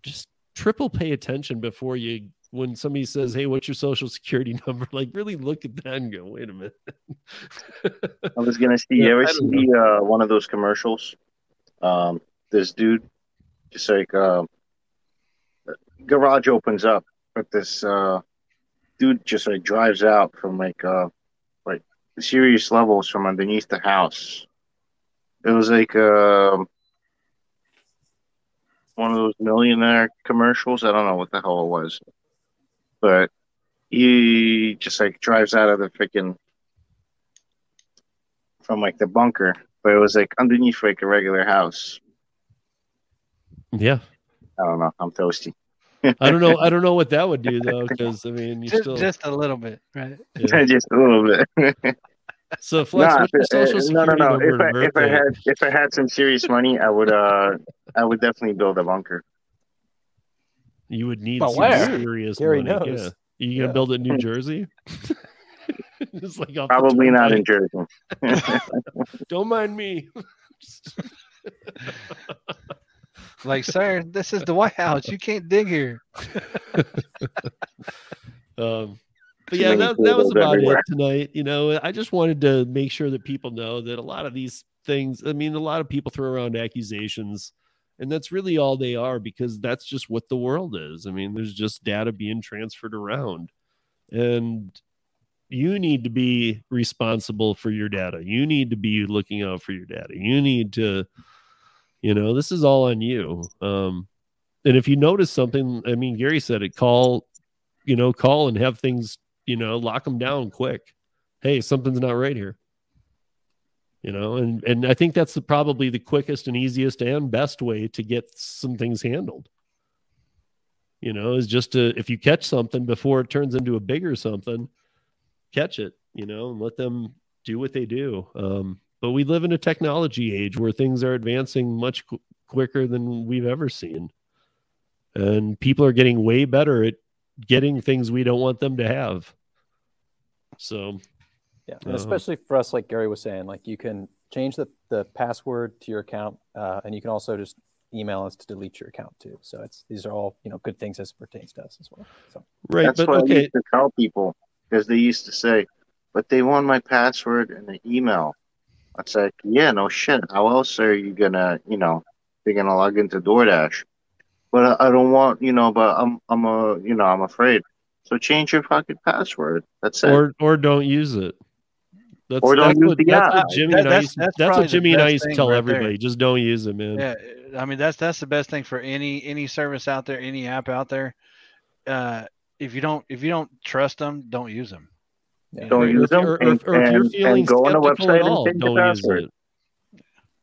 just triple pay attention before you when somebody says, "Hey, what's your social security number?" Like, really look at that and go, "Wait a minute." I was gonna see. Yeah, you ever see uh, one of those commercials? Um, this dude, just like uh, garage opens up, but this uh, dude just like drives out from like uh, like serious levels from underneath the house. It was like um one of those millionaire commercials. I don't know what the hell it was, but he just like drives out of the freaking from like the bunker, but it was like underneath like a regular house. Yeah, I don't know. I'm toasty. I don't know. I don't know what that would do though, because I mean, you just, still. just a little bit, right? yeah. Just a little bit. So, Flex, Nah, what's your if- social uh, no, security no, no. If I, if I had if I had some serious money, I would uh I would definitely build a bunker. You would need But some where? serious Gary money. knows. Yeah. You gonna Yeah. build it in New Jersey? Just like Probably not in. Jersey. Don't mind me. Like, sir, this is the White House. You can't dig here. um, but yeah, that, that was about everywhere. it tonight. You know, I just wanted to make sure that people know that a lot of these things, I mean, a lot of people throw around accusations, and that's really all they are because that's just what the world is. I mean, there's just data being transferred around. And you need to be responsible for your data. You need to be looking out for your data. You need to, you know, this is all on you. Um, and if you notice something, I mean, Gary said it, call, you know, call and have things, you know, lock them down quick. Hey, something's not right here. You know, and and I think that's the, probably the quickest and easiest and best way to get some things handled. You know, is just to if you catch something before it turns into a bigger something, catch it. You know, and let them do what they do. Um, but we live in a technology age where things are advancing much qu- quicker than we've ever seen, and people are getting way better at getting things we don't want them to have. So Yeah, and Uh-huh. especially for us, like Gary was saying, like you can change the, the password to your account, uh, and you can also just email us to delete your account too. So it's these are all you know good things as it pertains to us as well. So right, That's but what I used to tell people because they used to say, "But they want my password and the email." It's like, yeah, no shit. How else are you gonna, you know, you're gonna log into DoorDash? But I, I don't want, you know, but I'm, I'm a, you know, I'm afraid. So change your fucking password. That's it. or or don't use it. That's, Or don't that's, use what, the that's app. what Jimmy That- and I that's- used, that's that's, probably what Jimmy and I used to tell right everybody. Just don't use it, man. Yeah, I mean that's that's the best thing for any any service out there, any app out there. Uh, if you don't if you don't trust them, don't use them. Yeah. Don't use them or, and- or if you're and- feeling and go on the website at and all, change the password. it.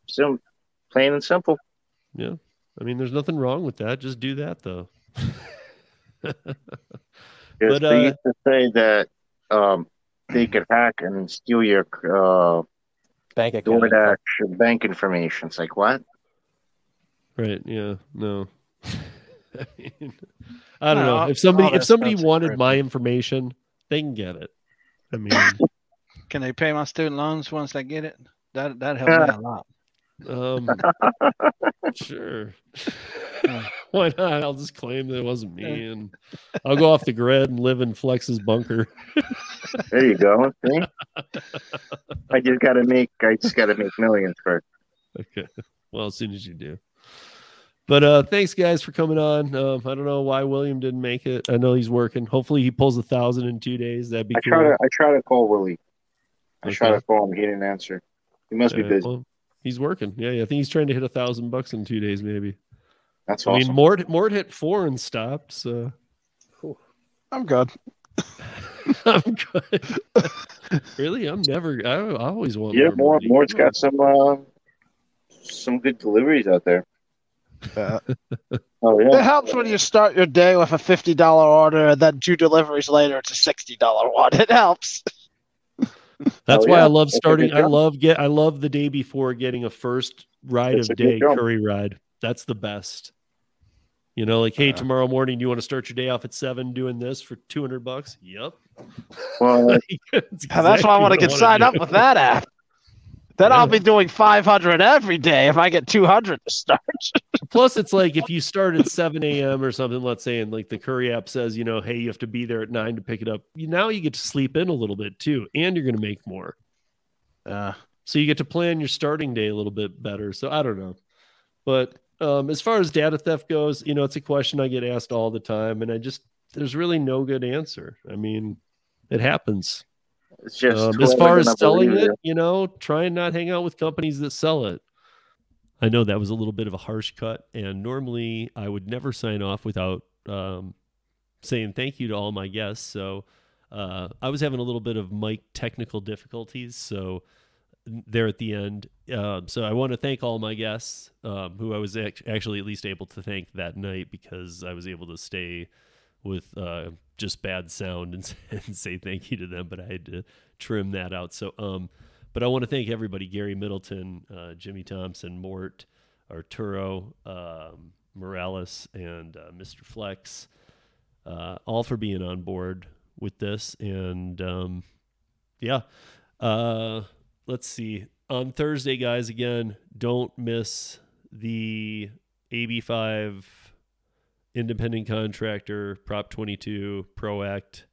Sim- plain and simple. Yeah. I mean, there's nothing wrong with that. Just do that, though. Because But, they uh, used to say that um, they could hack and steal your uh, Bank account. DoorDash bank information. It's like what? right. Yeah. No. I, mean, I don't No, know. If somebody if somebody wanted encrypted. my information, they can get it. I mean, Can they pay my student loans once they get it? That that helped me a lot. um, sure. Why not? I'll just claim that it wasn't me, and I'll go off the grid and live in Flex's bunker. There you go. See? I just got to make. I just got to make millions first. Okay. Well, as soon as you do. But uh thanks guys for coming on. Um, I don't know why William didn't make it. I know he's working. Hopefully he pulls a thousand in two days. That'd be I cool. try to. I try to call Willie. I try to call him. He didn't answer. He must be busy. well, he's working. Yeah, yeah, I think he's trying to hit a thousand bucks in two days, maybe. That's I awesome. I mean, Mort Mort hit four and stopped. So I'm good. I'm good. really, I'm never. I, I always want. yeah, more more. money. Mort's got some. Uh, some good deliveries out there. Yeah. Oh It helps when you start your day with a fifty dollar order and then two deliveries later it's a sixty dollar one. It helps. That's Oh, why yeah. I love starting. I love get. I love the day before getting a first ride That's of day Curri ride. That's the best. You know, like, hey, Yeah. tomorrow morning, you want to start your day off at seven doing this for two hundred bucks? Yep. Well, That's Yeah, that's why I want to get signed up with that app. Then I'll be doing five hundred every day if I get two hundred to start. Plus, it's like if you start at 7 a.m. or something, let's say, and like the Curri app says, you know, hey, you have to be there at nine to pick it up. You, now you get to sleep in a little bit too, and you're going to make more. Uh, So you get to plan your starting day a little bit better. So I don't know. But um, as far as data theft goes, you know, it's a question I get asked all the time, and I just, there's really no good answer. I mean, it happens. It's just Um, as far as selling it, you know, try and not hang out with companies that sell it. I know that was a little bit of a harsh cut, and normally I would never sign off without um, saying thank you to all my guests. So uh, I was having a little bit of mic technical difficulties, so there at the end. Um, so I want to thank all my guests, um, who I was act- actually at least able to thank that night because I was able to stay with uh, just bad sound and, and say thank you to them, but I had to trim that out. So, um, but I want to thank everybody: Gary Middleton, uh, Jimmy Thompson, Mort, Arturo, um, Morales, and uh, Mr. Flex, uh, all for being on board with this. And um, yeah, uh, let's see. On Thursday, guys, again, don't miss the AB5 independent contractor Prop 22 ProAct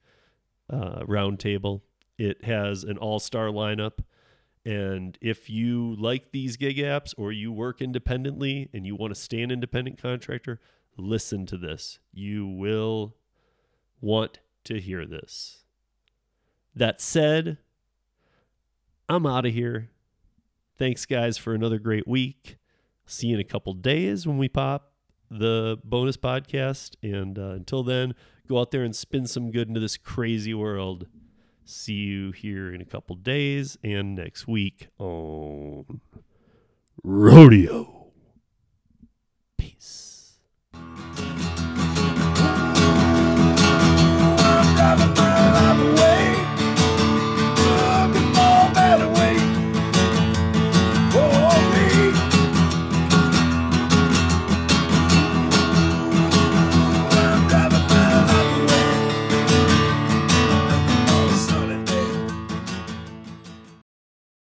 uh, roundtable. It has an all star lineup. And if you like these gig apps or you work independently and you want to stay an independent contractor, listen to this. You will want to hear this. That said, I'm out of here. Thanks, guys, for another great week. See you in a couple days when we pop the bonus podcast. And uh, until then, go out there and spin some good into this crazy world. See you here in a couple days and next week on Rodeo. Peace.